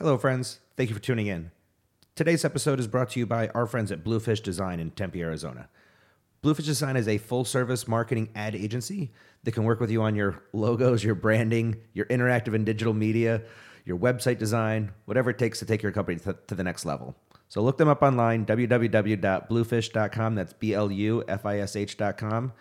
Hello, friends. Thank you for tuning in. Today's episode is brought to you by our friends at Bluefish Design in Tempe, Arizona. Bluefish Design is a full service marketing ad agency that can work with you on your logos, your branding, your interactive and digital media, your website design, whatever it takes to take your company to, to the next level. So look them up online, www.bluefish.com. That's B L U F I S H.com.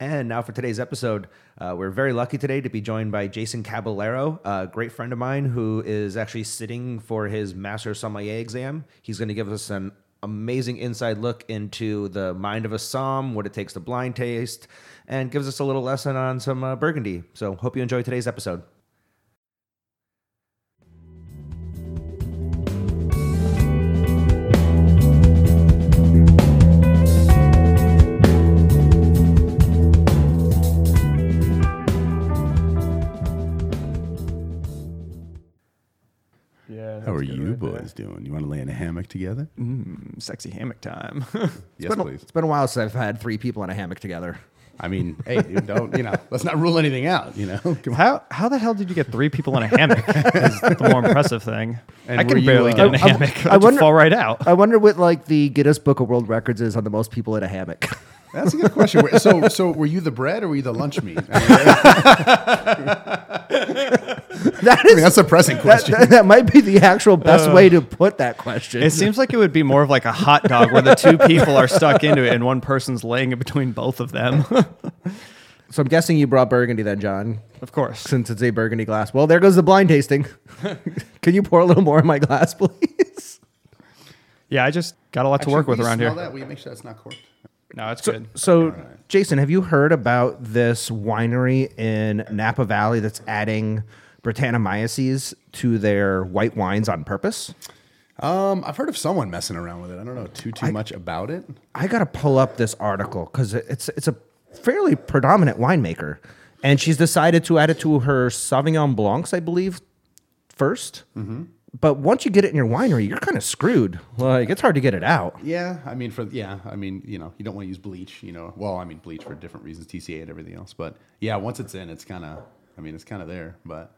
And now for today's episode, uh, we're very lucky today to be joined by Jason Caballero, a great friend of mine who is actually sitting for his Master Sommelier exam. He's going to give us an amazing inside look into the mind of a som, what it takes to blind taste, and gives us a little lesson on some uh, Burgundy. So hope you enjoy today's episode. How are you boys doing? You want to lay in a hammock together? Mm, sexy hammock time. yes, a- please. It's been a while since I've had three people in a hammock together. I mean, hey, dude, don't you know? Let's not rule anything out. You know, how how the hell did you get three people in a hammock? Is the more impressive thing. And I can you, barely uh, get in a I- I- hammock. I I, just wonder- fall right out. I wonder what like the Guinness Book of World Records is on the most people in a hammock. That's a good question. So, so were you the bread or were you the lunch meat? I mean, that I mean, that's a pressing question. that, that might be the actual best way uh, to put that question. It seems like it would be more of like a hot dog where the two people are stuck into it and one person's laying in between both of them. so I'm guessing you brought Burgundy then, John, of course. since it's a Burgundy glass. Well, there goes the blind tasting. Can you pour a little more in my glass, please? Yeah, I just got a lot to work with Actually, will you around smell here. That? Will you make sure that's not corked? No, it's good. So, Jason, have you heard about this winery in Napa Valley that's adding Brettanomyces to their white wines on purpose? Um, I've heard of someone messing around with it. I don't know too too much about it. I got to pull up this article because it's it's a fairly predominant winemaker, and she's decided to add it to her Sauvignon Blancs, I believe, 1st Mm-hmm. But once you get it in your winery, you're kind of screwed. Like it's hard to get it out. Yeah, I mean, for yeah, I mean, you know, you don't want to use bleach. You know, well, I mean, bleach for different reasons, TCA and everything else. But yeah, once it's in, it's kind of, I mean, it's kind of there. But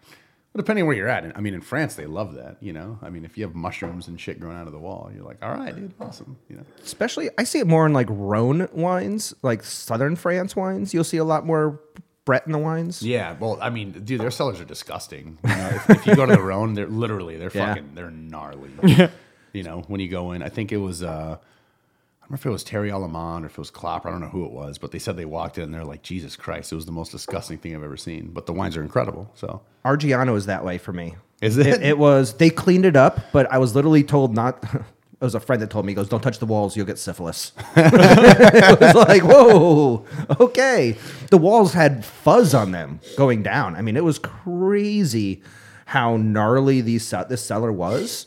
but depending on where you're at, I mean, in France, they love that. You know, I mean, if you have mushrooms and shit growing out of the wall, you're like, all right, dude, awesome. You know, Especially, I see it more in like Rhone wines, like southern France wines. You'll see a lot more Brett in the wines. yeah. Well, I mean, dude, their cellars are disgusting. You know, if, if you go to the Rhone, they're literally they're Yeah. fucking they're gnarly. Yeah. you know, when you go in, I think it was. uh I don't know if it was Terry Alemán or if it was Klopp. I don't know who it was, but they said they walked in and they're like, Jesus Christ, it was the most disgusting thing I've ever seen. But the wines are incredible. So Argiano is that way for me. Is it? It, it was. They cleaned it up, but I was literally told not. It was a friend that told me, he goes, don't touch the walls, you'll get syphilis. it was like, whoa, okay. The walls had fuzz on them going down. I mean, it was crazy how gnarly these this cellar was,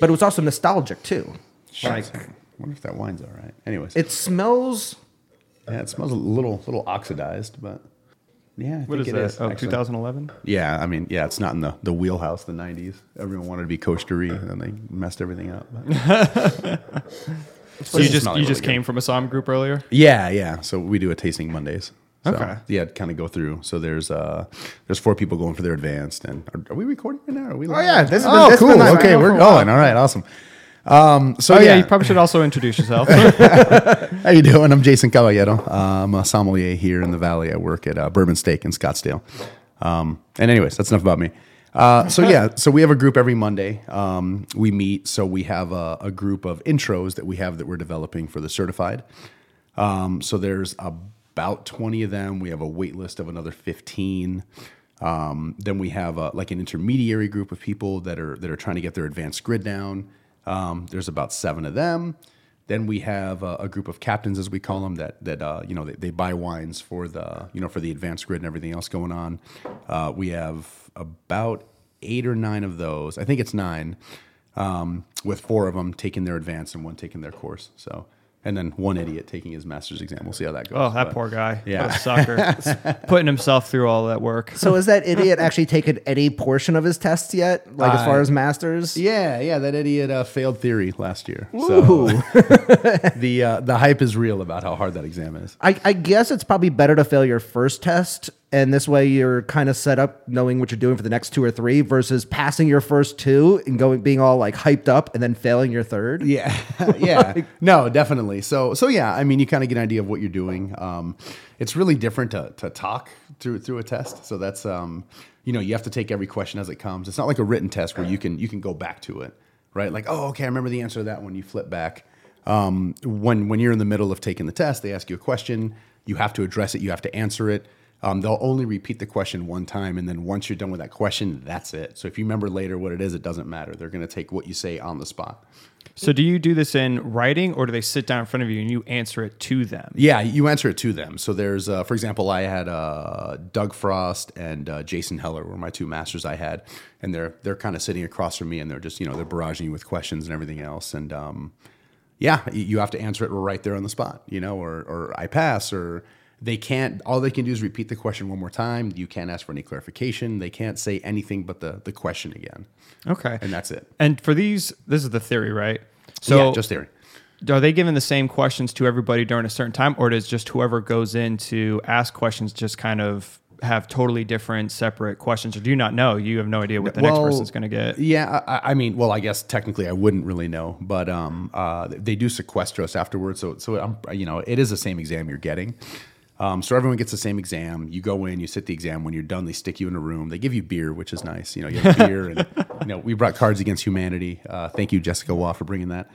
but it was also nostalgic too. Like, I wonder if that wine's all right. Anyways, it smells. yeah, it smells a little little oxidized, but yeah, I What think is it that? is, oh, actually. 2011? Yeah, I mean, yeah, it's not in the, the wheelhouse, the '90s. Everyone wanted to be coastery, and then they messed everything up. but- So you just smelling you just really came from a Som group earlier? Yeah, yeah. So we do a tasting Mondays. So, Okay. Yeah, kind of go through. So there's uh there's four people going for their advanced, and are, are we recording right now? Are we? Oh, yeah, this has been- oh this has cool. been. Okay, we're known for a while. going. All right, awesome. Um, so Oh yeah, yeah, you probably should also introduce yourself. How you doing? I'm Jason Caballero. Uh, I'm a sommelier here in the Valley. I work at uh, Bourbon Steak in Scottsdale. Um, and anyways, that's enough about me. Uh, so yeah, so we have a group every Monday. Um, we meet. So we have a, a group of intros that we have that we're developing for the certified. Um, so there's about 20 of them. We have a wait list of another 15. Um, then we have a, like an intermediary group of people that are that are trying to get their advanced grid down. Um, there's about seven of them. Then we have a, a group of captains, as we call them, that that uh, you know they, they buy wines for the you know for the advanced grid and everything else going on. Uh, we have about eight or nine of those. I think it's nine, um, with four of them taking their advance and one taking their course. So and then one idiot taking his master's exam. We'll see how that goes. oh, that But- poor guy. Yeah. What a sucker. Putting himself through all that work. So is that idiot actually taken any portion of his tests yet? Like as far Uh, as masters? Yeah, yeah, that idiot uh, failed theory last year. Ooh. So the uh, the hype is real about how hard that exam is. I, I guess it's probably better to fail your first test and this way you're kind of set up knowing what you're doing for the next two or three versus passing your first two and going being all like hyped up and then failing your third. Yeah, yeah, no, definitely. So, so yeah, I mean, you kind of get an idea of what you're doing. Um, it's really different to, to talk through through a test. So that's um, you know, you have to take every question as it comes. It's not like a written test where you can you can go back to it, right? Like, oh, okay, I remember the answer to that one. You flip back. Um, when when you're in the middle of taking the test, they ask you a question. You have to address it. You have to answer it. Um, they'll only repeat the question one time, and then once you're done with that question, that's it. So if you remember later what it is, it doesn't matter. They're going to take what you say on the spot. So do you do this in writing, or do they sit down in front of you and you answer it to them? Yeah, you answer it to them. So there's, uh, for example, I had uh, Doug Frost and uh, Jason Heller were my two masters I had, and they're they're kind of sitting across from me, and they're just you know they're barraging you with questions and everything else, and um, yeah, you have to answer it right there on the spot, you know, or or I pass, or they can't. All they can do is repeat the question one more time. You can't ask for any clarification. They can't say anything but the the question again, Okay. and that's it. And for these, this is the theory, right? So yeah, just theory. are they given the same questions to everybody during a certain time, or does just whoever goes in to ask questions just kind of have totally different, separate questions, or do you not know? You have no idea what the next Well, person's going to get. Yeah, I, I mean, well, I guess technically I wouldn't really know, but um, uh, they do sequester us afterwards, so so I'm, you know, it is the same exam you're getting. Um, so everyone gets the same exam. You go in, you sit the exam. When you're done, they stick you in a room. They give you beer, which is nice. You know, you have beer, and you know, we brought Cards Against Humanity. Uh, thank you, Jessica Waugh, for bringing that.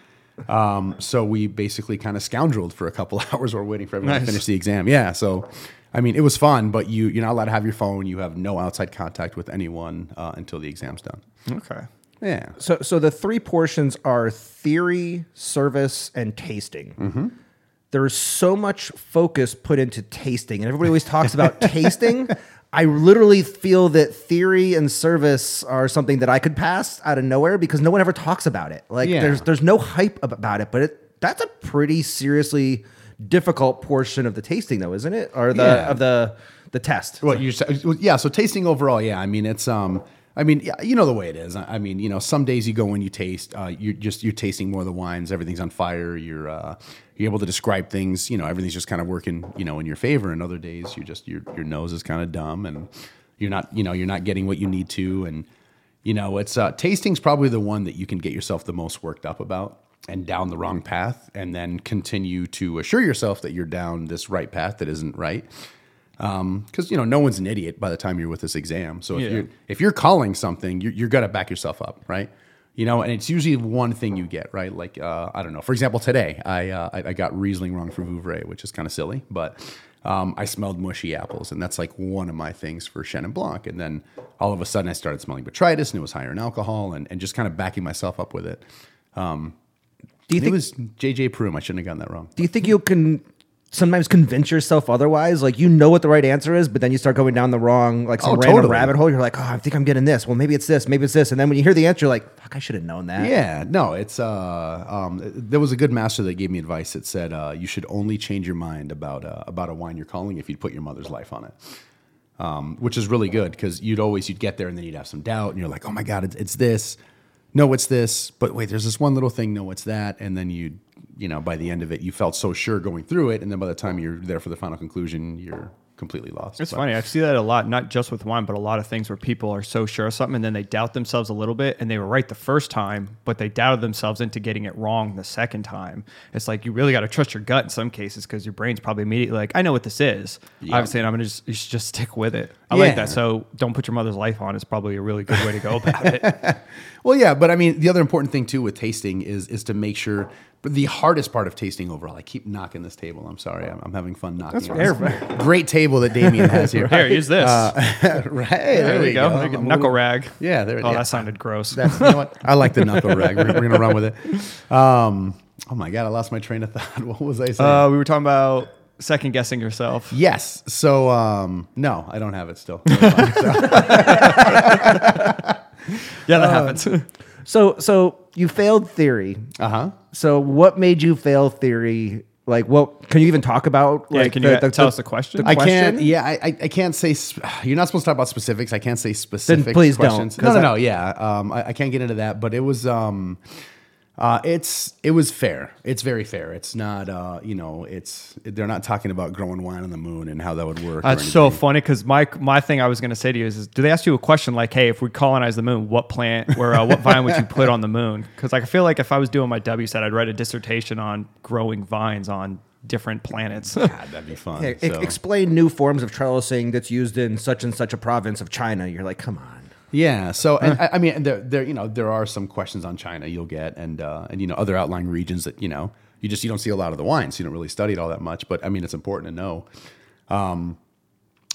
Um, so we basically kind of scoundreled for a couple hours while waiting for everyone Nice. to finish the exam. Yeah, so I mean, it was fun, but you you're not allowed to have your phone. You have no outside contact with anyone uh, until the exam's done. Okay. Yeah. So, so the three portions are theory, service, and tasting. Mm-hmm. There's so much focus put into tasting, and everybody always talks about tasting. I literally feel that theory and service are something that I could pass out of nowhere because no one ever talks about it. Like, Yeah. there's there's no hype about it, but it, that's a pretty seriously difficult portion of the tasting, though, isn't it? Or the Yeah. of the the test. Well, you yeah. So tasting overall, yeah. I mean, it's um. I mean, you know the way it is. I I mean, you know, some days you go and you taste. Uh, you're just you're tasting more of the wines. Everything's on fire. You're uh, you're able to describe things. You know, everything's just kind of working. You know, in your favor. And other days, you just your your nose is kind of dumb, and you're not. You know, you're not getting what you need to. And you know, it's uh, tasting's probably the one that you can get yourself the most worked up about and down the wrong path, and then continue to assure yourself that you're down this right path that isn't right because you know no one's an idiot by the time you're with this exam. So if Yeah. you're if you're calling something, you're, you're gonna back yourself up, right? You know, and it's usually one thing you get right. Like uh, I don't know. For example, today I uh, I, I got Riesling wrong for Vouvray, which is kind of silly, but um, I smelled mushy apples, and that's like one of my things for Chenin Blanc. And then all of a sudden, I started smelling botrytis, and it was higher in alcohol, and, and just kind of backing myself up with it. Um, Do you think it was JJ Prum. I shouldn't have gotten that wrong. Do you think you can sometimes convince yourself otherwise? Like you know what the right answer is, but then you start going down the wrong, like some Oh, random totally. rabbit hole. You're like, oh, I think I'm getting this. Well, maybe it's this. Maybe it's this. And then when you hear the answer, you're like, fuck, I should have known that. Yeah, no, it's uh, um, there was a good master that gave me advice that said uh, you should only change your mind about uh, about a wine you're calling if you'd put your mother's life on it, um, which is really good because you'd always you'd get there and then you'd have some doubt and you're like, oh my god, it's, it's this, no, it's this, but wait, there's this one little thing, no, it's that, and then you you know by the end of it you felt so sure going through it, and then by the time you're there for the final conclusion, you're completely lost. It's But- funny. I see that a lot, not just with wine, but a lot of things where people are so sure of something and then they doubt themselves a little bit and they were right the first time, but they doubted themselves into getting it wrong the second time. It's like you really got to trust your gut in some cases because your brain's probably immediately like, I know what this is. Yeah. Obviously, and I'm going to just, you should just stick with it. I like that. So don't put your mother's life on is probably a really good way to go about it. Well, yeah, but I mean, the other important thing too with tasting is is to make sure. But the hardest part of tasting overall, I keep knocking this table. I'm sorry, I'm, I'm having fun knocking. on this great table that Damien has here. Here, use this. right, there, there we go. go. It knuckle rag. Yeah, there. Oh, yeah. that sounded gross. That's, you know what? I like the knuckle rag. We're, we're gonna run with it. Um, oh my god, I lost my train of thought. What was I saying? Uh, we were talking about second guessing yourself. yes. So um, no, I don't have it still. Yeah, that happens. So, so you failed theory. Uh huh. So what made you fail theory? Like, what can you even talk about? Yeah, like, can you tell us the question? I question? can't. Yeah, I, I, I can't say. sp- You're not supposed to talk about specifics. I can't say specific please don't, questions. 'cause no, no, I- no. Yeah, um, I, I can't get into that. But it was. Um, Uh, it's it was fair. It's very fair. It's not uh, you know it's they're not talking about growing wine on the moon and how that would work. That's so funny because my my thing I was going to say to you is, is, do they ask you a question like, hey, if we colonize the moon, what plant or uh, what vine would you put on the moon? Because like, I feel like if I was doing my WSET, I'd write a dissertation on growing vines on different planets. God, that'd be fun. Yeah, e- explain new forms of trellising that's used in such and such a province of China. You're like, come on. Yeah. So, and, I, I mean, there, there, you know, there are some questions on China you'll get, and uh, and you know, other outlying regions that you know you just you don't see a lot of the wines. so you don't really study it all that much. But I mean, it's important to know. Um,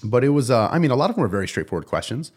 but it was, uh, I mean, a lot of them were very straightforward questions.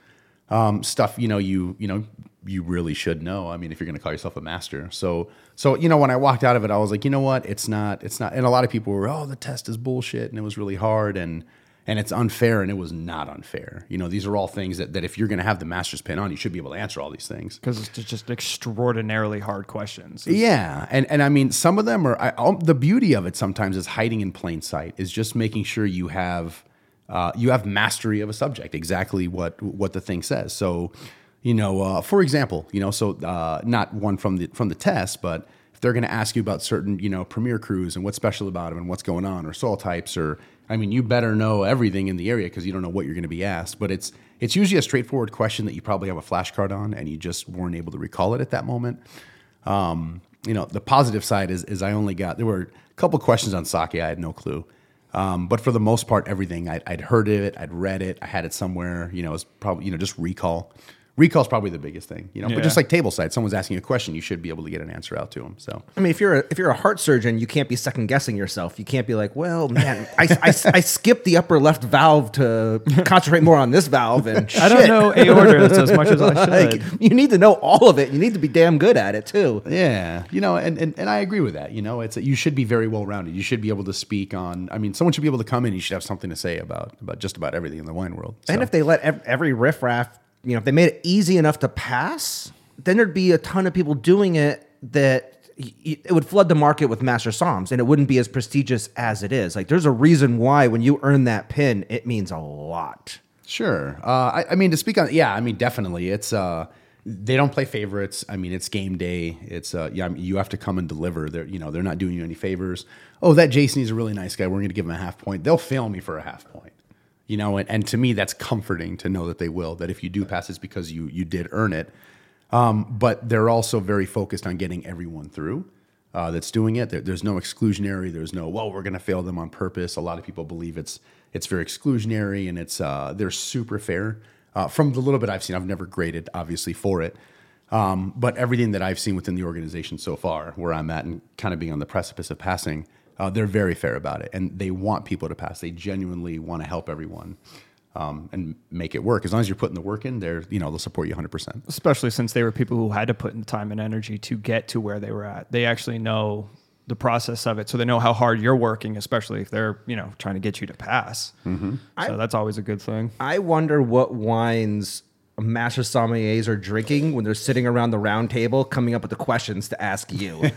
Um, stuff you know, you you know, you really should know. I mean, if you're going to call yourself a master, so so you know, when I walked out of it, I was like, you know what, it's not, it's not. And a lot of people were, oh, the test is bullshit, and it was really hard, and and it's unfair, and it was not unfair. You know, these are all things that, that if you're going to have the master's pin on, you should be able to answer all these things. Because it's just- extraordinarily hard questions. Yeah, and and I mean, some of them are. I, the beauty of it sometimes is hiding in plain sight. Is just making sure you have uh, you have mastery of a subject, exactly what what the thing says. So, you know, uh, for example, you know, so uh, not one from the from the test, but if they're going to ask you about certain, you know, premier crus and what's special about them and what's going on, or soil types, or I mean, you better know everything in the area because you don't know what you're going to be asked. But it's it's usually a straightforward question that you probably have a flashcard on and you just weren't able to recall it at that moment. Um, you know, the positive side is is I only got there were a couple questions on sake I had no clue, um, but for the most part, everything I'd, I'd heard it, I'd read it, I had it somewhere. You know, it's probably you know just recall. Recall is probably the biggest thing. You know, Yeah. but just like table side, someone's asking you a question, you should be able to get an answer out to them. So I mean, if you're a, if you're a heart surgeon, you can't be second guessing yourself. You can't be like, well, man, I, I, I skipped the upper left valve to concentrate more on this valve, and I don't shit. know aortas as much as I should. Like, you need to know all of it. You need to be damn good at it too. Yeah, you know, and, and, and I agree with that. You know, it's you should be very well rounded. You should be able to speak on. I mean, someone should be able to come in. You should have something to say about about just about everything in the wine world. And if they let ev- every riffraff, you know, if they made it easy enough to pass, then there'd be a ton of people doing it that it would flood the market with master soms and it wouldn't be as prestigious as it is. Like there's a reason why when you earn that pin, it means a lot. Sure. Uh, I, I mean, to speak on, yeah, I mean, definitely. It's uh, they don't play favorites. I mean, it's game day. It's uh, yeah, I mean, you have to come and deliver. They're you know they're not doing you any favors. Oh, that Jason, he's a really nice guy. We're going to give him a half point. They'll fail me for a half point. You know, and, and to me, that's comforting to know that they will. That if you do pass, it's because you you did earn it. Um, but they're also very focused on getting everyone through uh, that's doing it. There, there's no exclusionary. There's no well, we're going to fail them on purpose. A lot of people believe it's it's very exclusionary and it's uh, they're super fair. Uh, from the little bit I've seen, I've never graded obviously for it, um, but everything that I've seen within the organization so far, where I'm at and kind of being on the precipice of passing, uh, they're very fair about it and they want people to pass. They genuinely want to help everyone. Um, and make it work. As long as you're putting the work in, they're you know they'll support you 100. percent especially since they were people who had to put in the time and energy to get to where they were at. They actually know the process of it, so they know how hard you're working, especially if they're you know trying to get you to pass. Mm-hmm. So that's always a good thing. I wonder what wines master sommeliers are drinking when they're sitting around the round table coming up with the questions to ask you.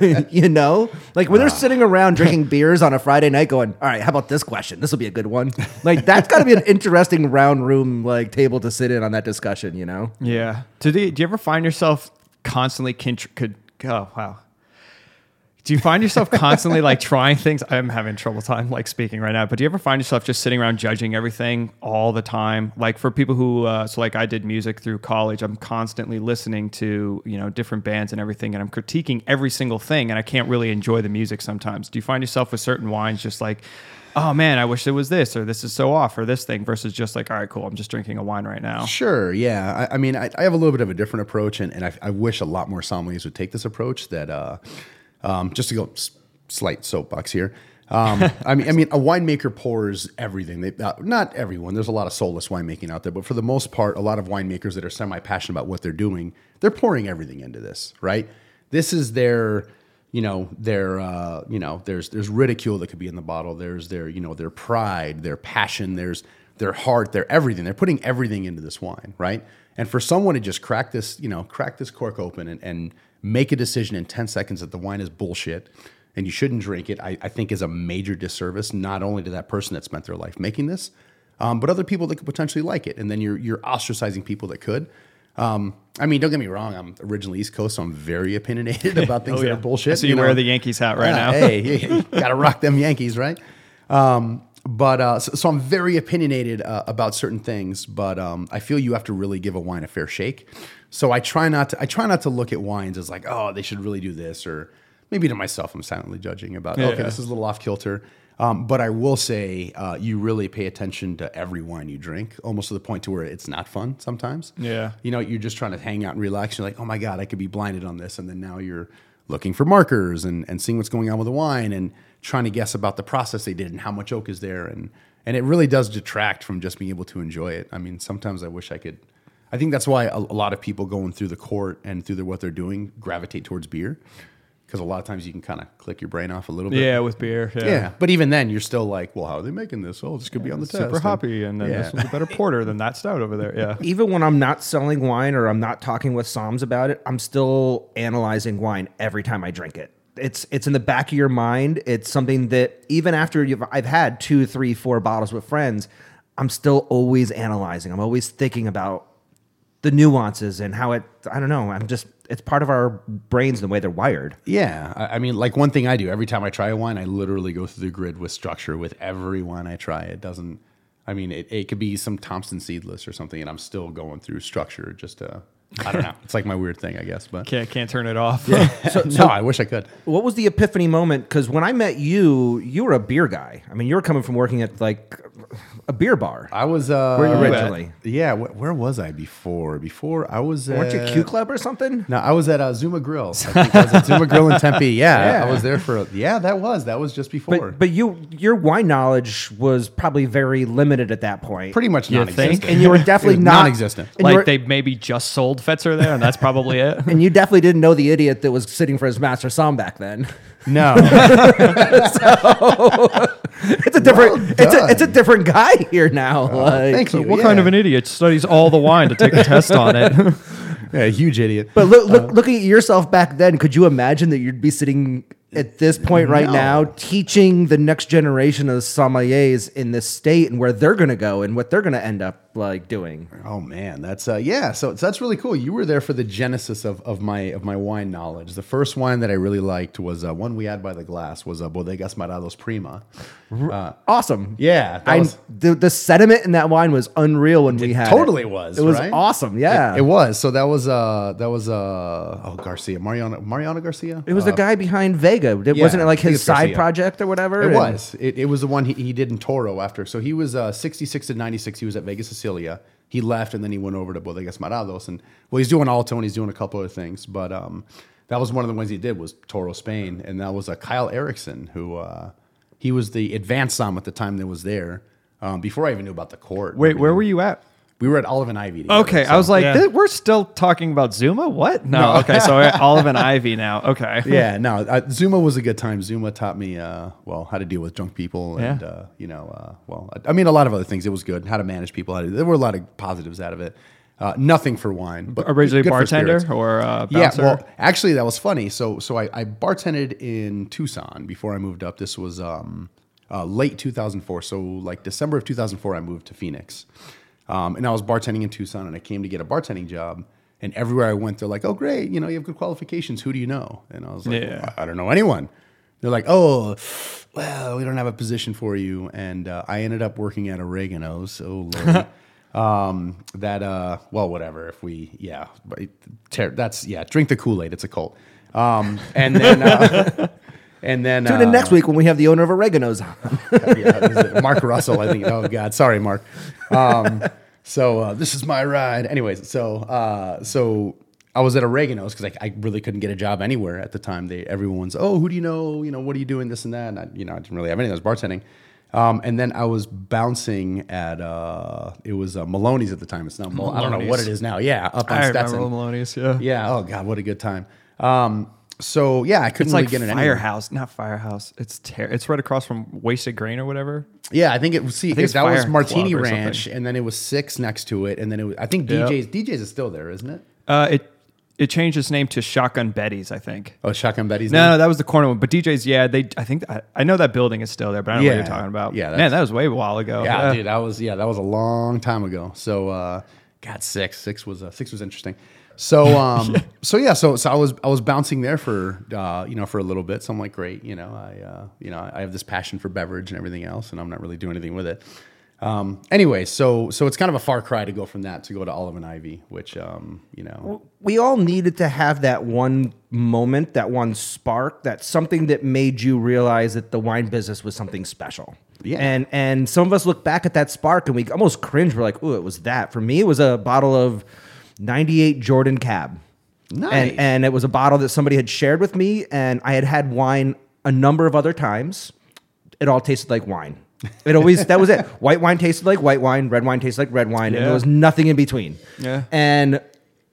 you know? Like when they're sitting around drinking beers on a Friday night going, "All right, how about this question? This will be a good one." Like that's got to be an interesting round room like table to sit in on that discussion, you know? Yeah. Do, the, do you ever find yourself constantly contr- could oh wow. Do you find yourself constantly like trying things? I'm having trouble time like speaking right now, but do you ever find yourself just sitting around judging everything all the time? Like for people who, uh, so like I did music through college, I'm constantly listening to you know different bands and everything, and I'm critiquing every single thing, and I can't really enjoy the music sometimes. Do you find yourself with certain wines just like, oh man, I wish it was this or this is so off or this thing versus just like, all right, cool, I'm just drinking a wine right now. Sure, yeah. I, I mean, I, I have a little bit of a different approach, and, and I, I wish a lot more sommeliers would take this approach. That uh, um, just to go s- slight soapbox here. Um, I mean, I mean, a winemaker pours everything. They, uh, not everyone. There's a lot of soulless winemaking out there, but for the most part, a lot of winemakers that are semi-passionate about what they're doing, they're pouring everything into this. Right? This is their you know their uh, you know there's there's ridicule that could be in the bottle there's their you know their pride their passion there's their heart their everything they're putting everything into this wine right and for someone to just crack this you know crack this cork open and, and make a decision in 10 seconds that the wine is bullshit and you shouldn't drink it I, I think is a major disservice not only to that person that spent their life making this um, but other people that could potentially like it and then you're you're ostracizing people that could Um, I mean, don't get me wrong. I'm originally East Coast, so I'm very opinionated about things Oh, that yeah. are bullshit. So see you know? wear the Yankees hat right Yeah, now. Hey, hey, gotta rock them Yankees, right? Um, but uh, so, so I'm very opinionated uh, about certain things, but um, I feel you have to really give a wine a fair shake. So I try not to. I try not to look at wines as like, oh, they should really do this, or maybe to myself, I'm silently judging about. Okay, Yeah. this is a little off kilter. Um, but I will say, uh, you really pay attention to every wine you drink, almost to the point to where it's not fun sometimes. Yeah. You know, you're just trying to hang out and relax. You're like, oh my God, I could be blinded on this. And then now you're looking for markers and, and seeing what's going on with the wine and trying to guess about the process they did and how much oak is there. And, and it really does detract from just being able to enjoy it. I mean, sometimes I wish I could. I think that's why a, a lot of people going through the court and through the, what they're doing gravitate towards beer. Because a lot of times you can kind of click your brain off a little bit. Yeah, with beer. Yeah. Yeah. But even then, you're still like, well, how are they making this? Oh, this could be on the test. Super hoppy, and then Yeah. this one's a better porter than that stout over there. Yeah. even when I'm not selling wine or I'm not talking with Soms about it, I'm still analyzing wine every time I drink it. It's it's in the back of your mind. It's something that even after you've I've had two, three, four bottles with friends, I'm still always analyzing. I'm always thinking about the nuances and how it. I don't know. I'm just. It's part of our brains and the way they're wired. Yeah, I, I mean, like one thing I do every time I try a wine, I literally go through the grid with structure with every wine I try. It doesn't. I mean, it, it could be some Thompson seedless or something, and I'm still going through structure just to. I don't know. It's like my weird thing, I guess. But Can't can't turn it off. no, I wish I could. What was the epiphany moment? Because when I met you, you were a beer guy. I mean, you were coming from working at like a beer bar. I was uh, Where you at? originally? Yeah, wh- where was I before? Before I was. Weren't you at- Q Club or something? No, I was at uh, Zuma Grill. I think I was at Zuma Grill in Tempe. Yeah, Yeah. I was there for. Yeah, that was that was just before. But but you your wine knowledge was probably very limited at that point. Pretty much You non-existent. think? and you were definitely not non-existent. Like were- they maybe just sold Fetzer there, and that's probably it. and you definitely didn't know the idiot that was sitting for his master som back then. No, It's a different it's a, it's a different guy here now. Oh, like, thank you. What kind of an idiot studies all the wine to take a test on it? yeah, huge idiot. But look, look uh, looking at yourself back then, could you imagine that you'd be sitting at this point right No. now teaching the next generation of sommeliers in this state and where they're going to go and what they're going to end up like doing? Oh man, that's uh, yeah. So, so that's really cool. You were there for the genesis of, of my of my wine knowledge. The first wine that I really liked was uh, one we had by the glass was uh, Bodegas Maurodos Prima. Uh, Awesome. yeah, that I, was- the, the sediment in that wine was unreal when we had totally it. Totally was, It was right? awesome. Yeah. it, it was. So that was uh that was uh oh Garcia Mariano Mariano Garcia. It was the guy behind Vega. It, yeah, wasn't it like his side Garcia. project or whatever? It And- was. It, it was the one he, he did in Toro after. So he was uh, 66 to 96. He was at Vega Sicilia. He left and then he went over to Bodegas Maurodos. And well, he's doing Aalto and he's doing a couple other things. But um, that was one of the ones he did was Toro Spain. And that was uh, Kyle Erickson, who uh, he was the advanced som at the time that was there. Um, before I even knew about the court. Wait, where were you at? We were at Olive and Ivy. together, Okay, so- I was like, Yeah. We're still talking about Zuma. What? No. Okay, so we're at Olive and Ivy now. Okay. yeah, no, uh, Zuma was a good time. Zuma taught me, uh, well, how to deal with drunk people, and Yeah. uh, you know, uh, well, I I mean, a lot of other things. It was good. How to manage people. How to, there were a lot of positives out of it. Uh, nothing for wine, but Originally bartender or uh, Yeah, well, actually, that was funny. So, so I, I bartended in Tucson before I moved up. This was um, uh, late 2004. So, like December of 2004, I moved to Phoenix, um, and I was bartending in Tucson. And I came to get a bartending job. And everywhere I went, they're like, "Oh, great! You know, you have good qualifications. Who do you know?" And I was like, Yeah. "Well, I, don't know anyone." They're like, "Oh, well, we don't have a position for you." And uh, I ended up working at Oregano's. Oh, Lord. um that uh well whatever if we yeah ter- that's yeah drink the kool-aid it's a cult um and then uh, and then Tune uh, in next week when we have the owner of Oregano's on. yeah, mark russell i think oh god sorry mark um so uh, this is my ride anyways so uh so I was at Oregano's because I, I really couldn't get a job anywhere at the time. They everyone's oh who do you know you know what are you doing this and that and I, you know I didn't really have anything. I was bartending, um, and then I was bouncing at uh, it was uh, Maloney's at the time. It's now Mal- I don't know what it is now. Yeah, up on I Stetson. Maloney's. Yeah. Yeah. Oh God, what a good time. Um, so yeah, I couldn't It's really like get it anywhere. Firehouse, not Firehouse. It's ter- It's right across from Wasted Grain or whatever. Yeah, I think it was. See, that was Martini Club Ranch, and then it was Six next to it, and then it was. I think Yep. DJ's DJ's is still there, isn't it? Uh, it it changed its name to Shotgun Betty's, I think. Oh, Shotgun Betty's. No, name? no, that was the corner one. But DJ's, yeah, they. I think I, I know that building is still there, but I don't know what you're talking about. Yeah, man, that was way a while ago. Yeah, dude, that was yeah, that was a long time ago. So uh, God, six, six was uh, six was interesting. So, um, so yeah, so so I was I was bouncing there for uh, you know for a little bit. So I'm like, great, you know, I uh, you know I have this passion for beverage and everything else, and I'm not really doing anything with it. Um, anyway, so so it's kind of a far cry to go from that to go to Olive and Ivy, which um, you know, we all needed to have that one moment, that one spark, that something that made you realize that the wine business was something special. Yeah. And and some of us look back at that spark and we almost cringe. We're like, oh, it was that. For me, it was a bottle of 98 Jordan Cab. Nice. And, and it was a bottle that somebody had shared with me, and I had had wine a number of other times. It all tasted like wine. It always that was it. White wine tasted like white wine, red wine tasted like red wine, and there was nothing in between. Yeah. And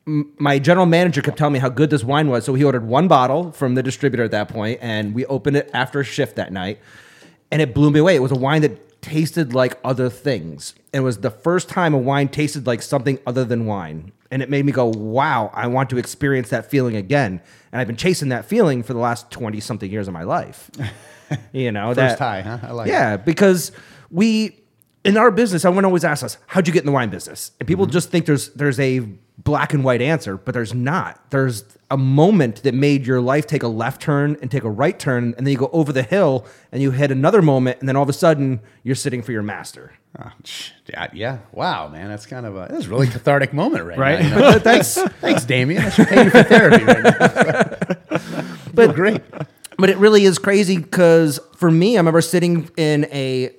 my general manager kept telling me how good this wine was, so he ordered one bottle from the distributor at that point, and we opened it after a shift that night, and it blew me away. It was a wine that tasted like other things. It was the first time a wine tasted like something other than wine. And it made me go, wow, I want to experience that feeling again. And I've been chasing that feeling for the last 20 something years of my life. You know, First that, high, huh? I like yeah, because we in our business, everyone always asks us, "How'd you get in the wine business?" And Mm-hmm. people just think there's there's a black and white answer, but there's not. There's a moment that made your life take a left turn and take a right turn, and then you go over the hill and you hit another moment, and then all of a sudden you're sitting for your master. Oh, yeah. Wow, man, that's kind of a that's a really cathartic moment right, Right. now. you know? Thanks, thanks, Damien. I should pay you for therapy right now. but great. But it really is crazy because for me, I remember sitting in a.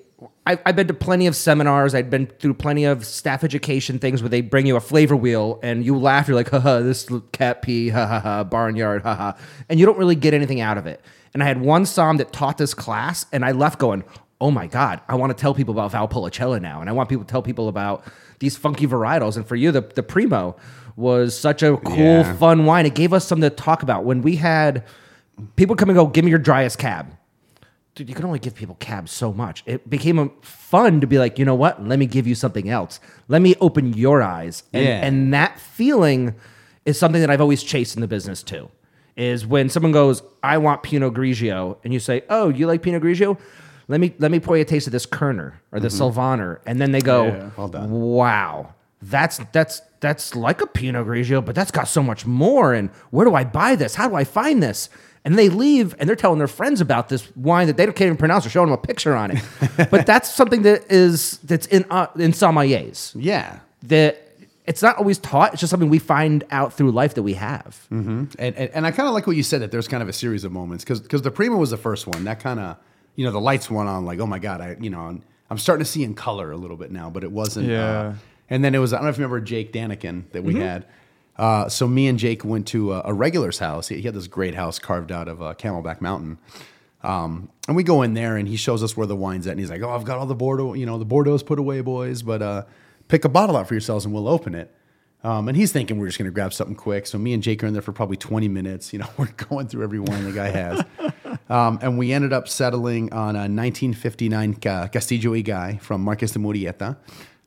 I, I've been to plenty of seminars. I'd been through plenty of staff education things where they bring you a flavor wheel and you laugh. You're like, haha, this cat pee, ha ha ha, barnyard, ha ha. And you don't really get anything out of it. And I had one som that taught this class and I left going, oh my God, I want to tell people about Valpolicella now. And I want people to tell people about these funky varietals. And for you, the, the Primo was such a cool, Yeah. fun wine. It gave us something to talk about. When we had people come and go, give me your driest cab. Dude, you can only give people cabs so much. It became a fun to be like, you know what? Let me give you something else. Let me open your eyes. And, Yeah. and that feeling is something that I've always chased in the business too. Is when someone goes, I want Pinot Grigio, and you say, Oh, you like Pinot Grigio? Let me let me pour you a taste of this Kerner or this mm-hmm. Sylvaner. And then they go, Yeah. Well. Wow. That's that's that's like a Pinot Grigio, but that's got so much more. And where do I buy this? How do I find this? And they leave and they're telling their friends about this wine that they can't even pronounce or showing them a picture on it. but that's something that is that's in uh, in sommeliers Yeah, that it's not always taught. It's just something we find out through life that we have. and and, and I kind of like what you said that there's kind of a series of moments because because the Prima was the first one that kind of you know the lights went on like oh my god I you know I'm, I'm starting to see in color a little bit now but it wasn't Yeah. uh, and then it was I don't know if you remember Jake Daniken that we had. Uh, so me and Jake went to a, a regular's house. He, he had this great house carved out of uh, Camelback Mountain. Um, and we go in there and he shows us where the wine's at. And he's like, Oh, I've got all the Bordeaux, you know, the Bordeaux's put away, boys, but uh, pick a bottle out for yourselves and we'll open it. Um, and he's thinking we're just going to grab something quick. So me and Jake are in there for probably 20 minutes. You know, we're going through every wine the guy has. um, and we ended up settling on a 1959 Castillo Ygay from Marques de Murrieta.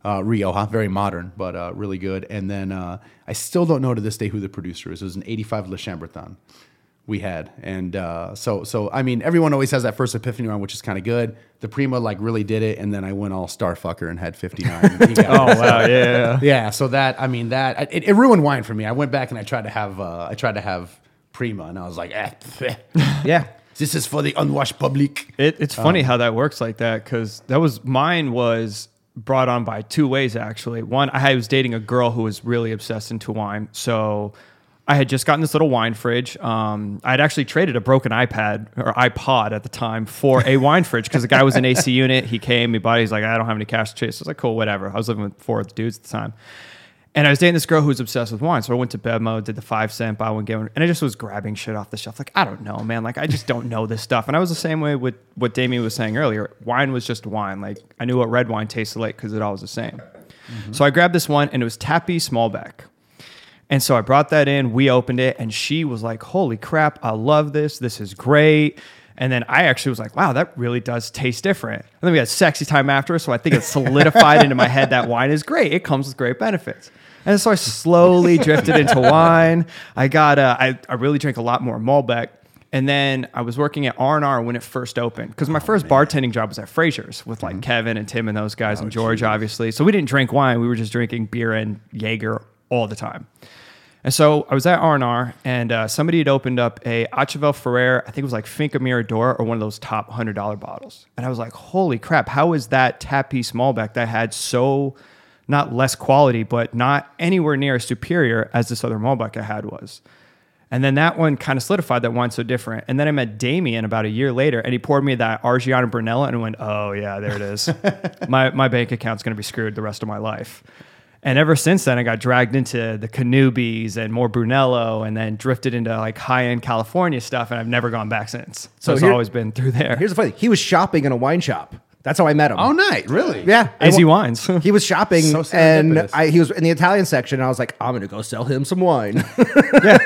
Uh, Rioja, very modern, but uh, really good. And then uh, I still don't know to this day who the producer is. It was an 85 Le Chambertin we had. And uh, so, so I mean, everyone always has that first epiphany round, which is kind of good. The Prima like really did it, and then I went all starfucker and had 59. He got Oh. Wow, yeah. yeah. So that I mean that it, it ruined wine for me. I went back and I tried to have uh, I tried to have Prima, and I was like, eh, Yeah. this is for the unwashed public. It, it's funny how that works like that because that was mine was brought on by two ways actually. One, I was dating a girl who was really obsessed into wine, so I had just gotten this little wine fridge. Um, I had actually traded a broken iPad or iPod at the time for a wine fridge because the guy was an AC unit. He came, he bought it. He's like, I don't have any cash to chase. I was like, cool, whatever. I was living with four dudes at the time. And I was dating this girl who was obsessed with wine. So I went to Bevmo, did the five cent buy one, get one. And I just was grabbing shit off the shelf. Like, I don't know, man. Like, I just don't know this stuff. And I was the same way with what Damien was saying earlier. Wine was just wine. Like, I knew what red wine tasted like because it all was the same. Mm-hmm. So I grabbed this one and it was Tapiz Malbec. And so I brought that in, we opened it, and she was like, Holy crap, I love this. This is great. And then I actually was like, wow, that really does taste different. And then we had sexy time after, so I think it solidified into my head that wine is great. It comes with great benefits. And so I slowly drifted into wine. I got, uh, I, I really drank a lot more Malbec. And then I was working at R and R when it first opened because Oh, my first bartending job was at Fraser's with Mm-hmm. like Kevin and Tim and those guys Oh, and George, obviously. So we didn't drink wine; we were just drinking beer and Jaeger all the time. And so I was at R and uh, somebody had opened up a Achaval Ferrer. I think it was like Finca Mirador or one of those top hundred dollar bottles. And I was like, "Holy crap! How is that Tapiz Malbec that had so not less quality, but not anywhere near as superior as this other Malbec I had was?" And then that one kind of solidified that wine's so different. And then I met Damien about a year later, and he poured me that Argiano Brunello, and I went, "Oh yeah, there it is. my my bank account's going to be screwed the rest of my life." And ever since then, I got dragged into the Cannubis and more Brunello, and then drifted into like high end California stuff, and I've never gone back since. So, So it's here- always been through there. Here's the funny: he was shopping in a wine shop. That's how I met him. Oh, night, really? yeah, AZ I Wines. He was shopping, So and. I, he was in the Italian section. And I was like, I'm going to go sell him some wine. yeah.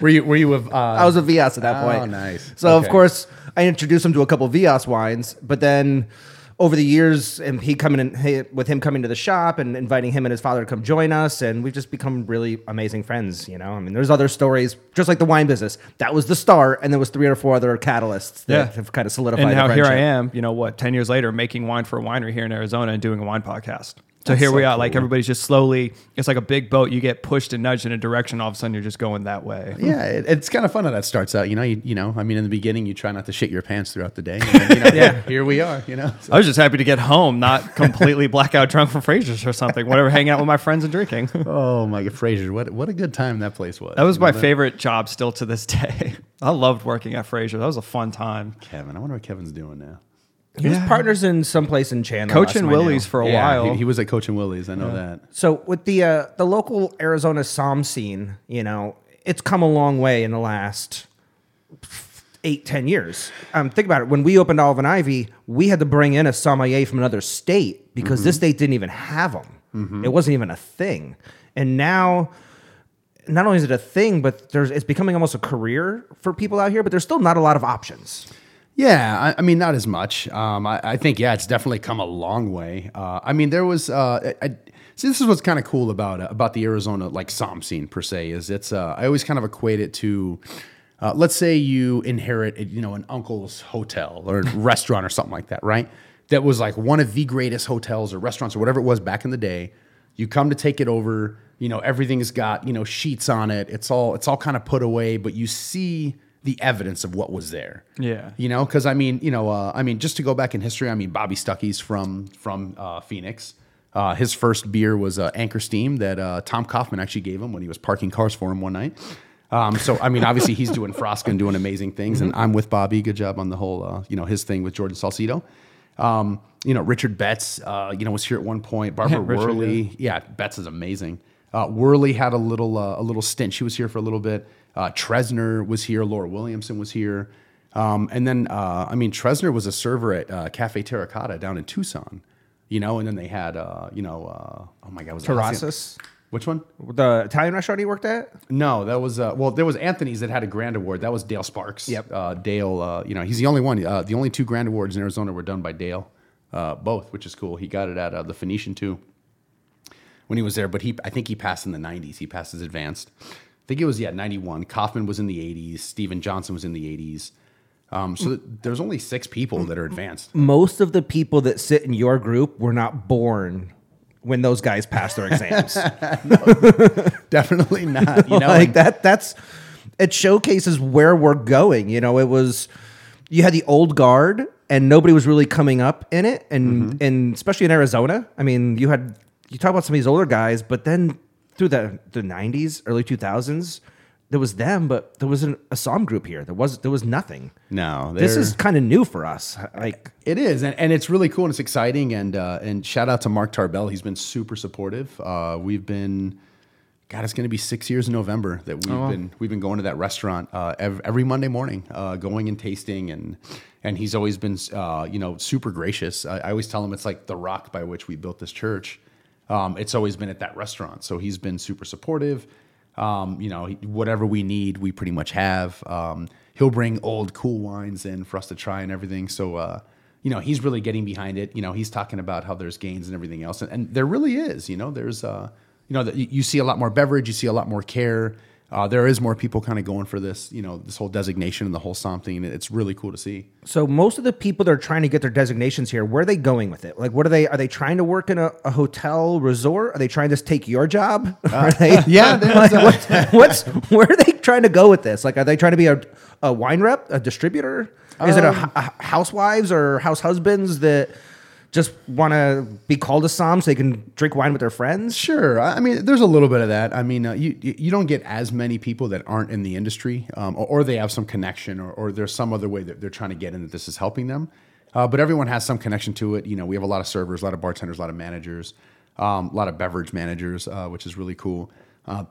Were you? Were you with? Uh, I was a Vias at that Oh, point. nice. So of course I introduced him to a couple Vias wines, but then over the years, and he coming in he, with him coming to the shop and inviting him and his father to come join us, and we've just become really amazing friends. You know, I mean, there's other stories, just like the wine business. That was the start, and there was three or four other catalysts that Yeah. have kind of solidified. and the now here I am, you know what, 10 years later, making wine for a winery here in Arizona and doing a wine podcast. So here we are, like everybody's just slowly, it's like a big boat. You get pushed and nudged in a direction, all of a sudden you're just going that way. Yeah, it, it's kind of fun how that starts out. You know, you, you know. I mean, in the beginning, you try not to shit your pants throughout the day. And then, you know, yeah, here we are. You know, So- I was just happy to get home, not completely blackout drunk from Fraser's or something, whatever, hanging out with my friends and drinking. oh my god, Fraser, what what a good time that place was. That was You my know, favorite job still to this day. I loved working at Fraser. That was a fun time. Kevin, I wonder what Kevin's doing now. He was partners in some place in Chandler. Coaching last time I knew. Willie's for a Yeah, while. he, he was at Coach and Willie's. I know that. So with the uh, the local Arizona Som scene, you know, it's come a long way in the last eight ten years. Um, think about it. When we opened Olive and Ivy, we had to bring in a sommelier from another state because this state didn't even have them. It wasn't even a thing. And now, not only is it a thing, but there's it's becoming almost a career for people out here. But there's still not a lot of options. Yeah, I, I mean, not as much. Um, I, I think, yeah, it's definitely come a long way. Uh, I mean, there was. Uh, I, see, this is what's kind of cool about uh, about the Arizona like Som scene per se is it's. Uh, I always kind of equate it to. Uh, let's say you inherit, you know, an uncle's hotel or restaurant or something like that, right? That was like one of the greatest hotels or restaurants or whatever it was back in the day. You come to take it over, you know, everything's got you know sheets on it. It's all it's all kind of put away, but you see the evidence of what was there. Yeah. You know, because I mean, you know, uh, I mean, just to go back in history, I mean, Bobby Stuckey's from from uh, Phoenix. Uh, his first beer was uh, Anchor Steam that uh, Tom Kaufman actually gave him when he was parking cars for him one night. Um, so I mean, obviously he's doing Frasca and doing amazing things, and I'm with Bobby. Good job on the whole, uh, you know, his thing with Jordan Salcido. Um, you know, Richard Betts, uh, you know, was here at one point. Barbara Yeah, Richard, Werley, yeah. Betts is amazing. Uh, Werley had a little uh, a little stint. She was here for a little bit. Uh, Tresner was here. Laura Williamson was here. Um, and then, uh, I mean, Tresner was a server at uh, Cafe Terracotta down in Tucson, you know. And then they had, uh, you know, uh, oh my God, was it Which one? the Italian restaurant he worked at. No, that was uh, well. There was Anthony's that had a grand award. That was Dale Sparks. Yep. Uh, Dale, uh, you know, he's the only one. Uh, the only two grand awards in Arizona were done by Dale, uh, both, which is cool. He got it at uh, the Phoenician too when he was there. But he, I think he passed in the '90s. He passed his advanced. I think it was yeah '91. Kaufman was in the '80s. Steven Johnson was in the '80s. Um, so th- there's only six people that are advanced. most of the people that sit in your group were not born when those guys passed their exams. Definitely not. You know, like that that's it showcases where we're going. You know, it was you had the old guard and nobody was really coming up in it. And and especially in Arizona. I mean, you had you talk about some of these older guys, but then through the the nineties, early two thousands, there was them, but there wasn't a Som group here. There was there was nothing. No, This is kind of new for us. Like It is, and, and it's really cool and it's exciting. And uh, and shout out to Mark Tarbell. He's been super supportive. Uh, we've been, God, it's going to be six years in November that we've been we've been going to that restaurant uh, every, every Monday morning, uh, going and tasting, and and he's always been uh, you know super gracious. I, I always tell him it's like the rock by which we built this church. Um, it's always been at that restaurant, so he's been super supportive. Um, you know, whatever we need, we pretty much have. Um, he'll bring old cool wines in for us to try and everything. So, uh, you know, he's really getting behind it. You know, he's talking about how there's gains and everything else, and, and there really is. You know, there's, uh, you know, you, you see a lot more beverage, you see a lot more care. Uh, there is more people kind of going for this, you know, this whole designation and the whole something. It's really cool to see. So most of the people that are trying to get their designations here, where are they going with it? Like, what are they? Are they trying to work in a, a hotel resort? Are they trying to take your job? Are they, yeah, like, what, what's where are they trying to go with this? Like, are they trying to be a, a wine rep, a distributor? Is it a housewives or house husbands that just want to be called a som so they can drink wine with their friends? Sure. I mean, there's a little bit of that. I mean, uh, you you don't get as many people that aren't in the industry, um, or, or they have some connection, or, or there's some other way that they're trying to get in that this is helping them. Uh, but everyone has some connection to it. You know, we have a lot of servers, a lot of bartenders, a lot of managers, um, a lot of beverage managers, uh, which is really cool. Uh,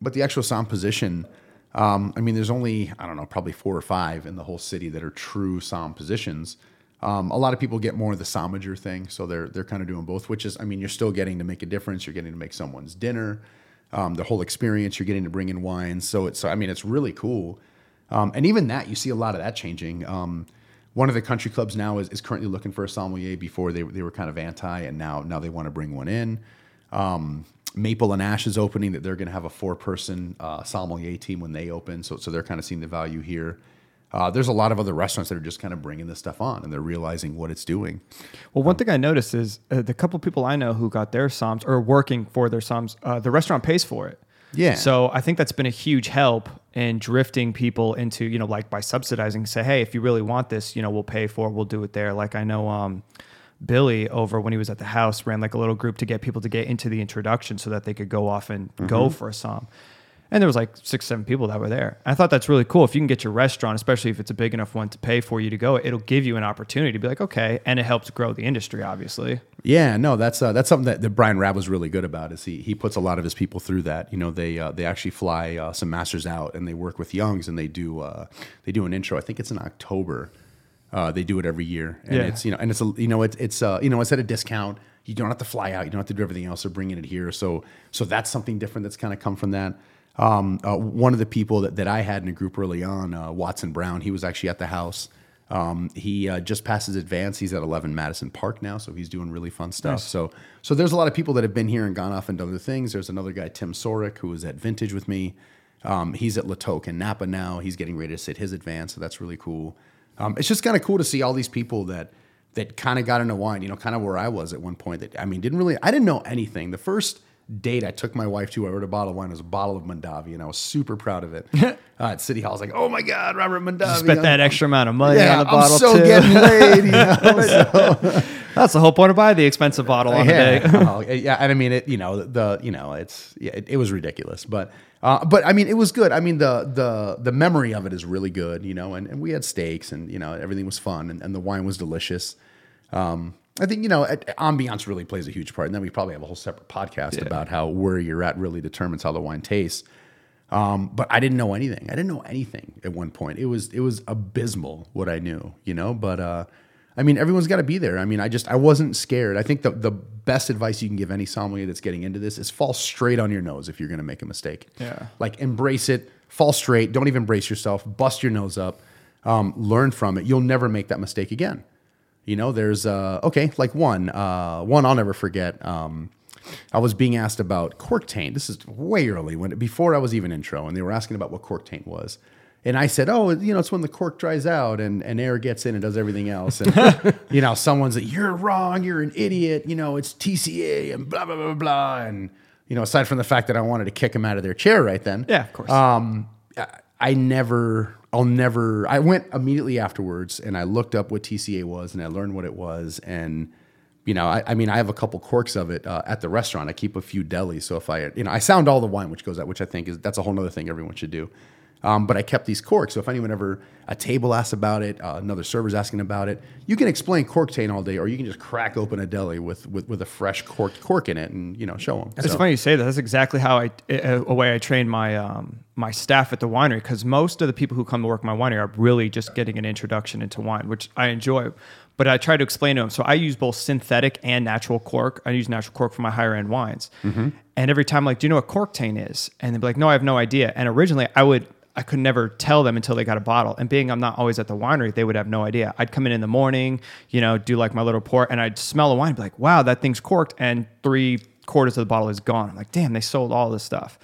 but the actual sound position, um, I mean, there's only I don't know, probably four or five in the whole city that are true sound positions. Um, a lot of people get more of the somager thing, so they're they're kind of doing both. Which is, I mean, you're still getting to make a difference. You're getting to make someone's dinner, um, the whole experience. You're getting to bring in wines. So it's, I mean, it's really cool. Um, and even that, you see a lot of that changing. Um, one of the country clubs now is, is currently looking for a sommelier. Before they they were kind of anti, and now now they want to bring one in. Um, Maple and Ash is opening that they're going to have a four person uh, sommelier team when they open. So so they're kind of seeing the value here. Uh, there's a lot of other restaurants that are just kind of bringing this stuff on and they're realizing what it's doing. Well, one thing I noticed is uh, the couple people I know who got their SOMs or working for their SOMs, uh, the restaurant pays for it. Yeah. So I think that's been a huge help in drifting people into, you know, like by subsidizing, say, hey, if you really want this, you know, we'll pay for it, we'll do it there. Like I know um, Billy over when he was at the house ran like a little group to get people to get into the introduction so that they could go off and go for a SOM. And there was like six, seven people that were there. I thought that's really cool. If you can get your restaurant, especially if it's a big enough one to pay for you to go, it'll give you an opportunity to be like, okay, and it helps grow the industry, obviously. Yeah, no, that's uh, that's something that, that Brian Rabb was really good about. Is he he puts a lot of his people through that. You know, they uh, they actually fly uh, some masters out and they work with Young's and they do uh, they do an intro. I think it's in October. Uh, they do it every year, and Yeah. it's you know, and it's a, you know, it's it's uh, you know, it's at a discount. You don't have to fly out. You don't have to do everything else. They're bringing it here, so so that's something different that's kind of come from that. Um, uh, one of the people that, that I had in a group early on, uh, Watson Brown, he was actually at the house. Um, he uh, just passed his advance. He's at 11 Madison Park now, so he's doing really fun stuff. So, so there's a lot of people that have been here and gone off and done other things. There's another guy, Tim Sorick, who was at Vintage with me. Um, he's at La Toque and Napa now. He's getting ready to sit his advance, so that's really cool. Um, it's just kind of cool to see all these people that that kind of got into wine. You know, kind of where I was at one point. That I mean, didn't really, I didn't know anything. The first date I took my wife to, I ordered a bottle of wine. It was a bottle of Mondavi, and I was super proud of it. uh, at City Hall, I was like, "Oh my god, Robert Mondavi!" Spent that extra amount of money yeah, on the bottle I'm so too. getting laid. You know? So- That's the whole point of buying the expensive bottle on the day. yeah, oh, yeah, and I mean it. You know the you know it's yeah, it, it was ridiculous, but uh, but I mean it was good. I mean the the the memory of it is really good. You know, and, and we had steaks and you know everything was fun and, and the wine was delicious. Um, I think you know ambiance really plays a huge part, and then we probably have a whole separate podcast about how where you're at really determines how the wine tastes. Um, but I didn't know anything. I didn't know anything at one point. It was it was abysmal what I knew, you know. But uh, I mean, everyone's got to be there. I mean, I just I wasn't scared. I think the the best advice you can give any sommelier that's getting into this is fall straight on your nose if you're going to make a mistake. Yeah. like embrace it, fall straight. Don't even brace yourself. Bust your nose up. Um, learn from it. You'll never make that mistake again. You know, there's uh, okay, like one, uh, one I'll never forget. Um, I was being asked about cork taint. This is way early when before I was even intro, and they were asking about what cork taint was. And I said, "Oh, you know, it's when the cork dries out and, and air gets in and does everything else." And you know, someone's like, "You're wrong. You're an idiot. You know, it's TCA and blah blah blah blah." And you know, aside from the fact that I wanted to kick them out of their chair right then, Yeah, of course. um, I- I never, I'll never. I went immediately afterwards and I looked up what TCA was and I learned what it was. And you know, I, I mean, I have a couple corks of it uh, at the restaurant. I keep a few delis, so if I, you know, I sound all the wine which goes out, which I think is that's a whole other thing everyone should do. Um, but I kept these corks, so if anyone ever a table asks about it, uh, another server's asking about it, you can explain cork taint all day, or you can just crack open a deli with with, with a fresh cork cork in it and you know show them. It's funny you say that. That's exactly how I, a a way I train my um, my staff at the winery because most of the people who come to work my winery are really just getting an introduction into wine, which I enjoy. But I try to explain to them. So I use both synthetic and natural cork. I use natural cork for my higher end wines. And every time, like, do you know what cork taint is? And they'd be like, no, I have no idea. And originally, I would. I could never tell them until they got a bottle. And being I'm not always at the winery, they would have no idea. I'd come in in the morning, you know, do like my little pour, and I'd smell a wine, be like, wow, that thing's corked. And three quarters of the bottle is gone. I'm like, damn, they sold all this stuff.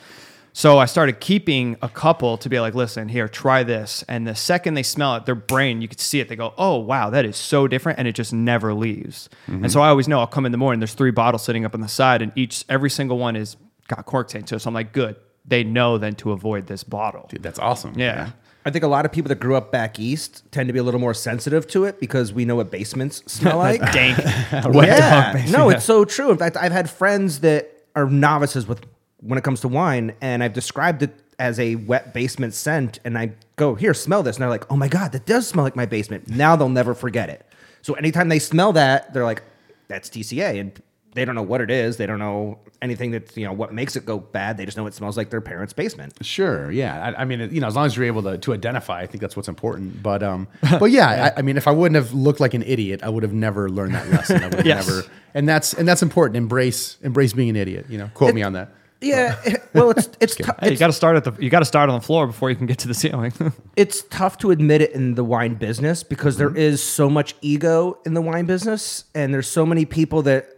So I started keeping a couple to be like, listen, here, try this. And the second they smell it, their brain, you could see it. They go, oh, wow, that is so different. And it just never leaves. And so I always know I'll come in the morning, there's three bottles sitting up on the side, and each, every single one is got cork taint. So I'm like, good. They know then to avoid this bottle. Dude, that's awesome. Yeah. I think a lot of people that grew up back east tend to be a little more sensitive to it because we know what basements smell like. Dank. yeah. No, it's so true. In fact, I've had friends that are novices with when it comes to wine, and I've described it as a wet basement scent, and I go, "Here, smell this," and they're like, "Oh my god, that does smell like my basement." Now they'll never forget it. So anytime they smell that, they're like, "That's TCA," and they don't know what it is. They don't know anything that's you know what makes it go bad. They just know it smells like their parents' basement. Sure. Yeah. I, I mean, you know, as long as you're able to, to identify, I think that's what's important. But, um, but yeah, I, I mean, if I wouldn't have looked like an idiot, I would have never learned that lesson. I would have Yes. never, and that's, and that's important. Embrace, embrace being an idiot, you know, quote me on that. Yeah, well, it's it's tou- Hey, you it's got to start at the you got to start on the floor before you can get to the ceiling. it's tough to admit it in the wine business because there is so much ego in the wine business and there's so many people that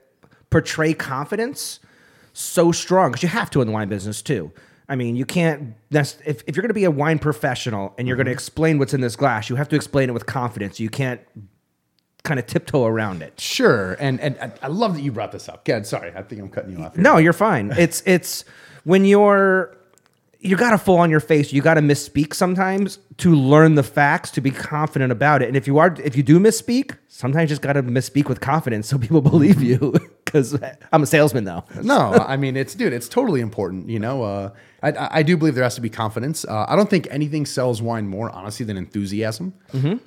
portray confidence so strong because you have to in the wine business too i mean you can't that's if, if you're going to be a wine professional and you're going to mm-hmm. explain what's in this glass you have to explain it with confidence you can't kind of tiptoe around it Sure. And, and I- I love that you brought this up. God, sorry. I think I'm cutting you off. Here. No, you're fine. It's it's when you're you got to fall on your face. You got to misspeak sometimes to learn the facts to be confident about it. And if you are if you do misspeak, sometimes you just got to misspeak with confidence so people believe you. Because I'm a salesman though. no, I mean it's dude, it's totally important. You know, uh, I- I, do believe there has to be confidence. Uh, I don't think anything sells wine more honestly than enthusiasm.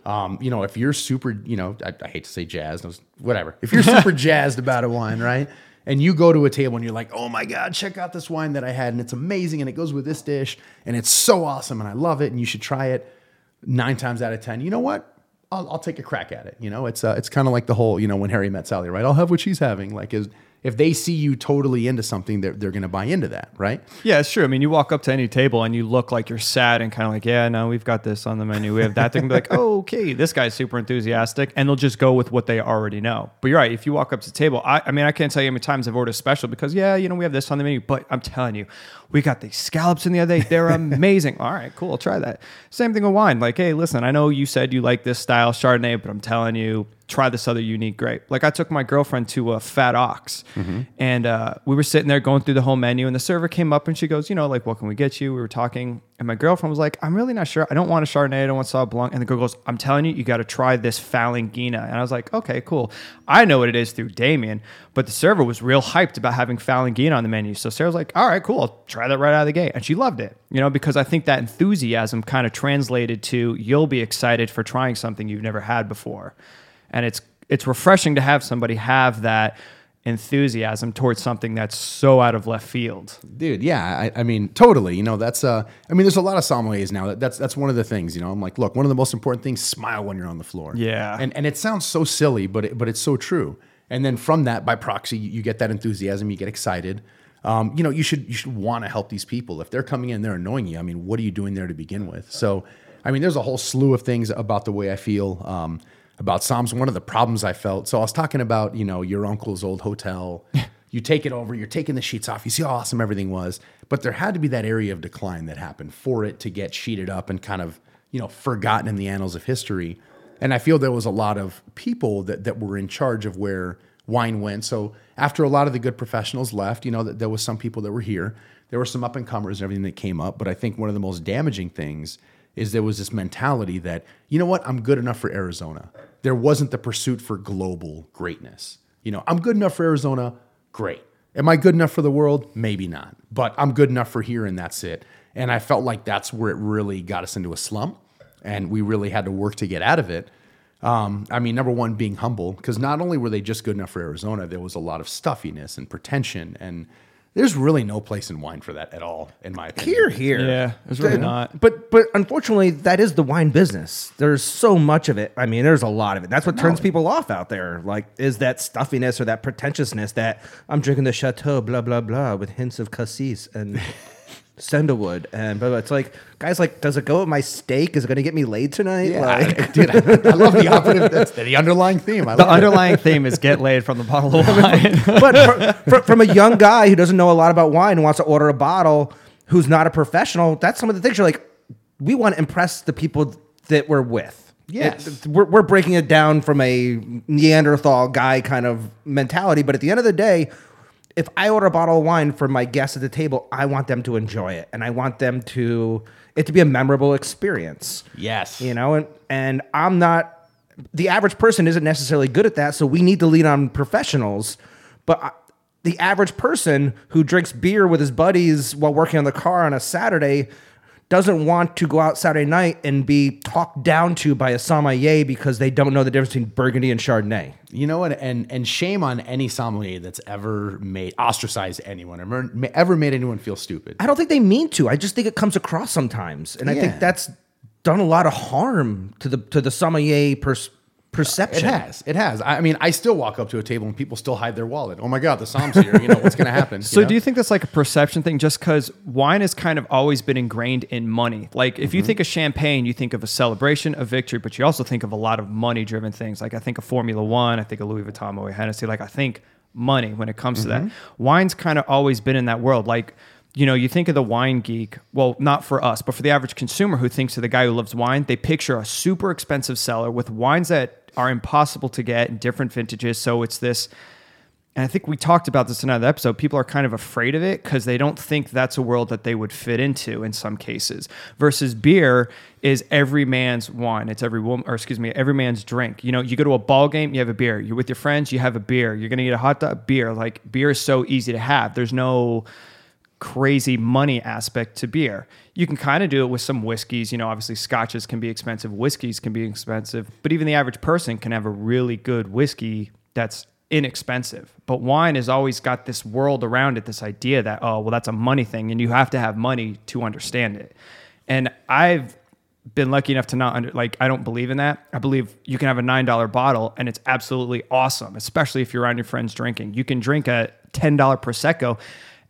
Um, you know, if you're super, you know, I, I hate to say jazzed, whatever. If you're super jazzed about a wine, right? And you go to a table and you're like, oh my God, check out this wine that I had and it's amazing and it goes with this dish and it's so awesome and I love it and you should try it. Nine times out of ten, you know what? I'll, I'll take a crack at it. You know, it's uh, it's kind of like the whole, you know, when Harry met Sally, right? I'll have what she's having. Like, is if they see you totally into something, they're they're going to buy into that, right? Yeah, it's true. I mean, you walk up to any table and you look like you're sad and kind of like, yeah, no, we've got this on the menu. We have that. They're gonna be like, oh, okay, this guy's super enthusiastic, and they'll just go with what they already know. But you're right. If you walk up to the table, I, I mean, I can't tell you how many times I've ordered a special because, yeah, you know, we have this on the menu. But I'm telling you, we got these scallops in the other day. They're amazing. All right, cool. I'll try that. Same thing with wine. Like, hey, listen, I know you said you like this style Chardonnay, but I'm telling you, try this other unique grape. Like I took my girlfriend to a Fat Ox, and uh, we were sitting there going through the whole menu, and the server came up and she goes, you know, like what can we get you? We were talking, and my girlfriend was like, I'm really not sure. I don't want a Chardonnay. I don't want Sauv Blanc. And the girl goes, I'm telling you, you got to try this Falanghina. And I was like, okay, cool. I know what it is through Damien, but the server was real hyped about having Falanghina on the menu. So Sarah's like, all right, cool. I'll try that right out of the gate, and she loved it. You know, because I think that enthusiasm kind of translated to you'll be excited for trying something you've never had before and it's it's refreshing to have somebody have that enthusiasm towards something that's so out of left field. Dude, yeah, I, I mean, totally. You know, that's uh, I mean, there's a lot of sommeliers now. That, that's that's one of the things. You know, I'm like, look, one of the most important things: smile when you're on the floor. Yeah. and and it sounds so silly, but it, but it's so true. And then from that, by proxy, you, you get that enthusiasm, you get excited. Um, you know, you should you should want to help these people if they're coming in, they're annoying you. I mean, what are you doing there to begin with? So, I mean, there's a whole slew of things about the way I feel. Um, about soms, one of the problems I felt. So I was talking about, you know, your uncle's old hotel. you take it over, you're taking the sheets off, you see how awesome everything was. But there had to be that area of decline that happened for it to get sheeted up and kind of, you know, forgotten in the annals of history. And I feel there was a lot of people that, that were in charge of where wine went. So after a lot of the good professionals left, you know, that there was some people that were here. There were some up and comers and everything that came up. But I think one of the most damaging things is there was this mentality that, you know what, I'm good enough for Arizona. There wasn't the pursuit for global greatness. You know, I'm good enough for Arizona, great. Am I good enough for the world? Maybe not. But I'm good enough for here and that's it. And I felt like that's where it really got us into a slump and we really had to work to get out of it. Um, I mean, number one, being humble, because not only were they just good enough for Arizona, there was a lot of stuffiness and pretension, and there's really no place in wine for that at all, in my opinion. Here, here. Yeah, there's really not. But but unfortunately, that is the wine business. There's so much of it. I mean, there's a lot of it. That's what turns people off out there. Like, is that stuffiness or that pretentiousness that I'm drinking the Chateau, blah blah blah, with hints of cassis and sandalwood and blah, blah. It's like, guys, like, does it go with my steak? Is it going to get me laid tonight? Yeah, Like, I, dude, I, I love the operative. That's the underlying theme. I The love it. underlying theme is get laid from the bottle of wine. but for, for, from a young guy who doesn't know a lot about wine and wants to order a bottle, who's not a professional, that's some of the things you're like, we want to impress the people that we're with. Yes. It- we're, we're breaking it down from a Neanderthal guy kind of mentality. But at the end of the day, if I order a bottle of wine for my guests at the table, I want them to enjoy it. And I want them to, it to be a memorable experience. Yes. You know, and, and I'm not, the average person isn't necessarily good at that. So we need to lean on professionals. But I, the average person who drinks beer with his buddies while working on the car on a Saturday doesn't want to go out Saturday night and be talked down to by a sommelier because they don't know the difference between Burgundy and Chardonnay. You know what? And and shame on any sommelier that's ever made ostracized anyone or ever- made anyone feel stupid. I don't think they mean to. I just think it comes across sometimes, and I think that's done a lot of harm to the to the sommelier pers- It perception. has. It has. I mean, I still walk up to a table and people still hide their wallet. Oh my God, the Som's here. You know, what's going to happen? So know? do you think that's like a perception thing just because wine has kind of always been ingrained in money? Like if you mm-hmm. think of champagne, you think of a celebration, a victory, but you also think of a lot of money driven things. Like I think of Formula One, I think of Louis Vuitton, Moet Hennessy. Like I think money when it comes to that. Mm-hmm. Wine's kind of always been in that world. Like you know, you think of the wine geek. Well, not for us, but for the average consumer who thinks of the guy who loves wine, they picture a super expensive cellar with wines that are impossible to get in different vintages. So it's this and I think we talked about this in another episode. People are kind of afraid of it because they don't think that's a world that they would fit into in some cases. Versus beer is every man's wine. It's every woman, or excuse me, every man's drink. You know, you go to a ball game, you have a beer. You're with your friends, you have a beer. You're gonna eat a hot dog, beer. Like beer is so easy to have. There's no crazy money aspect to beer. You can kind of do it with some whiskeys. You know, obviously scotches can be expensive, whiskeys can be expensive, but even the average person can have a really good whiskey that's inexpensive. But wine has always got this world around it, this idea that, oh, well, that's a money thing, and you have to have money to understand it. And I've been lucky enough to not under like I don't believe in that. I believe you can have a nine dollar bottle and it's absolutely awesome, especially if you're around your friends drinking. You can drink a ten dollar prosecco,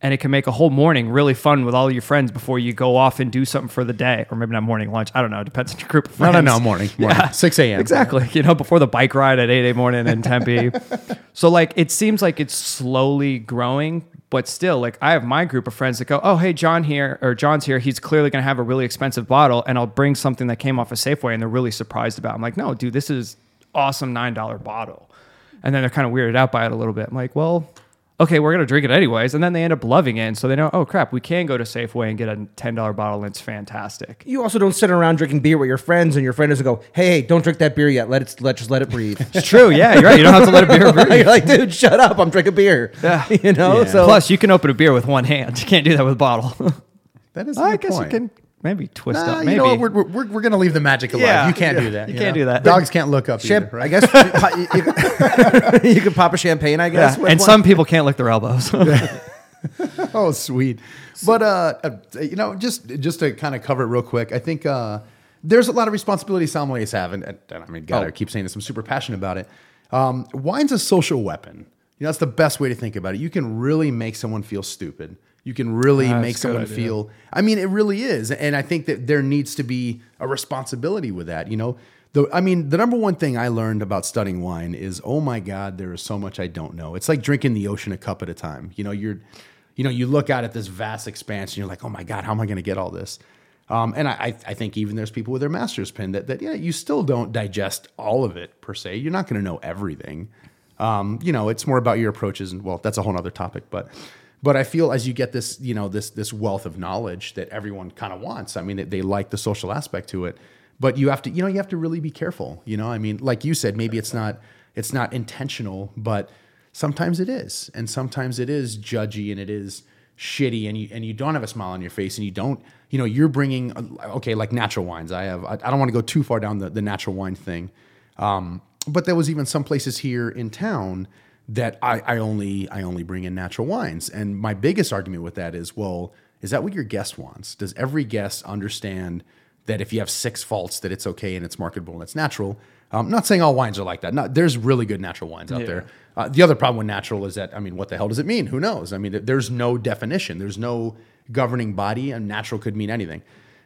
and it can make a whole morning really fun with all your friends before you go off and do something for the day, or maybe not morning lunch. I don't know. It depends on your group of No, friends. no, no, morning, morning, 6 a.m. Exactly. You know, before the bike ride at 8 a.m. morning in Tempe. so like it seems like it's slowly growing, but still, like I have my group of friends that go, Oh, hey, John here or John's here. He's clearly gonna have a really expensive bottle, and I'll bring something that came off a Safeway and they're really surprised about. it. I'm like, no, dude, this is awesome nine dollar bottle. And then they're kind of weirded out by it a little bit. I'm like, well, okay, we're gonna drink it anyways. And then they end up loving it. And so they know, oh crap, we can go to Safeway and get a ten dollar bottle and it's fantastic. You also don't sit around drinking beer with your friends, and your friend doesn't go, "Hey, hey, don't drink that beer yet. Let it, let just let it breathe." It's true, yeah, you're right. You don't have to let a beer breathe. You're like, dude, shut up. I'm drinking beer. Yeah. you know. Yeah. So Plus, you can open a beer with one hand. You can't do that with a bottle. That is a I good guess point. you can maybe twist Nah, up. Maybe you know what? We're, we're, we're going to leave the magic alive. Yeah. you can't Yeah. do that. You can't know? do that. Dogs can't look up Champ- either, right? I guess you, you, you, you pop a champagne. I guess. with And one. some people can't lick their elbows. oh, sweet. But uh, uh, you know, just just to kind of cover it real quick, I think uh, there's a lot of responsibility sommeliers have, and, and I mean, God, Oh. I keep saying this. I'm super passionate about it. Um, wine's a social weapon. You know, that's the best way to think about it. You can really make someone feel stupid. You can really That's make someone idea. feel. I mean, it really is, and I think that there needs to be a responsibility with that. You know, the I mean, the number one thing I learned about studying wine is, oh my God, there is so much I don't know. It's like drinking the ocean a cup at a time. You know, you're, you know, you look out at this vast expanse, and you're like, oh my God, how am I going to get all this? Um, and I, I I think even there's people with their master's pin that that yeah, you still don't digest all of it per se. You're not going to know everything. Um, you know, it's more about your approaches, and well, that's a whole other topic. But but I feel as you get this, you know, this this wealth of knowledge that everyone kind of wants. I mean, they, like the social aspect to it, but you have to, you know, you have to really be careful. You know, I mean, like you said, maybe it's not it's not intentional, but sometimes it is, and sometimes it is judgy and it is shitty, and you and you don't have a smile on your face, and you don't, you know, you're bringing okay, like natural wines. I have, I, I don't want to go too far down the the natural wine thing. Um, but there was even some places here in town that I, I only I only bring in natural wines. And my biggest argument with that is, well, is that what your guest wants? Does every guest understand that if you have six faults, that it's okay and it's marketable and it's natural? Um, I'm not saying all wines are like that. Not, there's really good natural wines out there. Uh, the other problem with natural is that I mean, what the hell does it mean? Who knows? I mean, there's no definition. There's no governing body, and natural could mean anything.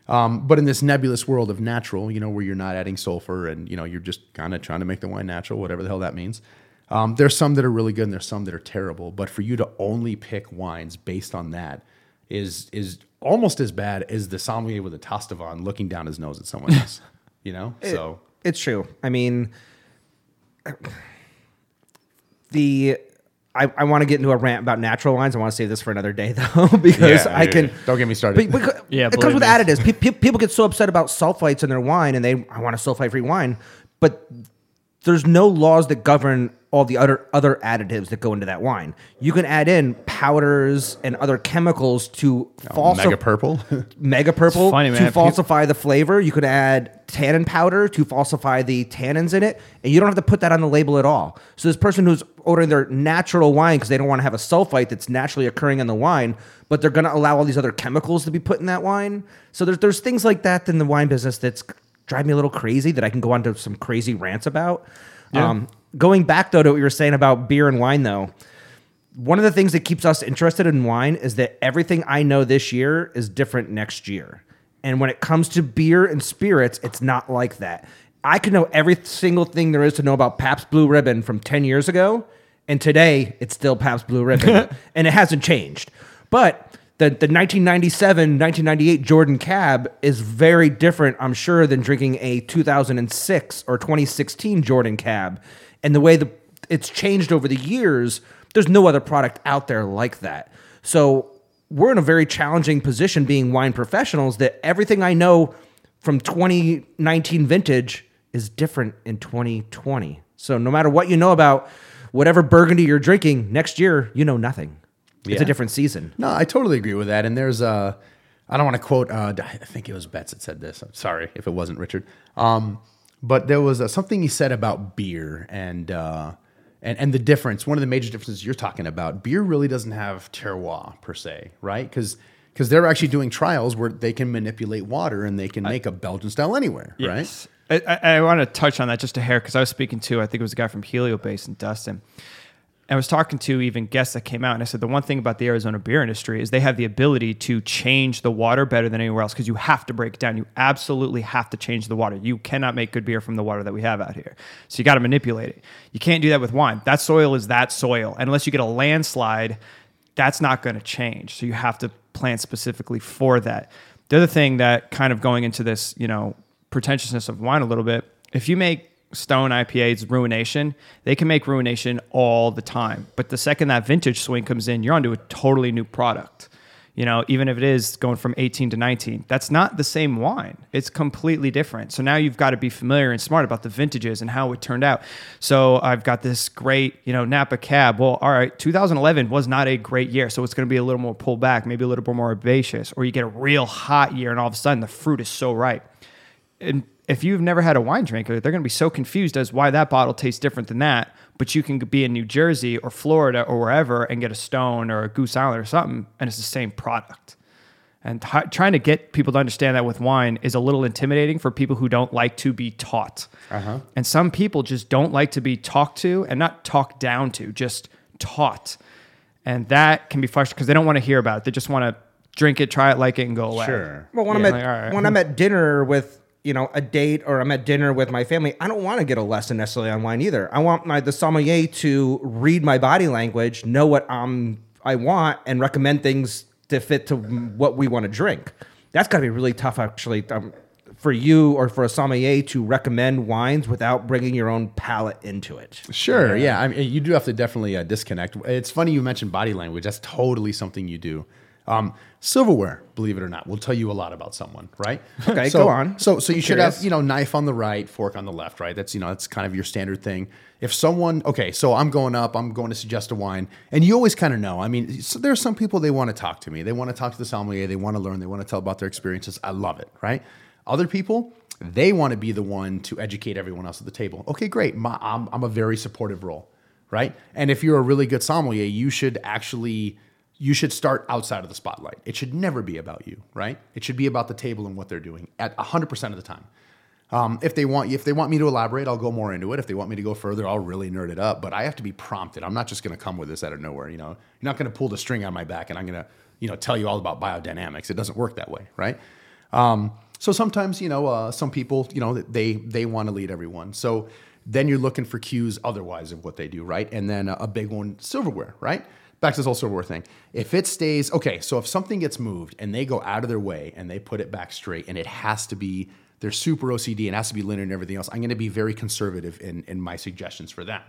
Um, but in this nebulous world of natural, you know, where you're not adding sulfur and you know you're just kind of trying to make the wine natural, whatever the hell that means. Um, there's some that are really good and there's some that are terrible. But for you to only pick wines based on that is is almost as bad as the sommelier with a Tastevin looking down his nose at someone else. You know, so It's true. I mean, the I, I want to get into a rant about natural wines. I want to save this for another day though, because Yeah, I can. yeah. Don't get me started. But, but Yeah, it comes believe with me. additives. Pe- pe- people get so upset about sulfites in their wine, and they I want a sulfite-free wine, but there's no laws that govern all the other other additives that go into that wine. You can add in powders and other chemicals to oh, falsify mega purple. mega purple funny, to falsify the flavor. You could add tannin powder to falsify the tannins in it, and you don't have to put that on the label at all. So this person who's ordering their natural wine because they don't want to have a sulfite that's naturally occurring in the wine, but they're going to allow all these other chemicals to be put in that wine. So there's there's things like that in the wine business that's drive me a little crazy that I can go on to some crazy rants about. Um, going back though to what you were saying about beer and wine though one of the things that keeps us interested in wine is that everything I know this year is different next year. And when it comes to beer and spirits, it's not like that. I could know every single thing there is to know about Pabst Blue Ribbon from 10 years ago, and today it's still Pabst Blue Ribbon, and it hasn't changed. But the, the 1997, 1998 Jordan Cab is very different, I'm sure, than drinking a 2006 or 2016 Jordan Cab. And the way the it's changed over the years, there's no other product out there like that. So we're in a very challenging position being wine professionals that everything I know from 2019 vintage is different in 2020. So no matter what you know about whatever burgundy you're drinking next year, you know nothing. It's a different season. No, I totally agree with that. And there's uh I don't want to quote. Uh, I think it was Betts that said this. I'm sorry if it wasn't Richard. Um, but there was uh, something he said about beer and uh, and and the difference. One of the major differences you're talking about. Beer really doesn't have terroir per se, right? Because because they're actually doing trials where they can manipulate water and they can make a Belgian style anywhere, right? Yes. I, I, I want to touch on that just a hair because I was speaking to, I think it was a guy from Helio Basin Dustin. I was talking to even guests that came out, and I said the one thing about the Arizona beer industry is they have the ability to change the water better than anywhere else because you have to break it down. You absolutely have to change the water. You cannot make good beer from the water that we have out here. So you got to manipulate it. You can't do that with wine. That soil is that soil. And unless you get a landslide, that's not going to change. So you have to plant specifically for that. The other thing that kind of going into this, you know, pretentiousness of wine a little bit, if you make Stone IPA's Ruination, they can make Ruination all the time. But the second that vintage swing comes in, you're onto a totally new product. You know, even if it is going from 18 to 19, that's not the same wine. It's completely different. So now you've got to be familiar and smart about the vintages and how it turned out. So I've got this great, you know, Napa Cab. Well, all right, 2011 was not a great year. So it's going to be a little more pulled back, maybe a little bit more herbaceous. Or you get a real hot year and all of a sudden the fruit is so ripe and if you've never had a wine drinker, they're going to be so confused as why that bottle tastes different than that. But you can be in New Jersey or Florida or wherever and get a Stone or a Goose Island or something, and it's the same product. And t- trying to get people to understand that with wine is a little intimidating for people who don't like to be taught. Uh-huh. And some people just don't like to be talked to and not talked down to, just taught. And that can be frustrating because they don't want to hear about it. They just want to drink it, try it, like it, and go away. Sure. Well, when Yeah, I'm at like, all right. when I'm at dinner with you know a date or I'm at dinner with my family, I don't want to get a lesson necessarily on wine either. I want my the sommelier to read my body language, know what um I want, and recommend things to fit to what we want to drink. That's got to be really tough, actually, um, for you or for a sommelier to recommend wines without bringing your own palate into it. Sure. Yeah. I mean, you do have to definitely uh, disconnect. It's funny you mentioned body language. That's totally something you do. Um, silverware, believe it or not, will tell you a lot about someone, right? Okay, so, go on. So, so you I'm should curious. have, you know, knife on the right, fork on the left, right? That's, you know, that's kind of your standard thing. If someone, okay, so I'm going up, I'm going to suggest a wine, and you always kind of know. I mean, so there are some people they want to talk to me, they want to talk to the sommelier, they want to learn, they want to tell about their experiences. I love it, right? Other people, they want to be the one to educate everyone else at the table. Okay, great. My, I'm, I'm a very supportive role, right? And if you're a really good sommelier, you should actually you should start outside of the spotlight. It should never be about you, right? It should be about the table and what they're doing at 100% of the time. Um, if they want if they want me to elaborate, I'll go more into it. If they want me to go further, I'll really nerd it up. But I have to be prompted. I'm not just going to come with this out of nowhere. You know, you're not going to pull the string on my back and I'm going to you know tell you all about biodynamics. It doesn't work that way, right? Um, so sometimes you know uh, some people you know they they want to lead everyone. So then you're looking for cues otherwise of what they do, right? And then a, a big one, silverware, right? Back to this whole silverware thing. If it stays okay, so if something gets moved and they go out of their way and they put it back straight, and it has to be they're super OCD and has to be linear and everything else, I'm going to be very conservative in in my suggestions for them.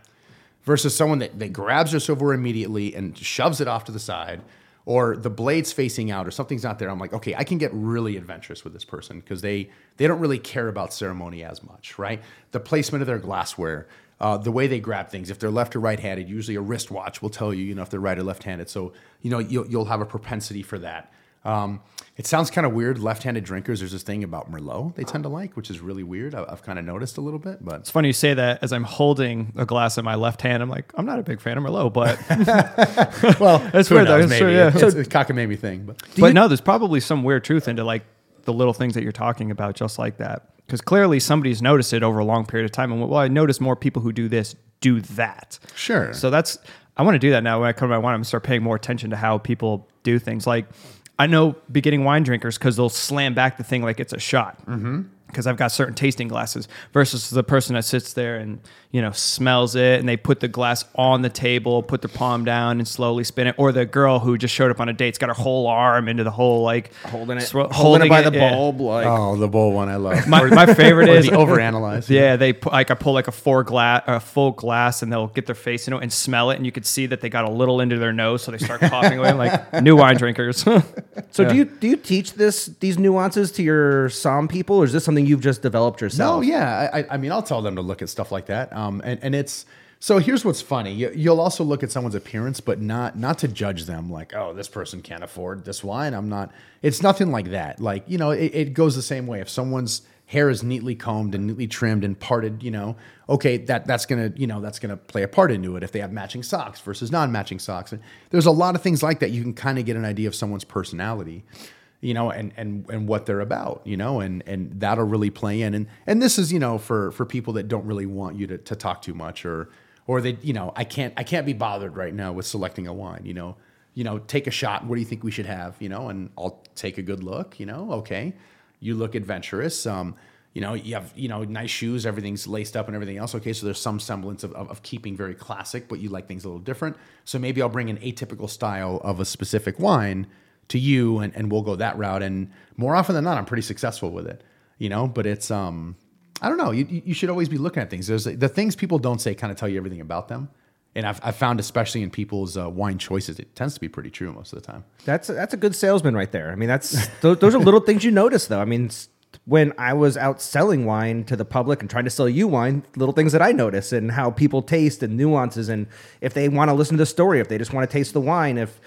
Versus someone that, that grabs their silverware immediately and shoves it off to the side, or the blade's facing out, or something's not there. I'm like, okay, I can get really adventurous with this person because they they don't really care about ceremony as much, right? The placement of their glassware, uh, the way they grab things. If they're left or right-handed, usually a wristwatch will tell you, you know, if they're right or left-handed. So you know you'll, you'll have a propensity for that. Um, it sounds kind of weird. Left-handed drinkers, there's this thing about Merlot they tend to like, which is really weird. I, I've kind of noticed a little bit, but It's funny you say that as I'm holding a glass in my left hand. I'm like, I'm not a big fan of Merlot, but well, That's weird, though. knows, true, maybe. yeah. It's, it's a cockamamie thing, but but no, there's probably some weird truth into like the little things that you're talking about, just like that. Because clearly somebody's noticed it over a long period of time. And well, I notice more people who do this do that. Sure. So that's I want to do that now. When I come to my wine, I'm gonna start paying more attention to how people do things. Like I know beginning wine drinkers because they'll slam back the thing like it's a shot. Mm-hmm. Because I've got certain tasting glasses versus the person that sits there and you know smells it and they put the glass on the table, put their palm down and slowly spin it, or the girl who just showed up on a date's got her whole arm into the whole like holding it, swirl- holding, it by the yeah. bulb, like oh, the bulb one I love. My, my favorite is the overanalyze. yeah, they pu- like I pull like a four glass, a full glass, and they'll get their face in it and smell it, and you could see that they got a little into their nose, so they start coughing away. Like new wine drinkers. So do you do you teach this these nuances to your som people, or is this something you've just developed yourself? No, yeah. I, I- I mean, I'll tell them to look at stuff like that. Um, Um, and, and it's so here's what's funny. You, you'll also look at someone's appearance, but not not to judge them like, oh, this person can't afford this wine. I'm not. It's nothing like that. Like you know, it, it goes the same way. If someone's hair is neatly combed and neatly trimmed and parted, you know, okay, that that's gonna you know that's gonna play a part into it. If they have matching socks versus non-matching socks, and there's a lot of things like that. You can kind of get an idea of someone's personality you know, and and and what they're about, you know, and and that'll really play in. And and this is, you know, for for people that don't really want you to, to talk too much or or they, you know, I can't I can't be bothered right now with selecting a wine, you know. You know, take a shot. What do you think we should have? You know, and I'll take a good look. You know, okay, you look adventurous. Um, you know, you have you know nice shoes. Everything's laced up and everything else. Okay, so there's some semblance of, of, of keeping very classic, but you like things a little different. So maybe I'll bring an atypical style of a specific wine to you and, and we'll go that route. And more often than not i'm pretty successful with it you know but it's um i don't know. You, you should always be looking at things. There's the things people don't say kind of tell you everything about them. And i've, I've found especially in people's uh, wine choices it tends to be pretty true most of the time. That's that's a good salesman right there. I mean, that's those, those are little things you notice, though. I mean, when I was out selling wine to the public and trying to sell you wine, little things that I notice and how people taste and nuances, and if they want to listen to the story, if they just want to taste the wine, if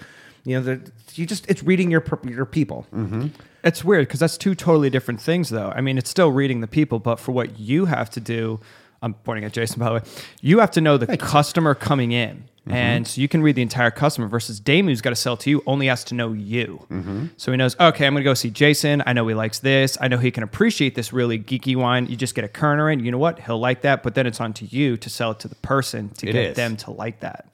you know, they're- you just it's reading your your people. Mm-hmm. It's weird because that's two totally different things, though. I mean, it's still reading the people, but for what you have to do, I'm pointing at Jason, by the way, you have to know the customer coming in. Mm-hmm. And so you can read the entire customer versus Damon, who's got to sell to you, only has to know you. Mm-hmm. So he knows, okay, I'm going to go see Jason. I know he likes this. I know he can appreciate this really geeky wine. You just get a Kerner in. You know what? He'll like that. But then it's on to you to sell it to the person to It get is. them to like that.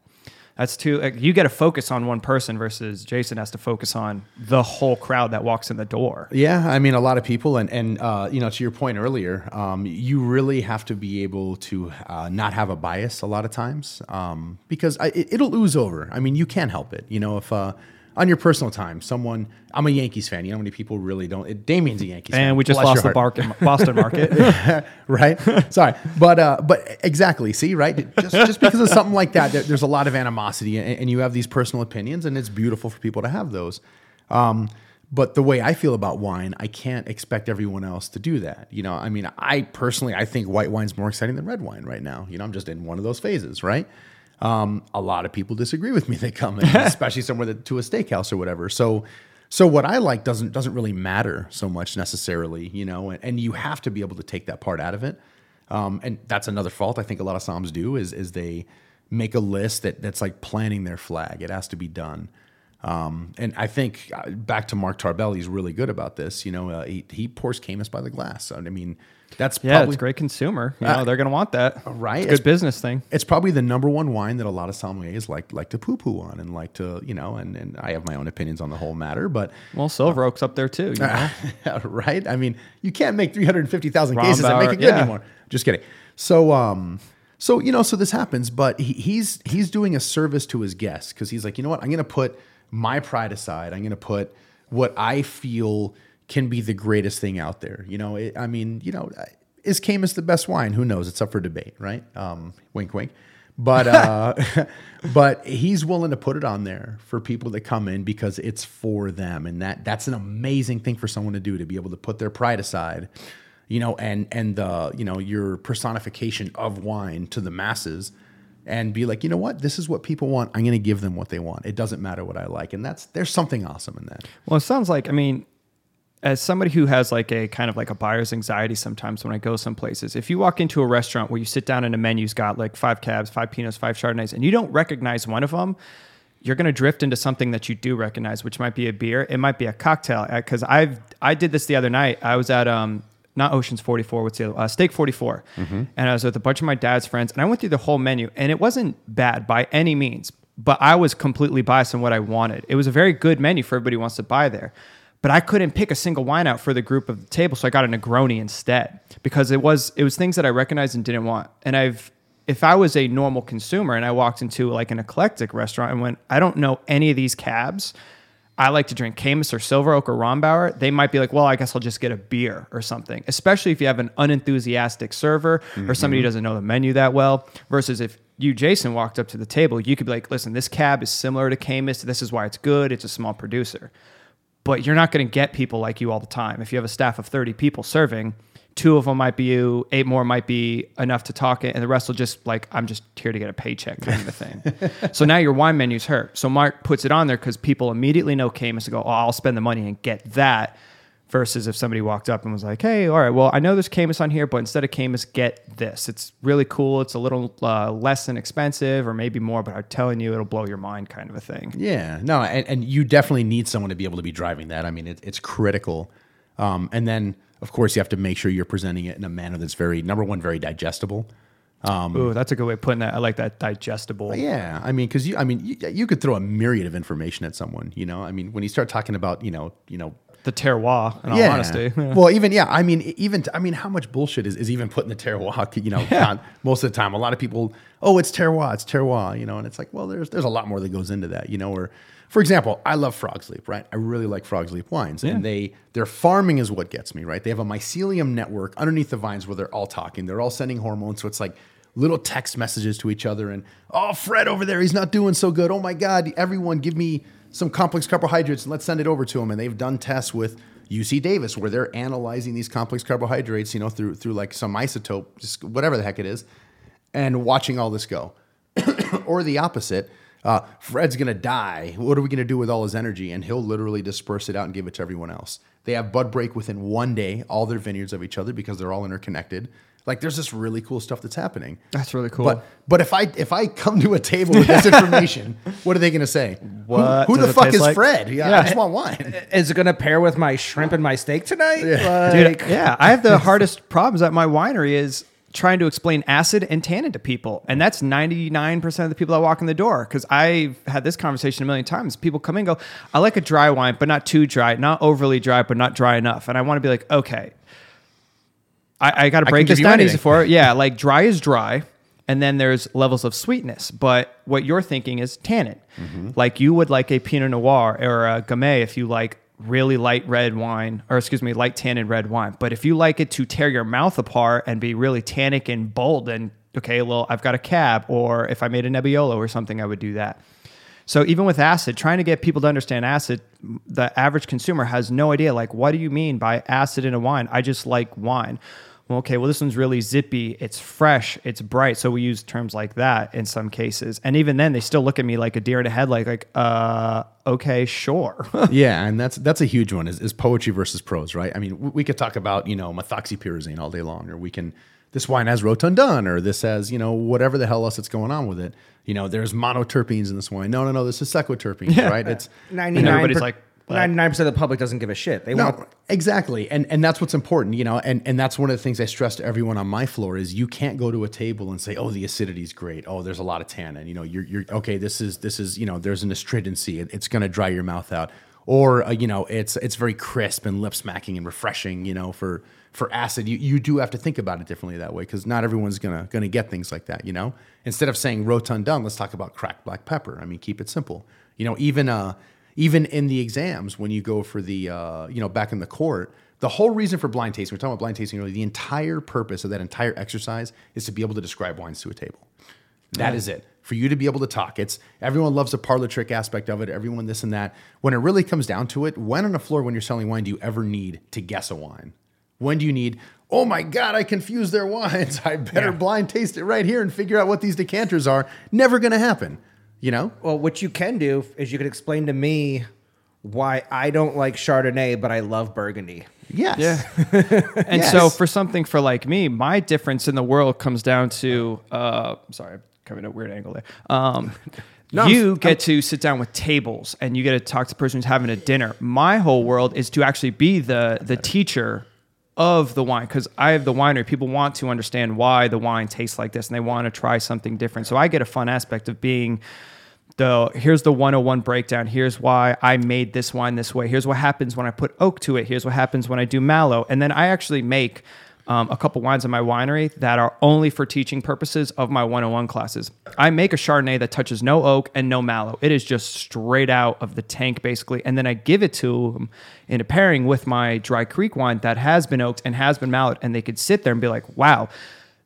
That's too. Like, you got to focus on one person versus Jason has to focus on the whole crowd that walks in the door. Yeah, I mean, a lot of people, and and uh, you know, to your point earlier, um, you really have to be able to uh, not have a bias a lot of times um, because I, it, it'll ooze over. I mean, you can't help it. You know, if uh, on your personal time, someone, I'm a Yankees fan. You know, how many people really don't. It, Damien's a Yankees fan. And we just Bless lost the bark Boston market. right? Sorry, but uh, but exactly. See, right? Just just because of something like that, there, there's a lot of animosity, and, and you have these personal opinions, and it's beautiful for people to have those. Um, but the way I feel about wine, I can't expect everyone else to do that. You know, I mean, I personally, I think white wine's more exciting than red wine right now. You know, I'm just in one of those phases, right? Um, a lot of people disagree with me. They come in, especially somewhere that, to a steakhouse or whatever. So, so what I like doesn't doesn't really matter so much necessarily, you know. And, and you have to be able to take that part out of it. Um, and that's another fault I think a lot of soms do is is they make a list that that's like planting their flag. It has to be done. Um, and I think uh, back to Mark Tarbell, he's really good about this. You know, uh, he, he pours Caymus by the glass. I mean, that's yeah, probably it's great consumer. You uh, know, they're going to want that. Uh, right. It's a good business thing. it's probably the number one wine that a lot of sommeliers like like to poo poo on and like to you know and, and I have my own opinions on the whole matter, but Well, Silver uh, Oak's up there too. You know? right? I mean, you can't make three hundred fifty thousand cases and make it good yeah. anymore. Just kidding. So um, So you know, so this happens, but he, he's he's doing a service to his guests because he's like, you know what, I'm going to put my pride aside. I'm going to put what I feel can be the greatest thing out there. You know, it, I mean, you know, is Caymus the best wine? Who knows? It's up for debate, right? Um, wink, wink. But uh, but he's willing to put it on there for people that come in because it's for them, and that that's an amazing thing for someone to do to be able to put their pride aside, you know, and and the you know your personification of wine to the masses, and be like, you know what, this is what people want. I'm going to give them what they want. It doesn't matter what I like, and that's there's something awesome in that. Well, it sounds like I mean, as somebody who has like a kind of like a buyer's anxiety sometimes when I go some places, if you walk into a restaurant where you sit down and a menu's got like five cabs, five pinots, five chardonnays, and you don't recognize one of them, you're going to drift into something that you do recognize, which might be a beer, it might be a cocktail. Because I've I did this the other night. I was at um not Ocean's 44, what's the other? Uh, Steak 44, and I was with a bunch of my dad's friends, and I went through the whole menu, and it wasn't bad by any means, but I was completely biased on what I wanted. It was a very good menu for everybody who wants to buy there but I couldn't pick a single wine out for the group of the table, so I got a Negroni instead because it was it was things that I recognized and didn't want. And I've if I was a normal consumer and I walked into like an eclectic restaurant and went, I don't know any of these cabs. I like to drink Caymus or Silver Oak or Rombauer. They might be like, well, I guess I'll just get a beer or something. Especially if you have an unenthusiastic server or somebody who mm-hmm. doesn't know the menu that well. Versus if you, Jason, walked up to the table, you could be like, listen, this cab is similar to Caymus. This is why it's good. It's a small producer but you're not going to get people like you all the time. If you have a staff of 30 people serving, two of them might be you, eight more might be enough to talk it, and the rest will just like, I'm just here to get a paycheck kind of a thing. so now your wine menu's hurt. So Mark puts it on there because people immediately know Caymus and go, oh, I'll spend the money and get that. Versus if somebody walked up and was like, hey, all right, well, I know there's Caymus on here, but instead of Caymus, get this. It's really cool. It's a little uh, less than expensive or maybe more, but I'm telling you, it'll blow your mind kind of a thing. Yeah, no, and, and you definitely need someone to be able to be driving that. I mean, it, it's critical. Um, and then, of course, you have to make sure you're presenting it in a manner that's very number one, very digestible. Ooh, that's a good way of putting that. I like that digestible. Yeah, I mean, because you, I mean, you, you could throw a myriad of information at someone. You know, I mean, when you start talking about, you know, you know, The terroir, in all honesty. Well, even yeah, I mean, even I mean, how much bullshit is, is even put in the terroir? You know, not- most of the time, a lot of people, oh, it's terroir, it's terroir, you know, and it's like, well, there's there's a lot more that goes into that, you know. Or, for example, I love Frog's Leap, right? I really like Frog's Leap wines, and they their farming is what gets me, right? They have a mycelium network underneath the vines where they're all talking, they're all sending hormones, so it's like little text messages to each other, and oh, Fred over there, he's not doing so good. Oh my God, everyone, give me some complex carbohydrates and let's send it over to them. And they've done tests with UC Davis where they're analyzing these complex carbohydrates, you know, through through like some isotope, just whatever the heck it is, and watching all this go. or the opposite. Uh, Fred's gonna die. What are we gonna do with all his energy? And he'll literally disperse it out and give it to everyone else. They have bud break within one day, all their vineyards of each other because they're all interconnected. Like there's this really cool stuff that's happening. That's really cool. But but if I if I come to a table with this information, what are they gonna say? Who- What Who, does the fuck is like? Fred? Yeah, Yeah. I just want wine. Is it going to pair with my shrimp and my steak tonight? Dude, yeah, I have the hardest problems at my winery is trying to explain acid and tannin to people. And that's 99% of the people that walk in the door. Cause I've had this conversation a million times. People come in and go, I like a dry wine, but not too dry, not overly dry, but not dry enough. And I want to be like, okay, I, I got to break this down easy for it. Yeah, like dry is dry, and then there's levels of sweetness. But what you're thinking is tannin. Mm-hmm. Like you would like a Pinot Noir or a Gamay if you like really light red wine, or excuse me, light tannin red wine. But if you like it to tear your mouth apart and be really tannic and bold, then okay, well, I've got a cab. Or if I made a Nebbiolo or something, I would do that. So even with acid, trying to get people to understand acid, the average consumer has no idea. Like, what do you mean by acid in a wine? I just like wine. Well, okay, well, this one's really zippy. It's fresh. It's bright. So we use terms like that in some cases. And even then, they still look at me like a deer in a headlight. Like, uh, okay, sure. yeah, and that's that's a huge one is, is poetry versus prose, right? I mean, we, we could talk about you know methoxypyrazine all day long, or we can this wine has rotundone, or this has you know whatever the hell else that's going on with it. You know, there's monoterpenes in this wine. No, no, no, this is sesquiterpenes, right? It's Ninety-nine. everybody's like, what? ninety-nine percent of the public doesn't give a shit. They No, want exactly, and and that's what's important, you know, and and that's one of the things I stress to everyone on my floor is you can't go to a table and say, oh, the acidity is great, oh, there's a lot of tannin, you know, you're you're okay, this is this is you know, there's an astringency, it, it's going to dry your mouth out, or uh, you know it's it's very crisp and lip smacking and refreshing. You know, for for acid, you, you do have to think about it differently that way because not everyone's gonna gonna get things like that. You know, instead of saying rotundone, let's talk about cracked black pepper. I mean, keep it simple. You know, even uh even in the exams when you go for the uh, you know back in the court. The whole reason for blind tasting, we're talking about blind tasting earlier, the entire purpose of that entire exercise is to be able to describe wines to a table. That is it. For you to be able to talk. It's everyone loves the parlor trick aspect of it, everyone this and that. When it really comes down to it, when on a floor when you're selling wine do you ever need to guess a wine? When do you need, oh my God, I confused their wines. I better blind taste it right here and figure out what these decanters are. Never gonna happen. You know? Well, what you can do is you can explain to me why I don't like Chardonnay, but I love Burgundy. Yes. Yeah. and Yes. so for something for like me, my difference in the world comes down to uh sorry, I'm coming at a weird angle there. Um you get to sit down with tables and you get to talk to the person who's having a dinner. My whole world is to actually be the the teacher of the wine because I have the winery. People want to understand why the wine tastes like this and they want to try something different. So I get a fun aspect of being the here's the 101 breakdown. Here's why I made this wine this way. Here's what happens when I put oak to it. Here's what happens when I do mallow. And then I actually make um, a couple wines in my winery that are only for teaching purposes of my 101 classes. I make a Chardonnay that touches no oak and no mallow. It is just straight out of the tank, basically. And then I give it to them in a pairing with my Dry Creek wine that has been oaked and has been mallowed. And they could sit there and be like, wow,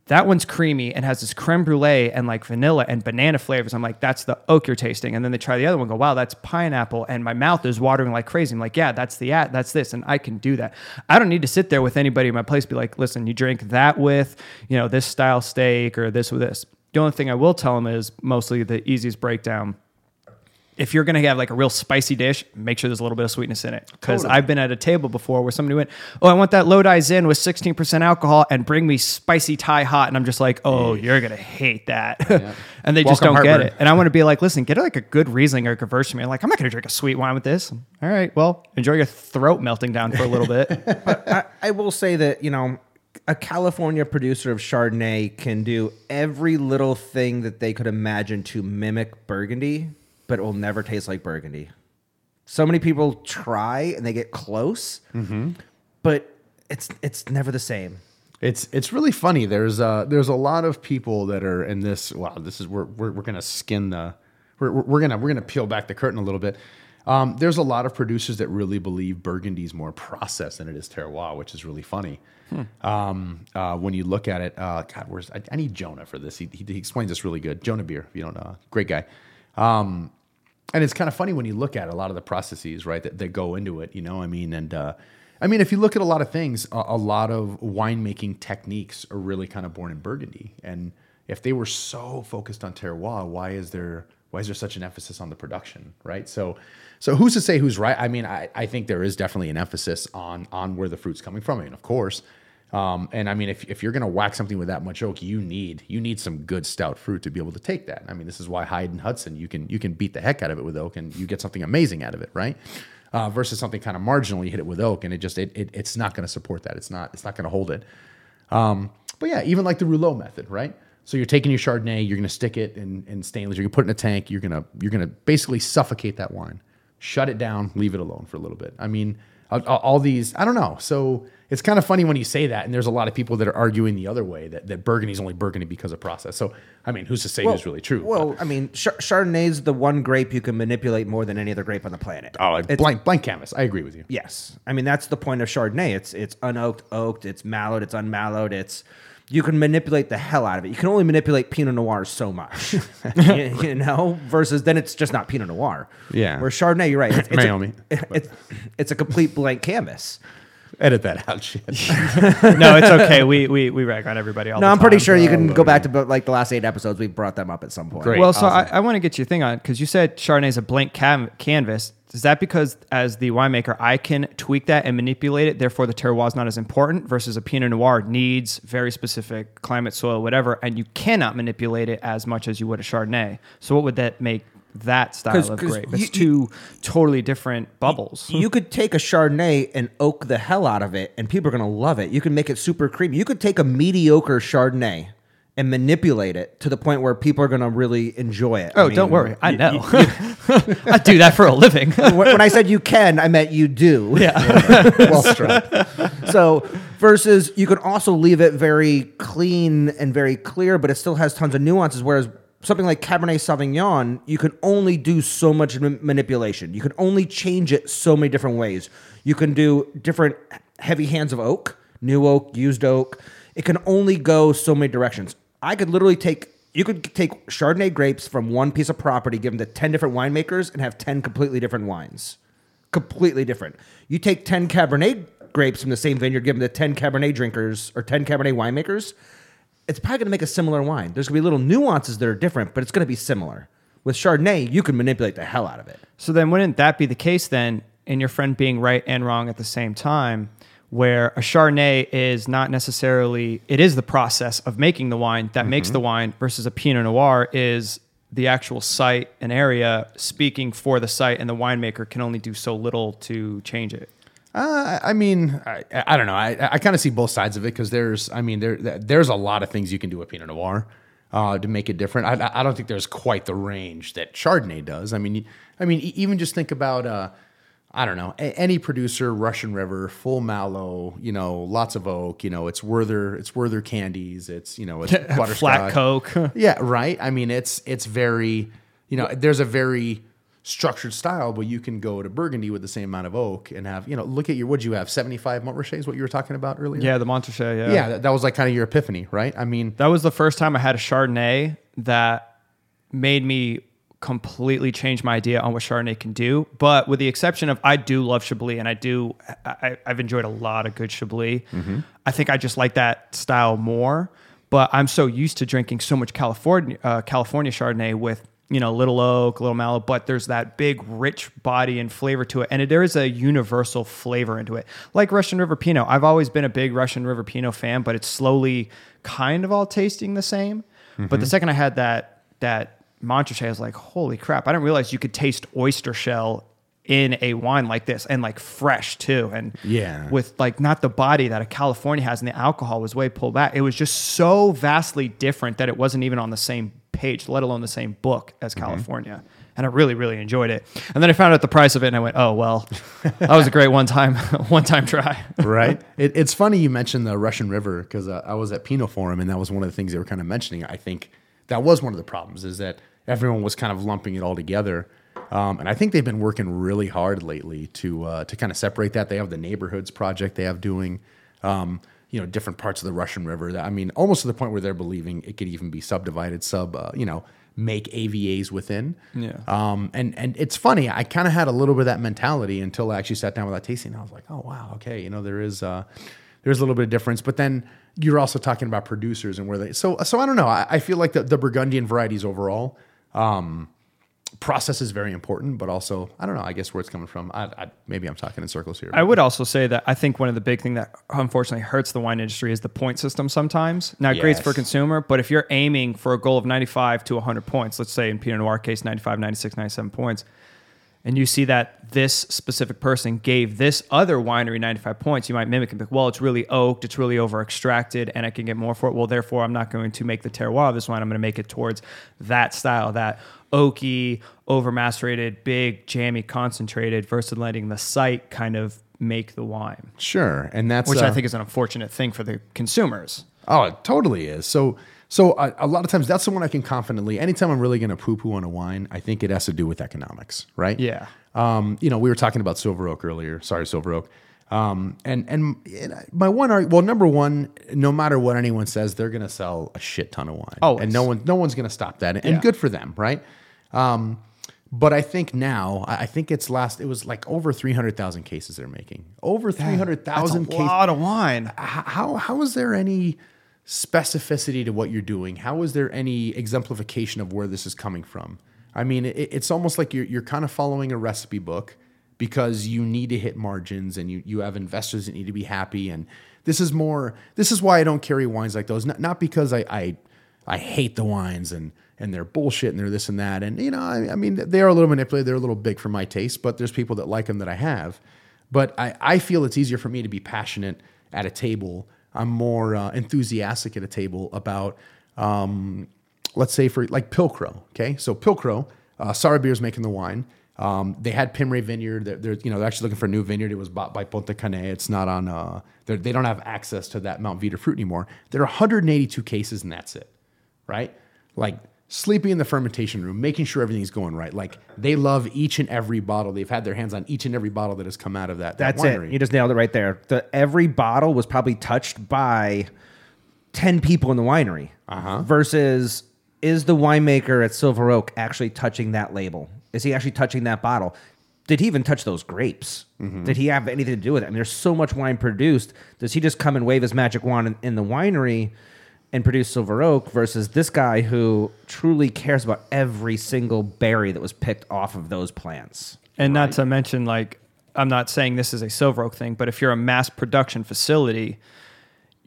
that one's creamy and has this creme brulee and like vanilla and banana flavors. I'm like, that's the oak you're tasting. And then they try the other one, go, wow, that's pineapple. And my mouth is watering like crazy. I'm like, yeah, that's the at, that's this. And I can do that. I don't need to sit there with anybody in my place, be like, listen, you drink that with, you know, this style steak or this with this. The only thing I will tell them is mostly the easiest breakdown if you're gonna have like a real spicy dish, make sure there's a little bit of sweetness in it. Because I've been at a table before where somebody went, "Oh, I want that Lodi Zin with 16% alcohol and bring me spicy Thai hot," and I'm just like, "Oh, you're gonna hate that," and they just don't get it. And I want to be like, "Listen, get like a good Riesling or a Gewürztraminer." Like, I'm not gonna drink a sweet wine with this. All right, well, enjoy your throat melting down for a little bit. I, I will say that you know a California producer of Chardonnay can do every little thing that they could imagine to mimic Burgundy, but it will never taste like Burgundy. So many people try and they get close, but it's it's never the same. It's it's really funny. There's uh there's a lot of people that are in this. Wow, this is we're we're, we're gonna skin the we're, we're we're gonna we're gonna peel back the curtain a little bit. Um, there's a lot of producers that really believe Burgundy's more processed than it is terroir, which is really funny. Um, uh, when you look at it, uh, God, where's I, I need Jonah for this. He, he, he explains this really good. Jonah Beer, if you don't know, great guy. Um, and it's kind of funny when you look at a lot of the processes, right, that, that go into it. You know, I mean, and uh, I mean, if you look at a lot of things, a, a lot of winemaking techniques are really kind of born in Burgundy. And if they were so focused on terroir, why is there why is there such an emphasis on the production, right? So, so who's to say who's right? I mean, I, I think there is definitely an emphasis on on where the fruit's coming from. I mean, of course. Um, and I mean, if, if you're going to whack something with that much oak, you need you need some good stout fruit to be able to take that. I mean, this is why Hyde and Hudson you can you can beat the heck out of it with oak, and you get something amazing out of it, right? Uh, versus something kind of marginal, you hit it with oak, and it just it, it it's not going to support that. It's not it's not going to hold it. Um, but yeah, even like the Roulot method, right? So you're taking your Chardonnay, you're going to stick it in, in stainless, you're going to put it in a tank, you're going to you're going to basically suffocate that wine, shut it down, leave it alone for a little bit. I mean, all, all these, I don't know. So it's kind of funny when you say that, and there's a lot of people that are arguing the other way that, that Burgundy's only Burgundy because of process. So I mean, who's to say who's really true? Well, I mean, Ch- Chardonnay's the one grape you can manipulate more than any other grape on the planet. oh, like blank blank canvas. I agree with you. Yes, I mean that's the point of Chardonnay. It's it's unoaked, oaked, it's mallowed, it's unmallowed. It's you can manipulate the hell out of it. You can only manipulate Pinot Noir so much, you, you know. Versus then it's just not Pinot Noir. Yeah. Where Chardonnay, you're right. It's, it's. A, it's, it's a complete blank canvas. Edit that out, shit. no, it's okay. We we we rag on everybody all No, the I'm time. pretty sure you can oh, go back to but, like the last eight episodes. We brought them up at some point. Great. Well, so I, I want to get your thing on because you said Chardonnay is a blank cam- canvas. Is that because, as the winemaker, I can tweak that and manipulate it? Therefore, the terroir is not as important. Versus a Pinot Noir needs very specific climate, soil, whatever, and you cannot manipulate it as much as you would a Chardonnay. So, what would that make that style 'Cause- of 'cause grape? you- It's two totally different bubbles. you could take a Chardonnay and oak the hell out of it, and people are gonna love it. You can make it super creamy. You could take a mediocre Chardonnay and manipulate it to the point where people are going to really enjoy it. Oh, I don't mean, worry. I know. I do that for a living. when when I said you can, I meant you do. yeah. well struck. So versus you can also leave it very clean and very clear, but it still has tons of nuances. Whereas something like Cabernet Sauvignon, you can only do so much ma- manipulation. You can only change it so many different ways. You can do different heavy hands of oak, new oak, used oak. It can only go so many directions. I could literally take. You could take Chardonnay grapes from one piece of property, give them to 10 different winemakers, and have 10 completely different wines completely different. You take 10 Cabernet grapes from the same vineyard, give them to 10 Cabernet drinkers or 10 Cabernet winemakers, it's probably going to make a similar wine. There's going to be little nuances that are different, but it's going to be similar. With Chardonnay, you can manipulate the hell out of it. So then, wouldn't that be the case then, in your friend being right and wrong at the same time, where a Chardonnay is not necessarily, it is the process of making the wine that makes mm-hmm. the wine, versus a Pinot Noir is the actual site and area speaking for the site, and the winemaker can only do so little to change it. Uh, I mean, I, I don't know. I, I kind of see both sides of it because there's, I mean, there there's a lot of things you can do with Pinot Noir uh, to make it different. I, I don't think there's quite the range that Chardonnay does. I mean, I mean, even just think about, uh, I don't know, a- any producer, Russian River, full mallow, you know, lots of oak. You know, it's Werther, it's Werther candies. It's you know, it's butterscotch. Flat Coke. Yeah, right. I mean, it's it's very, you know, there's a very structured style, but you can go to Burgundy with the same amount of oak and have, you know, look at your, what'd you have, 75 Montrachet is what you were talking about earlier? yeah, the Montrachet. Yeah. Yeah, that, that was like kind of your epiphany, right? I mean, That was the first time I had a Chardonnay that made me completely change my idea on what Chardonnay can do. But with the exception of, I do love Chablis, and I do, I, I've enjoyed a lot of good Chablis. I think I just like that style more. But I'm so used to drinking so much California, uh, California Chardonnay with you know little oak, little mallow, but there's that big rich body and flavor to it, and there is a universal flavor into it, like Russian River Pinot. I've always been a big Russian River Pinot fan, but it's slowly kind of all tasting the same. But the mm-hmm. second I had that that Montrachet, I was like, holy crap! I didn't realize you could taste oyster shell in a wine like this and like fresh too and Yeah. with like not the body that a california has and the alcohol was way pulled back it was just so vastly different that it wasn't even on the same page let alone the same book as california and i really really enjoyed it and then i found out the price of it and i went oh well that was a great one time one time try right? It, it's funny you mentioned the Russian River because uh, I was at Pinot Forum and that was one of the things they were kind of mentioning. I think that was one of the problems is that everyone was kind of lumping it all together. Um, and I think they've been working really hard lately to uh, to kind of separate that. They have the neighborhoods project they have doing, um, you know, different parts of the Russian River. That I mean, almost to the point where they're believing it could even be subdivided, sub, uh, you know, make AVAs within. Yeah. Um, and and it's funny. I kind of had a little bit of that mentality until I actually sat down with that tasting. I was like, oh wow, okay, you know, there is uh, there's a little bit of difference. But then you're also talking about producers and where they. So so I don't know. I, I feel like the, the Burgundian varieties overall. Um, process is very important, but also I don't know. I guess where it's coming from. I, I maybe I'm talking in circles here. I would also say that I think one of the big thing that unfortunately hurts the wine industry is the point system sometimes. Now, great for consumer, but if you're aiming for a goal of 95 to 100 points, let's say in Pinot Noir case 95, 96, 97 points, and you see that this specific person gave this other winery 95 points, you might mimic and be like, well, it's really oaked, it's really over extracted, and I can get more for it. Well, therefore, I'm not going to make the terroir of this wine. I'm going to make it towards that style, that oaky, over macerated, big, jammy, concentrated, versus letting the site kind of make the wine, sure, and that's which I uh, think is an unfortunate thing for the consumers. Oh, it totally is. So, so uh, a lot of times that's the one I can confidently. Anytime I'm really going to poo poo on a wine, I think it has to do with economics, right? Yeah. Um, you know, we were talking about Silver Oak earlier. Sorry, Silver Oak. Um, and and my one, arg- well, number one, no matter what anyone says, they're going to sell a shit ton of wine, Oh, and no one, no one's going to stop that, and Yeah. good for them, right? Um, but I think now, I think it's last. It was like over three hundred thousand cases they're making. Over three hundred thousand. That's a cases lot of wine. how how is there any specificity to what you're doing? How is there any exemplification of where this is coming from? I mean, it, it's almost like you're you're kind of following a recipe book because you need to hit margins and you you have investors that need to be happy and this is more this is why I don't carry wines like those not, not because I, I I hate the wines and and they're bullshit and they're this and that and you know I, I mean they are a little manipulated they're a little big for my taste but there's people that like them that I have but I, I feel it's easier for me to be passionate at a table. I'm more uh, enthusiastic at a table about um, let's say for like Pilcrow. Okay, so Pilcrow, uh, Sara Beer's making the wine. Um, they had Pym-Rae Vineyard. They're, they're, you know they're actually looking for a new vineyard. It was bought by Pontet-Canet. It's not on. Uh, they don't have access to that Mount Veeder fruit anymore. There are 182 cases and that's it, right? Like sleeping in the fermentation room, making sure everything's going right. Like they love each and every bottle. They've had their hands on each and every bottle that has come out of that. that That's winery. it. You just nailed it right there. The every bottle was probably touched by ten people in the winery. Uh-huh. Versus, is the winemaker at Silver Oak actually touching that label? Is he actually touching that bottle? Did he even touch those grapes? Mm-hmm. Did he have anything to do with it? I mean, there's so much wine produced. Does he just come and wave his magic wand in, in the winery and produce Silver Oak versus this guy who truly cares about every single berry that was picked off of those plants? And not to mention, like, I'm not saying this is a Silver Oak thing, but if you're a mass production facility,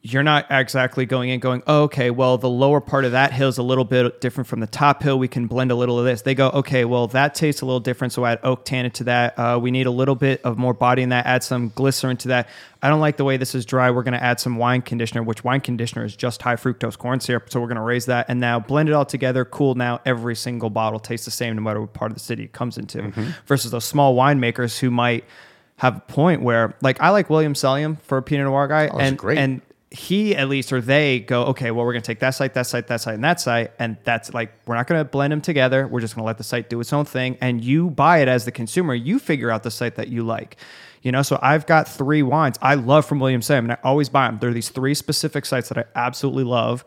you're not exactly going in going, oh, okay, well, the lower part of that hill is a little bit different from the top hill. We can blend a little of this. They go, okay, well, that tastes a little different, so add oak tannin to that. Uh, we need a little bit of more body in that. Add some glycerin to that. I don't like the way this is dry. We're going to add some wine conditioner, which wine conditioner is just high fructose corn syrup. So we're going to raise that and now blend it all together. Cool. Now every single bottle tastes the same no matter what part of the city it comes into. Versus those small winemakers who might have a point where, like, I like Williams Selyem for a Pinot Noir guy, Oh, and great. and he at least or they go, okay, well, we're gonna take that site, that site, that site, and that site, and that's like we're not gonna blend them together. We're just gonna let the site do its own thing, and you buy it as the consumer. You figure out the site that you like. You know, so I've got three wines I love from Williams Selyem, and I always buy them. There are these three specific sites that I absolutely love,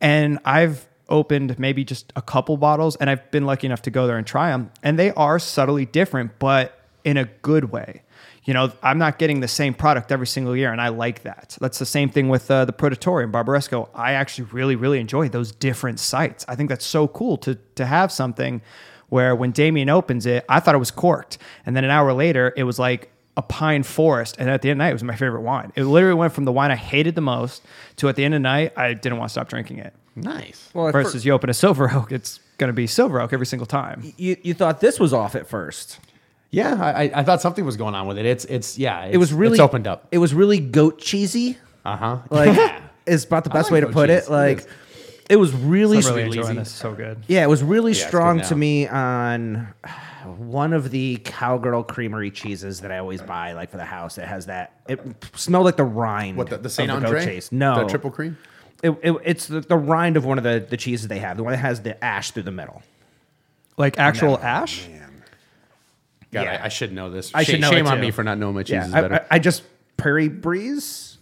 and I've opened maybe just a couple bottles, and I've been lucky enough to go there and try them, and they are subtly different, but in a good way. You know, I'm not getting the same product every single year, and I like that. That's the same thing with uh, the Produttori Barbaresco. I actually really, really enjoy those different sites. I think that's so cool to to have something where when Damien opens it, I thought it was corked, and then an hour later, it was like a pine forest, and at the end of the night, it was my favorite wine. It literally went from the wine I hated the most to at the end of the night, I didn't want to stop drinking it. nice. Well, at fir- Versus you open a Silver Oak, it's going to be Silver Oak every single time. you, you thought this was off at first. Yeah, I, I- I thought something was going on with it. It's it's yeah. It's, It was really it's opened up. It was really goat cheesy. Uh huh. Like is about the best like way to put cheese. it. Like it was really, I'm really Sweet enjoying this. So good. yeah, it was really it's good strong to me on one of the cowgirl creamery cheeses that I always buy, like for the house. It has that. It smelled like the rind. What the, the of Saint goat Andre? cheese. No, the triple cream. It, it- it's the, the rind of one of the, the cheeses they have. The one that has the ash through the middle. Like actual ash? God, Yeah. I, I should know this. I should Shame- know Shame on too. me for not knowing my cheeses Yeah, I, better. I, I just Prairie Breeze.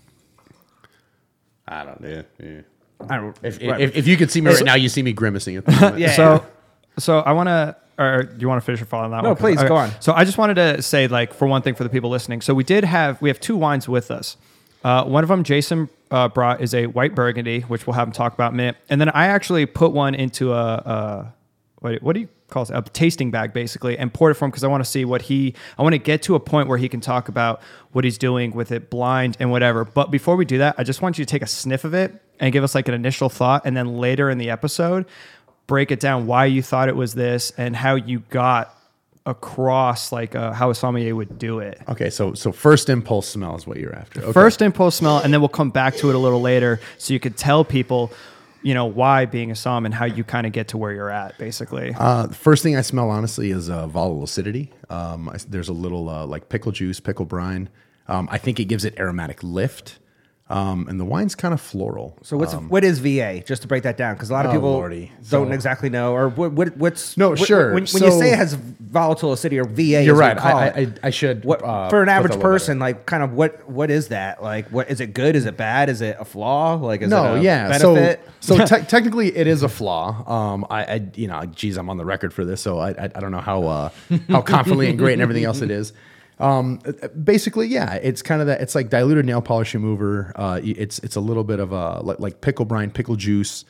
I, don't know. Yeah. I don't. If, whatever. if, if you could see me right now, you see me grimacing at the moment. yeah. So, so I want to, or do you want to finish your follow on that No, one? 'Cause- please, go on. So I just wanted to say, like, for one thing, for the people listening. So we did have, we have two wines with us. Uh, one of them, Jason uh, brought, is a white Burgundy, which we'll have him talk about in a minute. And then I actually put one into a, a what, what do you it? A tasting bag, basically, and poured it for him because I want to see what he, I want to get to a point where he can talk about what he's doing with it blind and whatever. But before we do that, I just want you to take a sniff of it and give us like an initial thought. And then later in the episode, break it down why you thought it was this and how you got across like uh, how a sommelier would do it. Okay, so so first impulse smell is what you're after. Okay. First impulse smell, and then we'll come back to it a little later, so you could tell people, you know, why being a som and how you kind of get to where you're at, basically. Uh, the first thing I smell, honestly, is uh, volatile acidity. Um, I, there's a little uh, like pickle juice, pickle brine. Um, I think it gives it aromatic lift, um, and the wine's kind of floral. So what's what is VA? Just to break that down, because a lot of Um, Oh, people Lordy. don't So- exactly know, or what, what what's No, what- sure. When, when you say it has volatile acidity or VA, You're right. I, I, I should what uh, for an put that a average person, like kind of what what is that? Like, what is it good? Is it bad? Is it a flaw? Like, is no, it a yeah. benefit? So, so te- technically, it is a flaw. Um, I, I, you know, geez, I'm on the record for this, so I, I, I don't know how uh, how confidently and great and everything else it is. Um, basically, yeah, it's kind of that. It's like diluted nail polish remover. Uh, it's it's a little bit of a like, like pickle brine, pickle juice.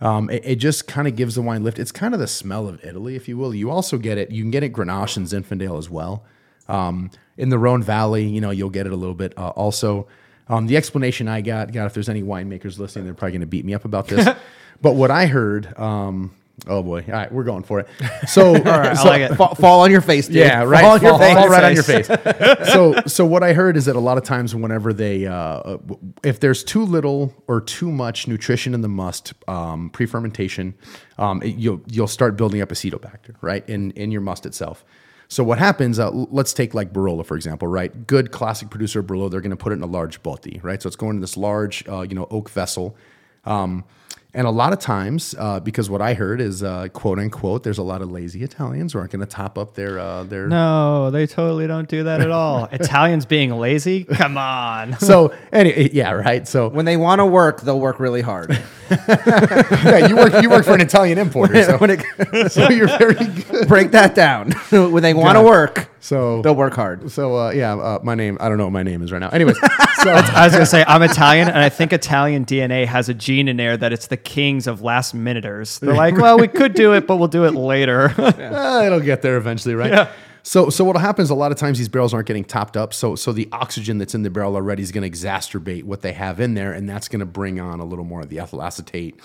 Um, it, it just kind of gives the wine lift. It's kind of the smell of Italy, if you will. You also get it. You can get it Grenache and Zinfandel as well. Um, in the Rhone Valley, you know, you'll get it a little bit. Uh, also, um, the explanation I got, God, if there's any winemakers listening, they're probably going to beat me up about this. but what I heard, um, Oh boy! All right, we're going for it. So, so- like it. Fall, fall on your face, dude. yeah, right. Fall on your Fall- face. fall right on your face. so, so what I heard is that a lot of times, whenever they, uh, if there's too little or too much nutrition in the must um, pre-fermentation, um, it- you'll you'll start building up acetobacter, right, in in your must itself. So what happens? Uh, let's take like Barolo for example, right? Good classic producer of Barolo, they're going to put it in a large botti, right? So it's going in this large, uh, you know, oak vessel. Um, and a lot of times, uh, because what I heard is uh, quote unquote, there's a lot of lazy Italians who aren't going to top up their uh, their. No, they totally don't do that at all. Italians being lazy? Come on. So anyway, yeah, right. So When they want to work, they'll work really hard. yeah, you work you work for an Italian importer, so, when it, so you're very good. break that down. when they want to work, So they'll work hard. So uh, yeah, uh, my name I don't know what my name is right now. Anyways, so I was gonna say I'm Italian, and I think Italian DNA has a gene in there that it's the kings of last minuters. They're like, well, we could do it, but we'll do it later. Uh, it'll get there eventually, right? Yeah. So, so what happens a lot of times these barrels aren't getting topped up. So, so the oxygen that's in the barrel already is going to exacerbate what they have in there, and that's going to bring on a little more of the ethyl acetate,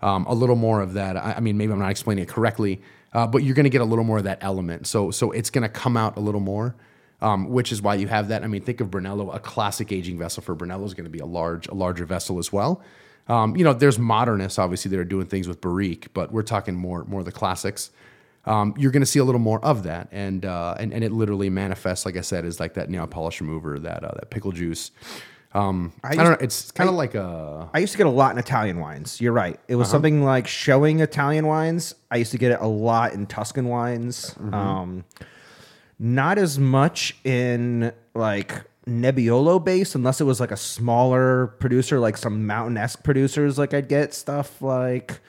um, a little more of that. I, I mean, maybe I'm not explaining it correctly, uh, but you're going to get a little more of that element. So, so it's going to come out a little more. Um, which is why you have that. I mean, think of Brunello. A classic aging vessel for Brunello is going to be a large, a larger vessel as well. Um, you know, there's modernists obviously that are doing things with Barrique, but we're talking more, more of the classics um, you're going to see a little more of that, and uh, and and it literally manifests, like I said, is like that nail polish remover, that uh, that pickle juice. Um, I, don't know. It's kind of like a I used to get a lot in Italian wines. You're right. It was something like showing Italian wines. I used to get it a lot in Tuscan wines. Um, not as much in like Nebbiolo based, unless it was like a smaller producer, like some mountain esque producers. Like I'd get stuff like.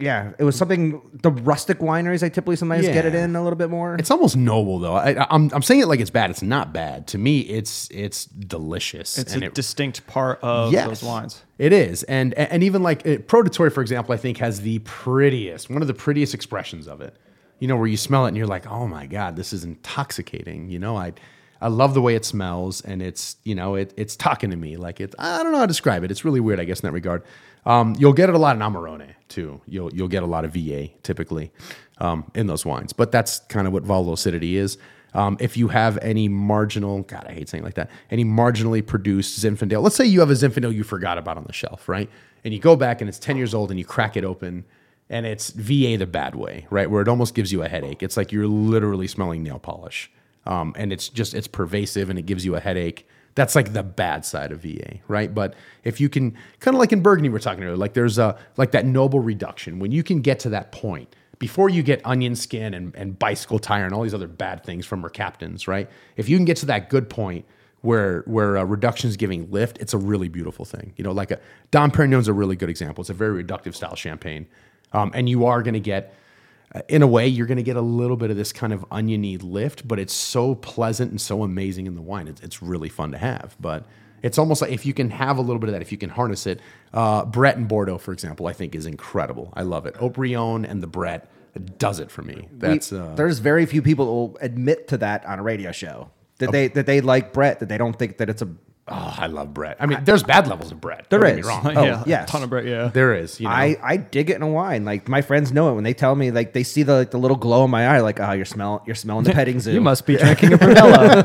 Yeah, it was something. The rustic wineries I typically sometimes get it in a little bit more. It's almost noble though. I, I'm I'm saying it like it's bad. It's not bad. To me, it's it's delicious. It's and a it- distinct part of Yes, those wines. It is, and and even like uh, Produttori, for example, I think has the prettiest, one of the prettiest expressions of it. You know, where you smell it and you're like, oh my god, this is intoxicating. You know, I I love the way it smells, and it's you know it it's talking to me like it. I don't know how to describe it. It's really weird, I guess, in that regard. Um, you'll get it a lot in Amarone too. You'll you'll get a lot of VA typically um, in those wines, but that's kind of what volatile acidity is. Um, if you have any marginal, God, I hate saying like that, any marginally produced Zinfandel, let's say you have a Zinfandel you forgot about on the shelf, right? And you go back and it's 10 years old and you crack it open and it's VA the bad way, right? Where it almost gives you a headache. It's like you're literally smelling nail polish. Um, and it's just, it's pervasive and it gives you a headache. That's like the bad side of VA, right? But if you can, kind of like in Burgundy, we are talking earlier, like there's a, like that noble reduction. When you can get to that point, before you get onion skin and, and bicycle tire and all these other bad things from mercaptans, right? If you can get to that good point where where uh, reduction is giving lift, it's a really beautiful thing. You know, like a Dom Perignon's a really good example. It's a very reductive style champagne, um, and you are going to get, uh, in a way, you're going to get a little bit of this kind of oniony lift, but it's so pleasant and so amazing in the wine. It's, it's really fun to have, but. It's almost like if you can have a little bit of that, if you can harness it. Uh, Brett and Bordeaux, for example, I think is incredible. I love it. Haut-Brion and the Brett does it for me. That's uh, there's very few people that will admit to that on a radio show that they that they like Brett that they don't think that it's a oh, I love Brett. I mean, there's bad levels of Brett. There Don't get me wrong. Oh, yeah, yes. ton of bread. Yeah, There is. You know, I, I dig it in a wine. Like my friends know it when they tell me like they see the like the little glow in my eye, like oh you're smelling you're smelling the petting zoo. You must be drinking a Brunello.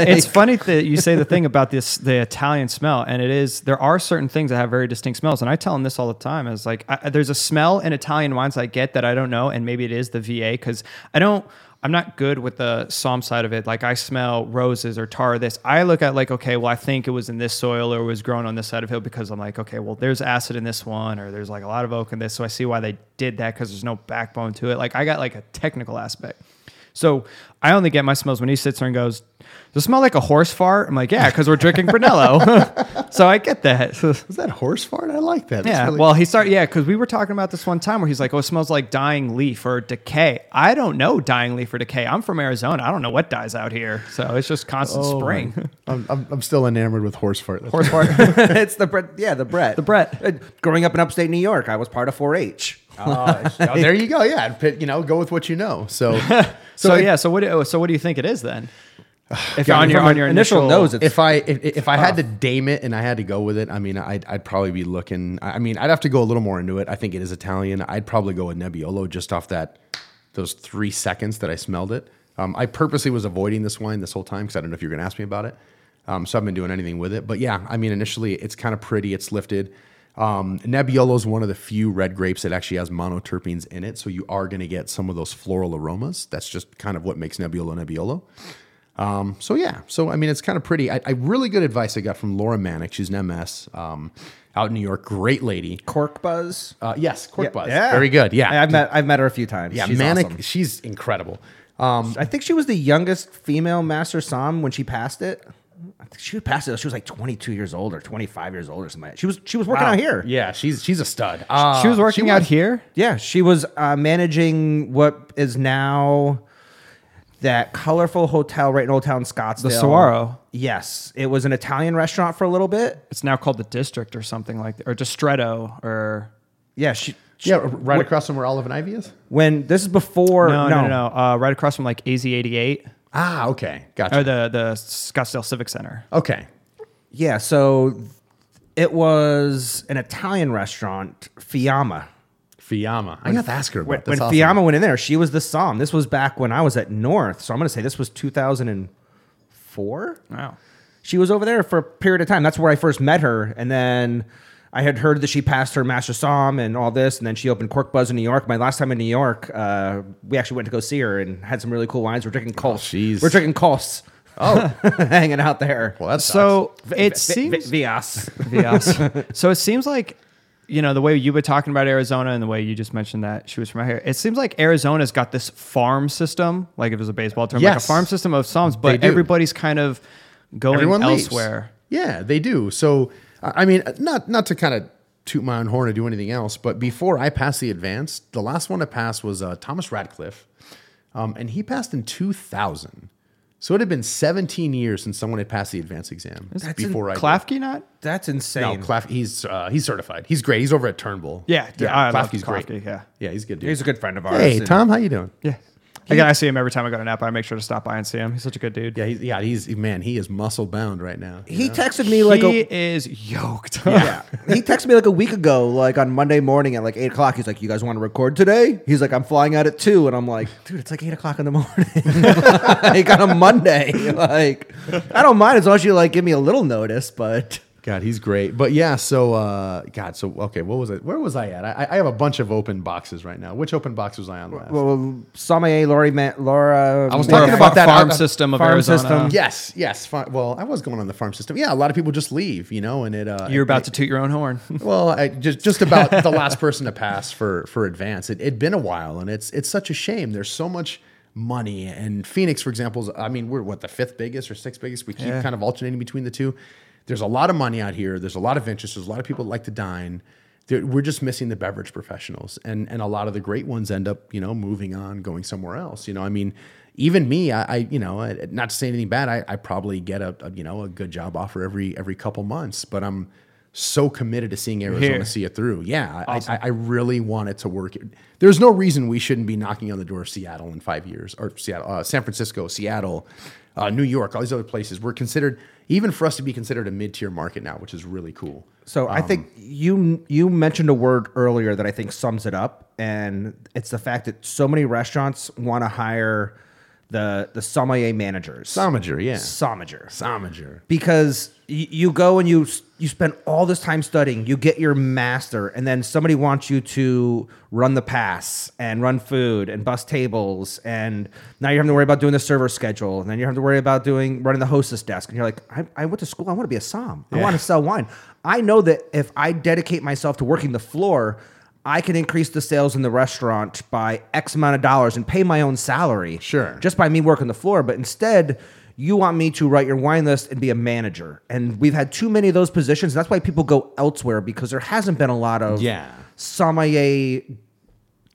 it's funny that you say the thing about this the Italian smell, and it is there are certain things that have very distinct smells, and I tell them this all the time. Is like I, there's a smell in Italian wines I get that I don't know, and maybe it is the VA because I don't. I'm not good with the som side of it. Like I smell roses or tar. This I look at like okay, well I think it was in this soil or was grown on this side of hill because I'm like okay, well there's acid in this one or there's like a lot of oak in this, so I see why they did that because there's no backbone to it. Like I got like a technical aspect. So I only get my smells when he sits there and goes, "Does it smell like a horse fart?" I'm like, "Yeah," because we're drinking Brunello. so I get that. is that horse fart? I like that. That's yeah. really- well, he started. Yeah, because we were talking about this one time where he's like, "Oh, it smells like dying leaf or decay." I don't know dying leaf or decay. I'm from Arizona. I don't know what dies out here. So it's just constant Oh, spring. I'm, I'm, I'm still enamored with horse fart. That's horse fart. it's the Brett. Yeah, the Brett. The Brett. Uh, growing up in upstate New York, I was part of 4-H. Oh, oh, there you go. Yeah, pit- you know, go with what you know. So, so yeah. So what? do- So what do you think it is then? If Yeah, on your on your initial initial, nose, it's if I if, if I had to dame it and I had to go with it, I mean, I'd, I'd probably be looking. I I mean, I'd have to go a little more into it. I think it is Italian. I'd probably go with Nebbiolo just off that those three seconds that I smelled it. Um, I purposely was avoiding this wine this whole time because I don't know if you're going to ask me about it. Um, so I haven't been doing anything with it. But yeah, I mean, initially it's kind of pretty. It's lifted. Um, Nebbiolo is one of the few red grapes that actually has monoterpenes in it, so you are going to get some of those floral aromas. That's just kind of what makes Nebbiolo Nebbiolo. Um, so yeah, so I mean, it's kind of pretty. I, I really good advice I got from Laura Maniec. She's an MS um, out in New York. Great lady. Corkbuzz. Uh, yes, Corkbuzz. Yeah. Very good. Yeah, I've met I've met her a few times. yeah, She's Manick. awesome. She's incredible. Um, I think she was the youngest female master som when she passed it. I think she passed it. She was like 22 years old or 25 years old or something. She was she was working out here. Yeah, she's she's a stud. Uh, she was working out here. Yeah, she was uh, managing what is now that colorful hotel right in Old Town Scottsdale. The Saguaro. Yes, it was an Italian restaurant for a little bit. It's now called the District or something like that, or Distretto or Yeah, she. she- Yeah, right across from where Olive and Ivy is. When this is before no, no, no, no, Uh, right across from like AZ88 Ah, okay, gotcha. or the the Scottsdale Civic Center. okay, Yeah, so it was an Italian restaurant, Fiamma. Fiamma. I got to ask her about When, that. when awesome. Fiamma went in there, she was the som. This was back when I was at North, so I'm going to say this was 2004. Wow. She was over there for a period of time. That's where I first met her, and then I had heard that she passed her master som and all this, and then she opened Corkbuzz in New York. My last time in New York, uh, we actually went to go see her and had some really cool wines. We're drinking Kos. jeez. We're drinking Kos. Oh, hanging out there. well, that's So it Vi- seems Vi- Vias. Yes. so it seems like, you know, the way you were talking about Arizona and the way you just mentioned that she was from out here, it seems like Arizona's got this farm system, like if it was a baseball term, like a farm system of Soms, but everybody's kind of going everyone leaves. elsewhere. Yeah, they do. So I I mean, not not to kind of toot my own horn or do anything else, but before I passed the advance, the last one to pass was uh, Thomas Radcliffe, um, and he passed in 2000. So it had been 17 years since someone had passed the advanced exam That's before I. did. Klafke not? That's insane. No, Claff, he's uh, he's certified. He's great. He's over at Turnbull. Yeah, yeah. I love Klafke's great. Yeah. yeah, he's a good. Dude. He's a good friend of ours. Hey, and- Tom, how you doing? Yeah. Again, I see him every time I go to Napa. I make sure to stop by and see him. He's such a good dude. Yeah, he's, yeah, he's man. He is muscle bound right now. you He know? texted me like he a is yoked. yeah. he texted me like a week ago, like on Monday morning at like eight o'clock. He's like, "You guys want to record today?" He's like, "I'm flying out at 2. and I'm like, "Dude, it's like eight o'clock in the morning, like on a Monday. Like, I don't mind as long as you like give me a little notice, but." God, he's great. But yeah, so uh, God, so okay, what was it? Where was I at? I, I have a bunch of open boxes right now. Which open box was I on last? Well, Sommelier, Lori, Ma- Laura. I was talking about fa- that farm uh, system of farm Arizona. system. yes, yes. Fi- well, I was going on the farm system. Yeah, a lot of people just leave, you know, and it. Uh, You're about it- to toot your own horn. Well, I, just just about the last person to pass for for advance. It had been a while, and it's it's such a shame. There's so much money, and Phoenix, for example, is, I mean, we're what the fifth biggest or sixth biggest. We keep Yeah. kind of alternating between the two. There's a lot of money out here. There's a lot of interest. There's a lot of people that like to dine. There- We're just missing the beverage professionals, and and a lot of the great ones end up, you know, moving on, going somewhere else. You know, I mean, even me, I, I you know, not to say anything bad, I, I probably get a, a you know a good job offer every every couple months, but I'm so committed to seeing Arizona Here. see it through. Yeah, I, I, I really want it to work. There's no reason we shouldn't be knocking on the door of Seattle in five years, or Seattle, uh, San Francisco, Seattle, uh, New York, all these other places. We're considered, even for us to be considered a mid-tier market now, which is really cool. So I think you you mentioned a word earlier that I think sums it up, and it's the fact that so many restaurants want to hire the the sommelier managers. Somager, yeah, Sommager. Somager. because y- you go and you you spend all this time studying you get your master and then somebody wants you to run the pass and run food and bus tables and now you're having to worry about doing the server schedule and then you have to worry about doing running the hostess desk and you're like i, I went to school i want to be a som i want to sell wine i know that if i dedicate myself to working the floor I can increase the sales in the restaurant by X amount of dollars and pay my own salary. Sure. Just by me working the floor. But instead, you want me to write your wine list and be a manager. And we've had too many of those positions. That's why people go elsewhere because there hasn't been a lot of Yeah. sommelier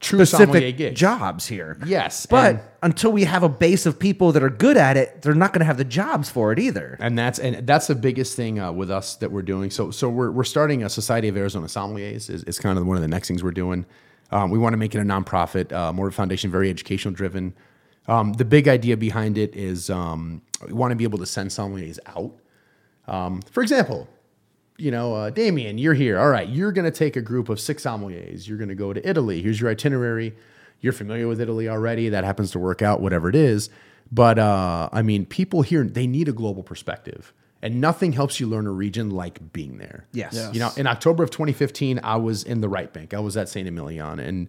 True specific jobs here. Yes, But until we have a base of people that are good at it, they're not going to have the jobs for it either. and that's and that's the biggest thing uh, with us that we're doing. So so we're, we're starting a Society of Arizona Sommeliers is, is kind of one of the next things we're doing. Um, we want to make it a nonprofit, uh, more of a foundation, very educational driven. Um, the big idea behind it is um, we want to be able to send sommeliers out. Um, for example, you know, uh, Damien, you're here. All right, you're going to take a group of six sommeliers. You're going to go to Italy. Here's your itinerary. You're familiar with Italy already. That happens to work out, whatever it is. But uh, I mean, people here they need a global perspective, and nothing helps you learn a region like being there. Yes. Yes. You know, in October of 2015, I was in the right bank. I was at Saint Emilion, and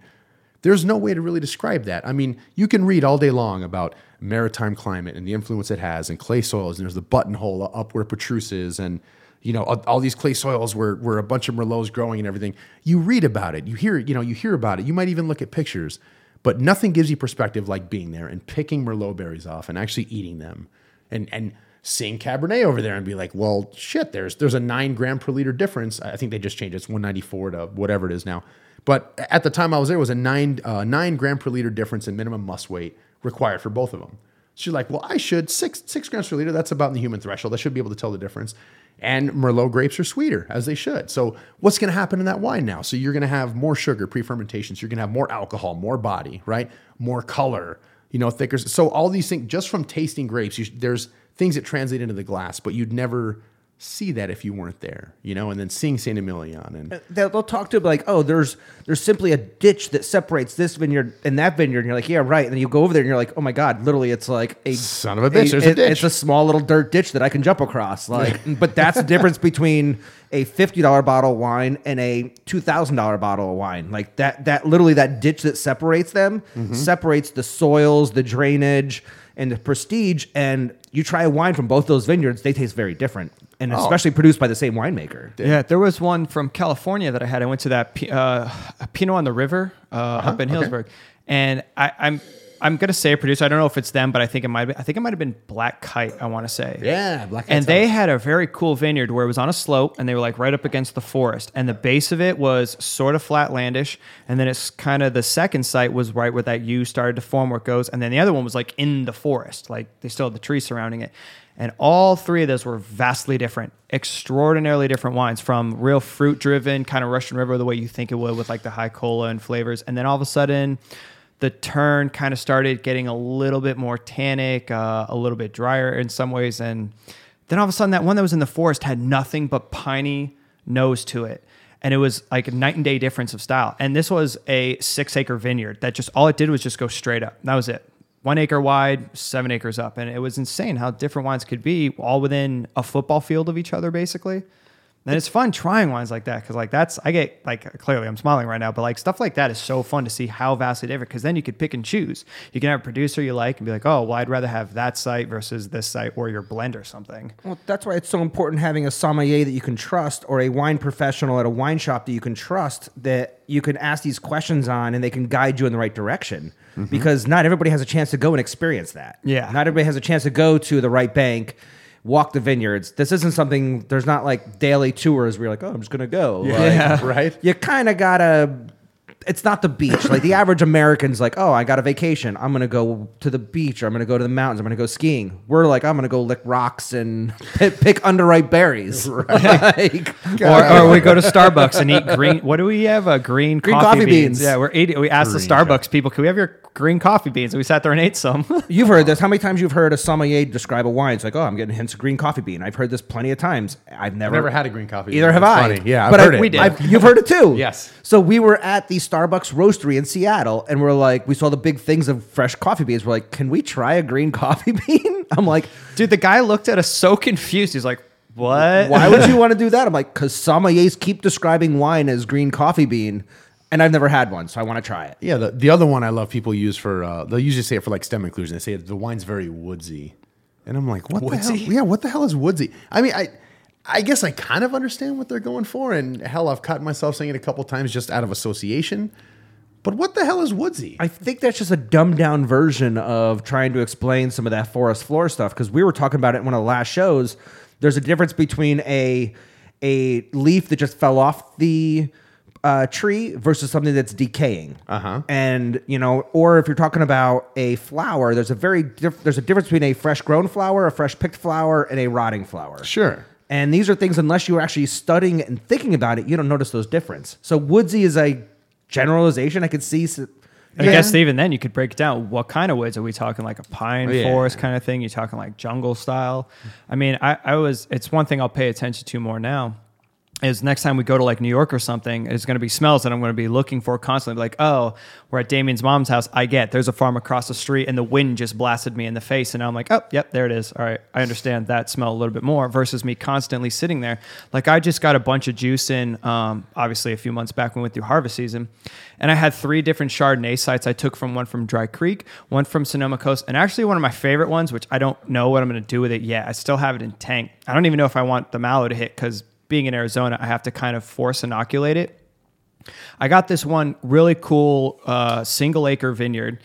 there's no way to really describe that. I mean, you can read all day long about maritime climate and the influence it has, and clay soils, and there's the buttonhole up where Petrus is, and you know all, these clay soils where where a bunch of merlots growing and everything. You read about it, you hear you know you hear about it. You might even look at pictures, but nothing gives you perspective like being there and picking merlot berries off and actually eating them, and and seeing Cabernet over there and be like, well, shit, there's there's a nine gram per liter difference. I think they just changed it. It's 194 to whatever it is now. But at the time I was there, it was a nine uh, nine gram per liter difference in minimum must weight required for both of them. She's like, well, I should six six grams per liter. That's about the human threshold. I should be able to tell the difference. And Merlot grapes are sweeter as they should. So what's going to happen in that wine now? So you're going to have more sugar pre-fermentation. So you're going to have more alcohol, more body, right? More color, you know, thicker. So all these things just from tasting grapes, you, there's things that translate into the glass, but you'd never see that if you weren't there, you know, and then seeing Saint Emilion and They'll, they'll talk to it like, oh, there's there's simply a ditch that separates this vineyard and that vineyard. And you're like, yeah, right. And then you go over there and you're like, oh my god, literally, it's like a Son of a bitch, there's a it- ditch. It's a small little dirt ditch that I can jump across. Like, but that's the difference between a fifty dollar bottle of wine and a two thousand dollar bottle of wine. Like that that literally that ditch that separates them Mm-hmm. separates the soils, the drainage, and the prestige. And you try a wine from both those vineyards, they taste very different, and Oh. especially produced by the same winemaker. Yeah, there was one from California that I had. I went to that uh, Pinot on the River uh, up in Uh-huh. okay. Healdsburg, and I, I'm I'm gonna say a producer. I don't know if it's them, but I think it might. Be, I think it might have been Black Kite. I want to say. Yeah, Black Kite. And they had a very cool vineyard where it was on a slope, and they were like right up against the forest, and the base of it was sort of flatlandish, and then it's kind of the second site was right where that U started to form where it goes, and then the other one was like in the forest, like they still had the trees surrounding it. And all three of those were vastly different, extraordinarily different wines from real fruit driven, kind of Russian River, the way you think it would with like the high cola and flavors. And then all of a sudden, the turn kind of started getting a little bit more tannic, uh, a little bit drier in some ways. And then all of a sudden, that one that was in the forest had nothing but piney nose to it. And it was like a night and day difference of style. And this was a six acre vineyard that just all it did was just go straight up. That was it one acre wide, seven acres up. And it was insane how different wines could be all within a football field of each other, basically. And it's fun trying wines like that because, like, that's I get like clearly I'm smiling right now, but like stuff like that is so fun to see how vastly different because then you could pick and choose. You can have a producer you like and be like, oh, well, I'd rather have that site versus this site or your blend or something. Well, that's why it's so important having a sommelier that you can trust or a wine professional at a wine shop that you can trust that you can ask these questions on and they can guide you in the right direction. Mm-hmm. Because not everybody has a chance to go and experience that. Yeah. Not everybody has a chance to go to the right bank, walk the vineyards. This isn't something, there's not like daily tours where you're like, oh, I'm just going to go. Like, Yeah. right? you kind of gotta it's not the beach like the average american's like oh i got a vacation i'm gonna go to the beach or i'm gonna go to the mountains i'm gonna go skiing we're like i'm gonna go lick rocks and pick, pick underripe berries like, Or, or we go to Starbucks and eat green. What do we have? Uh, green, Green coffee, coffee beans. beans. Yeah, we're eating. We asked the Green Starbucks people, "Can we have your green coffee beans?" And we sat there and ate some. you've heard this how many times you've heard a sommelier describe a wine it's like oh i'm getting hints of green coffee bean i've heard this plenty of times i've never, never had a green coffee bean. either have It's i funny. Yeah, I've but heard I, it. We did. I've- you've heard it too Yes. so we were at the starbucks roastery in seattle and we're like we saw the big things of fresh coffee beans we're like can we try a green coffee bean i'm like Dude, the guy looked at us so confused. He's like, "What? Why would you want to do that? I'm like, because sommeliers keep describing wine as green coffee bean, and I've never had one, so I want to try it. Yeah, the, the other one I love people use for uh, they'll usually say it for like stem inclusion. They say the wine's very woodsy, and I'm like, what the Woodsy? hell? Yeah, what the hell is woodsy? I mean, I I guess I kind of understand what they're going for, and hell, I've caught myself saying it a couple times just out of association. But what the hell is woodsy? I think that's just a dumbed down version of trying to explain some of that forest floor stuff because we were talking about it in one of the last shows. There's a difference between a a leaf that just fell off the uh, tree versus something that's decaying. Uh-huh. And you know, or if you're talking about a flower, there's a very diff- there's a difference between a fresh grown flower, a fresh picked flower, and a rotting flower. Sure. And these are things, unless you're actually studying it and thinking about it, you don't notice those difference. So woodsy is a generalization. I could see s- I Yeah. guess even then you could break it down. What kind of woods are we talking? Like a pine oh, Yeah. forest kind of thing? You're talking like jungle style? I mean, I, I was. It's one thing I'll pay attention to more now. Is next time we go to like New York or something, it's going to be smells that I'm going to be looking for constantly. Like, oh, we're at Damien's mom's house. I get there's a farm across the street, and the wind just blasted me in the face, and I'm like, oh, yep, there it is. All right, I understand that smell a little bit more. Versus me constantly sitting there. Like I just got a bunch of juice in, um, obviously a few months back when we went through harvest season, and I had three different Chardonnay sites. I took from one from Dry Creek, one from Sonoma Coast, and actually one of my favorite ones, which I don't know what I'm going to do with it yet. I still have it in tank. I don't even know if I want the mallow to hit because being in Arizona, I have to kind of force inoculate it. I got this one really cool uh, single acre vineyard,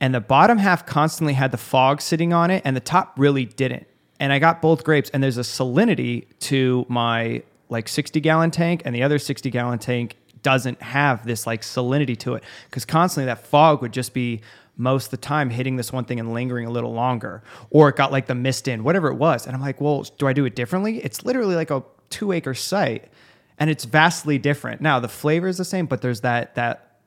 and the bottom half constantly had the fog sitting on it, and the top really didn't. And I got both grapes, and there's a salinity to my like 60 gallon tank, and the other 60 gallon tank doesn't have this like salinity to it because constantly that fog would just be most of the time hitting this one thing and lingering a little longer, or it got like the mist in, whatever it was. And I'm like, well, do I do it differently? It's literally like a two acre site and it's vastly different. Now the flavor is the same, but there's that that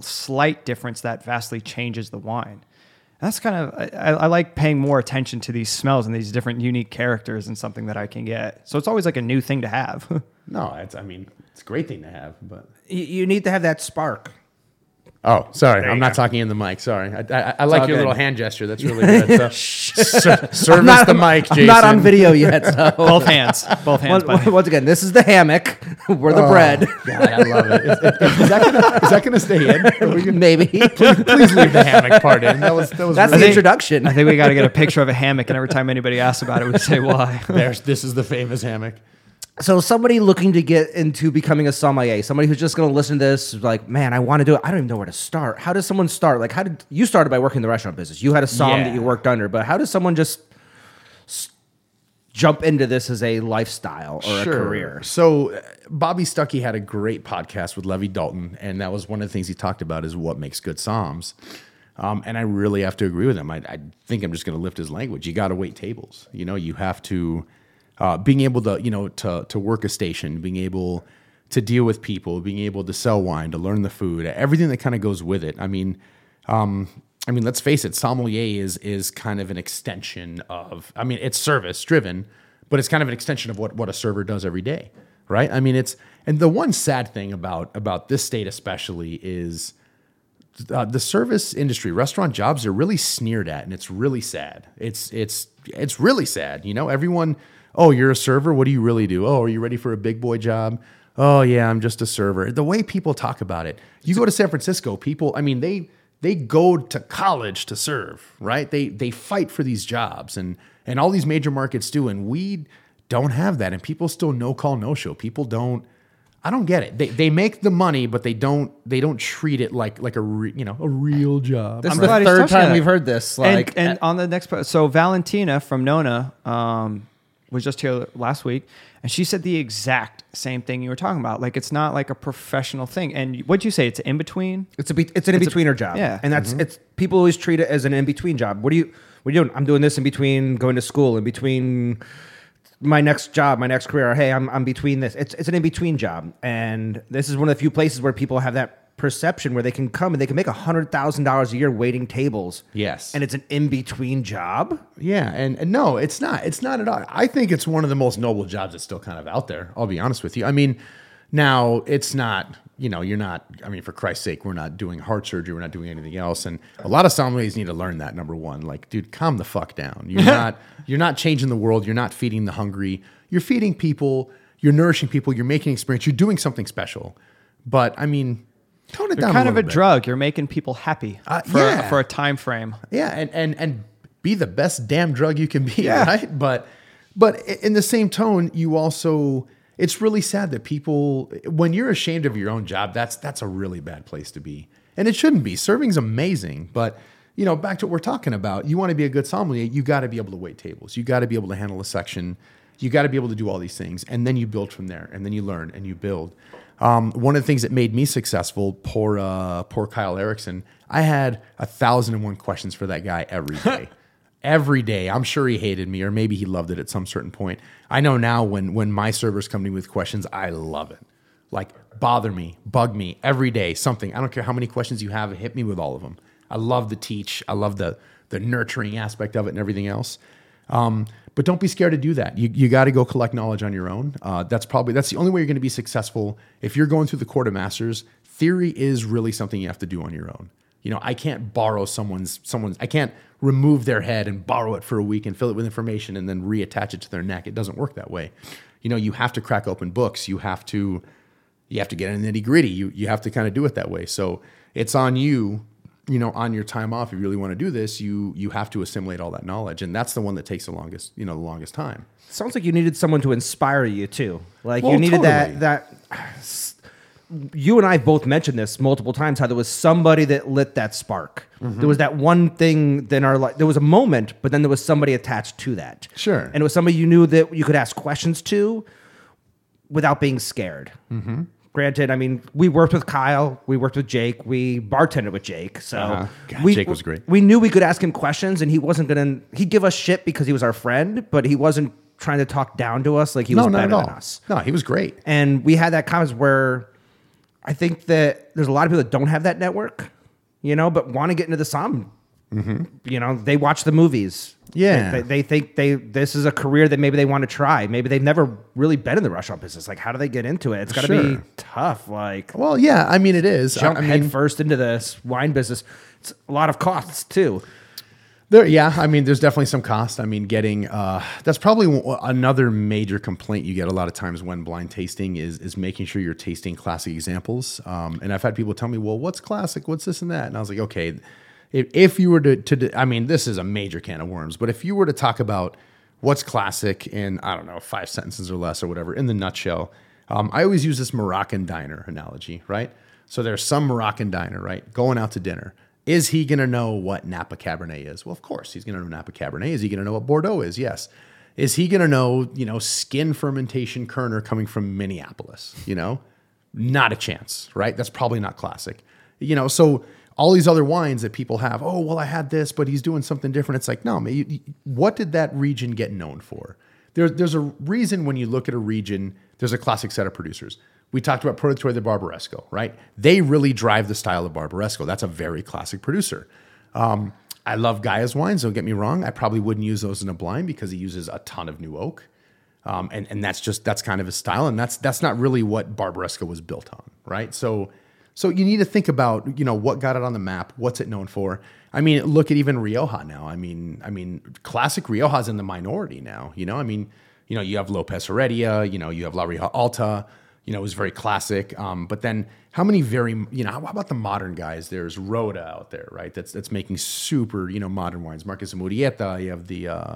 slight difference that vastly changes the wine. And that's kind of I, I like paying more attention to these smells and these different unique characters and something that I can get. So it's always like a new thing to have. No, it's. I mean, it's a great thing to have, but. You, you need to have that spark. Oh, sorry. There I'm you not go. talking in the mic. Sorry. I, I, I like your good. little hand gesture. That's really good. So, ser- service not, the mic, Jason. I'm not on video yet. So. both hands, both hands. Once, buddy. once again, this is the hammock. We're the Oh, bread. God, I love it. Is, is- is that gonna, is that gonna stay in? Are we gonna, Maybe. please leave the hammock part in. That was that was That's really, the introduction. I think we got to get a picture of a hammock, and every time anybody asks about it, we say why. There's this is the famous hammock. So somebody looking to get into becoming a sommelier, somebody who's just going to listen to this, like, man, I want to do it. I don't even know where to start. How does someone start? Like, how did you started by working in the restaurant business? You had a som Yeah. that you worked under, but how does someone just s- jump into this as a lifestyle or a career? So uh, Bobby Stuckey had a great podcast with Levi Dalton, and that was one of the things he talked about is what makes good soms. Um, and I really have to agree with him. I, I think I'm just going to lift his language. You got to wait tables. You know, you have to uh, being able to you know to to work a station, being able to deal with people, being able to sell wine, to learn the food, everything that kind of goes with it. I mean, um, I mean, let's face it, sommelier is is kind of an extension of. I mean, it's service driven, but it's kind of an extension of what what a server does every day, right? I mean, it's and the one sad thing about about this state especially is uh, the service industry, restaurant jobs are really sneered at, and it's really sad. It's it's it's really sad. You know, everyone. Oh, you're a server. What do you really do? Oh, are you ready for a big boy job? Oh, yeah, I'm just a server. The way people talk about it, you go to San Francisco, people. I mean, they they go to college to serve, right? They they fight for these jobs, and and all these major markets do, and we don't have that, and people still no call no show. People don't. I don't get it. They, they make the money, but they don't they don't treat it like like a re, you know a real job. This I'm is the third time that. we've heard this. Like, and, and on the next part, so Valentina from Nona um, was just here last week, and she said the exact same thing you were talking about. Like it's not like a professional thing. And what'd you say? It's in between. It's a be- it's an in betweener job. yeah. and that's mm-hmm. it's people always treat it as an in between job. What do you what are you doing? I'm doing this in between going to school, in between my next job, my next career. Hey, I'm I'm between this. It's it's an in between job, and this is one of the few places where people have that perception where they can come and they can make a hundred thousand dollars a year waiting tables. Yes. and it's an in between job. Yeah, and, and no, it's not. It's not at all. I think it's one of the most noble jobs that's still kind of out there. I'll be honest with you. I mean, now it's not. You know, you're not. I mean, for Christ's sake, we're not doing heart surgery. We're not doing anything else. And a lot of sommeliers need to learn that. Number one, like, dude, calm the fuck down. You're not. You're not changing the world. You're not feeding the hungry. You're feeding people. You're nourishing people. You're making experience. You're doing something special. But I mean, tone it You're down. kind of a bit. drug. You're making people happy Uh, for yeah. for a time frame. Yeah, and and and be the best damn drug you can be, Yeah. right? But but in the same tone, you also it's really sad that people when you're ashamed of your own job, that's that's a really bad place to be. And it shouldn't be. Serving's amazing, but you know, back to what we're talking about. You want to be a good sommelier, you got to be able to wait tables. You got to be able to handle a section. You got to be able to do all these things, and then you build from there, and then you learn and you build. Um, one of the things that made me successful, poor uh, poor Kyle Erickson, I had a thousand and one questions for that guy every day. every day. I'm sure he hated me, or maybe he loved it at some certain point. I know now when when my servers come to me with questions, I love it. Like bother me, bug me every day, something. I don't care how many questions you have, hit me with all of them. I love the teach. I love the the nurturing aspect of it and everything else. Um, but don't be scared to do that. You, you got to go collect knowledge on your own. Uh, that's probably that's the only way you're going to be successful. If you're going through the court of masters, theory is really something you have to do on your own. You know, I can't borrow someone's someone's. I can't remove their head and borrow it for a week and fill it with information and then reattach it to their neck. It doesn't work that way. You know, you have to crack open books. You have to you have to get in the nitty gritty. You you have to kind of do it that way. So it's on you you know on your time off if you really want to do this you you have to assimilate all that knowledge and that's the one that takes the longest you know the longest time Sounds like you needed someone to inspire you too. Like Well, you needed totally. that that. You and I both mentioned this multiple times. How there was somebody that lit that spark. Mm-hmm. There was that one thing. Then our life. There was a moment, but then there was somebody attached to that. Sure. And it was somebody you knew that you could ask questions to, without being scared. Mm-hmm. Granted, I mean, we worked with Kyle, we worked with Jake, we bartended with Jake, so Uh-huh. God, we, Jake was great. We knew we could ask him questions, and he wasn't gonna. He'd give us shit because he was our friend, but he wasn't trying to talk down to us like he was no better than us. no he was great And we had that comments where I think that there's a lot of people that don't have that network, you know, but want to get into the som. You know, they watch the movies. Mm-hmm. Yeah. they, they think they this is a career that maybe they want to try. Maybe they've never really been in the restaurant business. Like, how do they get into it? It's got to be tough. Like, well yeah i mean it is I- jump I, head mean first into this wine business. It's a lot of costs too. there yeah i mean there's definitely some cost i mean getting uh that's probably another major complaint you get a lot of times when blind tasting is is making sure you're tasting classic examples um and i've had people tell me well what's classic what's this and that and i was like okay if, you were to, to i mean this is a major can of worms but if you were to talk about what's classic in i don't know five sentences or less or whatever in the nutshell um, i always use this moroccan diner analogy right? So there's some moroccan diner right going out to dinner. Is he going to know what napa cabernet is? Well of course he's going to know napa cabernet. Is he going to know what bordeaux is? Yes. Is he going to know you know skin fermentation kerner coming from minneapolis you know? Not a chance, right? That's probably not classic. You know, so all these other wines that people have, oh, well, I had this, but he's doing something different. It's like, no, what did that region get known for? There, there's a reason when you look at a region, there's a classic set of producers. We talked about Produttori de Barbaresco, right? They really drive the style of Barbaresco. That's a very classic producer. Um, I love Gaja's wines, don't get me wrong. I probably wouldn't use those in a blind because he uses a ton of new oak. Um, and and that's just that's kind of his style, and that's that's not really what Barbaresco was built on, right? So so you need to think about you know what got it on the map, what's it known for. I mean, look at even Rioja now. I mean, I mean, classic Rioja's in the minority now. You know, I mean, you know, you have Lopez Heredia, you know, you have La Rioja Alta. You know, it was very classic. Um, but then, how many very you know? How about the modern guys? There's Roda out there, right? That's that's making super you know modern wines. Marcus Murrieta. You have the uh,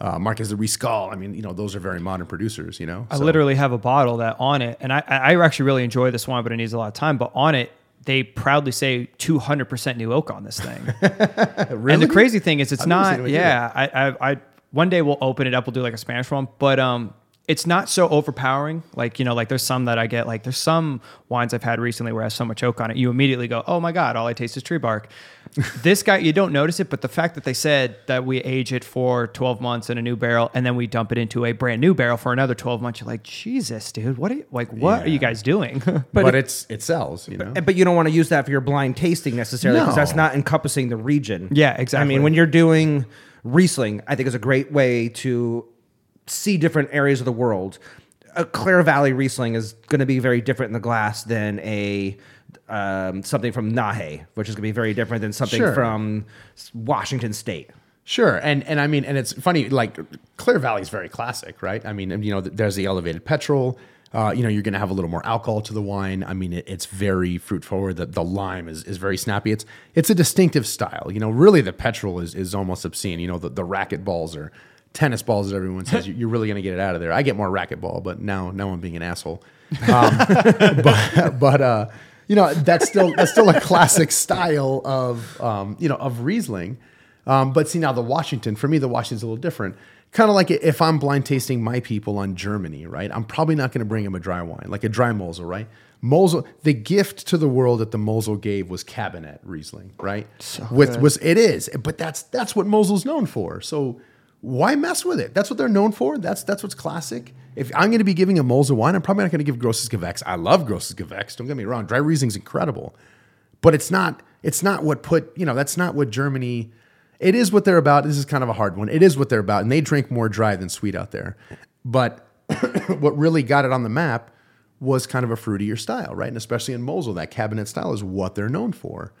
uh, Marqués de Riscal. I mean, you know, those are very modern producers, you know? I So- literally have a bottle that on it, and I, I actually really enjoy this wine, but it needs a lot of time. But on it, they proudly say 200% new oak on this thing. And the crazy thing is, it's I've not. Yeah, I, I, I, one day we'll open it up. We'll do like a Spanish one, but um, it's not so overpowering. Like you know, like there's some that I get. Like there's some wines I've had recently where it has so much oak on it, you immediately go, "Oh my god, all I taste is tree bark." This guy, you don't notice it, but the fact that they said that we age it for 12 months in a new barrel and then we dump it into a brand new barrel for another 12 months, you're like, Jesus, dude, what are you, like, what are you guys doing? but, it's it sells, you know? And- But you don't want to use that for your blind tasting necessarily because that's not encompassing the region. Yeah, exactly. I mean, when you're doing Riesling, I think is a great way to see different areas of the world. A Clare Valley Riesling is going to be very different in the glass than a um, something from Nahe, which is going to be very different than something Sure. from Washington State. Sure, and and I mean, and it's funny. Like Clare Valley is very classic, right? I mean, you know, there's the elevated petrol. Uh, you know, you're going to have a little more alcohol to the wine. I mean, it, it's very fruit forward. The, the lime is, is very snappy. It's it's a distinctive style. You know, really, the petrol is is almost obscene. You know, the, the racket balls are tennis balls that everyone says you- you're really going to get it out of there. I get more racket ball, but now now I'm being an asshole. Um, but but uh, you know, that's still that's still a classic style of um, you know of Riesling. Um, but see now the Washington, for me, the Washington's a little different. Kind of like if I'm blind tasting my people on Germany, right? I'm probably not going to bring them a dry wine, like a dry Mosel, right? Mosel, the gift to the world that the Mosel gave was Kabinett Riesling, right? So With was it is, but that's that's what Mosel's known for. So why mess with it? That's what they're known for. That's that's what's classic. If I'm going to be giving a Mosel a wine, I'm probably not going to give Grosses Gewächs. I love Grosses Gewächs. Don't get me wrong. Dry Riesling's incredible, but it's not. It's not what put you know. That's not what Germany. It is what they're about. This is kind of a hard one. It is what they're about, and they drink more dry than sweet out there. But what really got it on the map was kind of a fruitier style, right? And especially in Mosel, that Kabinett style is what they're known for.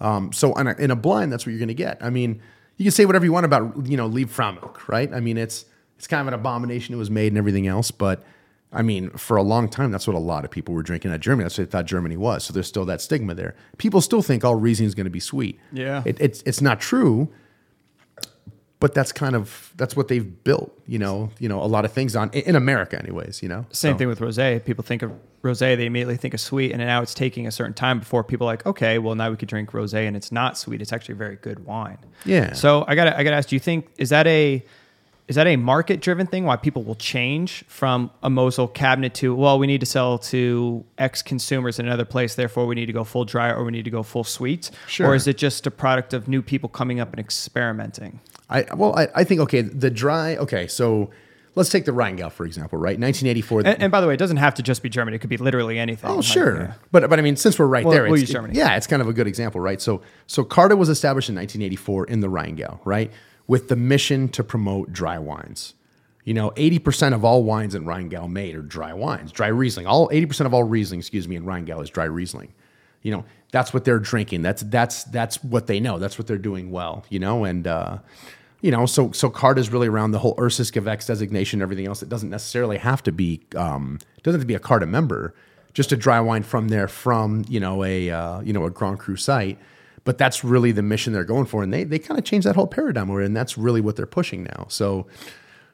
Um, so in a, in a blind, that's what you're going to get. I mean, you can say whatever you want about you know leave milk, right? I mean, it's it's kind of an abomination it was made and everything else, but I mean, for a long time, that's what a lot of people were drinking at Germany. That's what they thought Germany was. So there's still that stigma there. People still think all Riesling is going to be sweet. Yeah. it, it's it's not true. But that's kind of that's what they've built, you know. You know, a lot of things on in America, anyways. You know, Same So- thing with rosé. People think of rosé, they immediately think of sweet, and now it's taking a certain time before people are like, okay, well now we could drink rosé, and it's not sweet. It's actually a very good wine. Yeah. So I gotta I got to ask, do you think is that a is that a market driven thing? Why people will change from a Mosel Kabinett to well, we need to sell to X consumers in another place, therefore we need to go full dry or we need to go full sweet, Sure. or is it just a product of new people coming up and experimenting? I well, I, I think okay, the dry. Okay, so let's take the Rheingau for example, right? 1984. And, and by the way, it doesn't have to just be Germany; it could be literally anything. Oh, Like, sure. yeah. But but I mean, since we're right Well, there, we'll it's, use Germany. yeah, it's kind of a good example, right? So so Charta was established in 1984 in the Rheingau, right, with the mission to promote dry wines. You know, 80% of all wines in Rheingau made are dry wines, dry Riesling. All 80% of all Riesling, excuse me, in Rheingau is dry Riesling. You know, that's what they're drinking. That's that's that's what they know. That's what they're doing well. You know, and uh, you know, so so card is really around the whole Erstes Gewächs designation, and everything else. It doesn't necessarily have to be um, doesn't have to be a Charta member. Just a dry wine from there, from you know a uh, you know a Grand Cru site. But that's really the mission they're going for, and they they kind of changed that whole paradigm, and that's really what they're pushing now. So.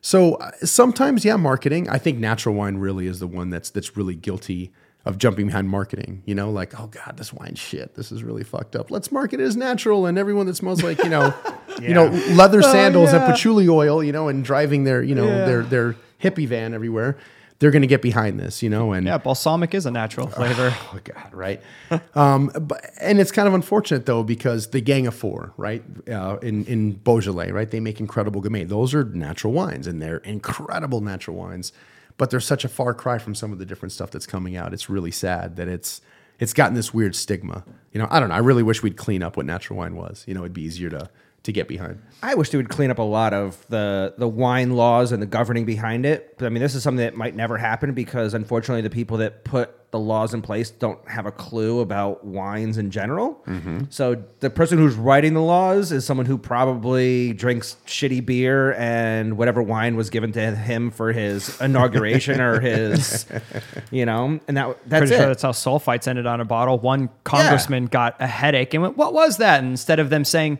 So uh, sometimes, yeah, marketing. I think natural wine really is the one that's that's really guilty of jumping behind marketing. You know, like, oh god, this wine's shit. This is really fucked up. Let's market it as natural, and everyone that smells like you know, you know, leather sandals yeah. and patchouli oil, you know, and driving their you know Yeah. their their hippie van everywhere. They're going to get behind this, you know, and Yeah, balsamic is a natural flavor. Oh God, right? um, but and it's kind of unfortunate though because the Gang of Four, right, uh, in in Beaujolais, right, they make incredible Gamay. Those are natural wines, and they're incredible natural wines. But they're such a far cry from some of the different stuff that's coming out. It's really sad that it's it's gotten this weird stigma. You know, I don't know. I really wish we'd clean up what natural wine was. You know, it'd be easier to to get behind. I wish they would clean up a lot of the the wine laws and the governing behind it. But I mean, this is something that might never happen because unfortunately, the people that put the laws in place don't have a clue about wines in general. Mm-hmm. So the person who's writing the laws is someone who probably drinks shitty beer and whatever wine was given to him for his inauguration or his, you know, and that that's Pretty it. sure that's how sulfites ended on a bottle. One congressman got a headache and went, "What was that?" And instead of them saying,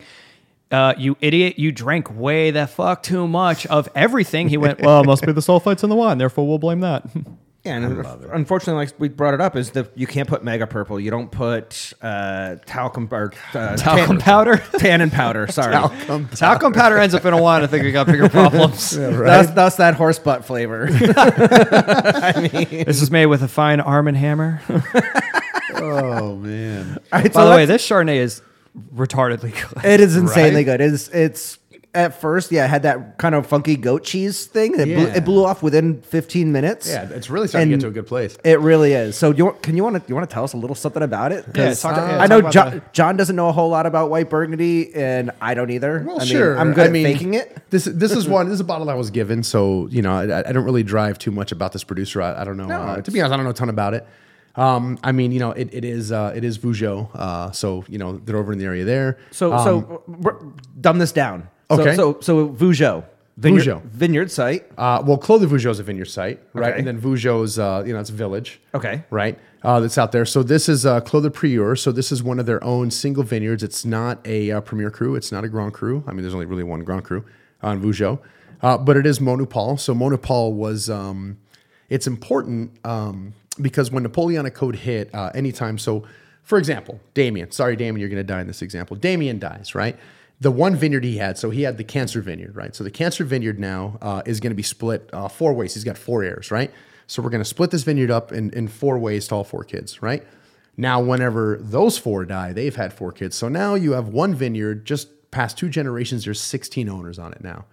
uh, "You idiot, you drank way the fuck too much of everything," he went, "Well, it must be the sulfites in the wine. Therefore, we'll blame that." Yeah, and unfortunately, like we brought it up, is that you can't put mega purple. You don't put uh, talcum or uh, Talcum tan- powder. tannin powder. Sorry, Talcum powder ends up in a wine. I think we got bigger problems. that's that's that horse butt flavor. I mean, This is made with a fine Arm and Hammer. Oh man, All right, By so the way, this Chardonnay is retardedly good. it is insanely Right? good. It's it's at first, yeah, it had that kind of funky goat cheese thing. It, blew, it blew off within 15 minutes. yeah, it's really starting to get to a good place. It really is. So, do you can you want to you want to tell us a little something about it? 'Cause talk- yeah, I talk know about John, the- John doesn't know a whole lot about white burgundy, and I don't either. Well, I mean, sure. I'm good I at mean, faking it. This this is one. This is a bottle I was given, so you know I, I don't really drive too much about this producer. I, I don't know. No, uh, to be honest, I don't know a ton about it. Um, I mean, you know, it, it is uh, it is Vougeot, uh, so you know they're over in the area there. So, Um, so r- dumb this down. So- Okay. So, so, Vougeot, vineyard, vineyard site. Uh, well, Clos de Vougeot is a vineyard site, right? Okay. And then Vougeot's, uh, you know, it's a village. Okay. Right? Uh, that's out there. So this is uh, Clos de Prieuré. So this is one of their own single vineyards. It's not a uh, Premier Cru. It's not a Grand Cru. I mean, there's only really one Grand Cru on Vougeot. Uh, but it is Monopole. So Monopole was, um, it's important um, because when Napoleonic Code hit, uh, anytime, so for example, Damien, sorry, Damien, you're going to die in this example. Damien dies, right? The one vineyard he had, so he had the Cancer Vineyard, right? So the Cancer Vineyard now uh, is going to be split uh, four ways. He's got four heirs, right? So we're going to split this vineyard up in, in four ways to all four kids, right? Now, whenever those four die, they've had four kids. So now you have one vineyard, just past two generations, there's 16 owners on it now.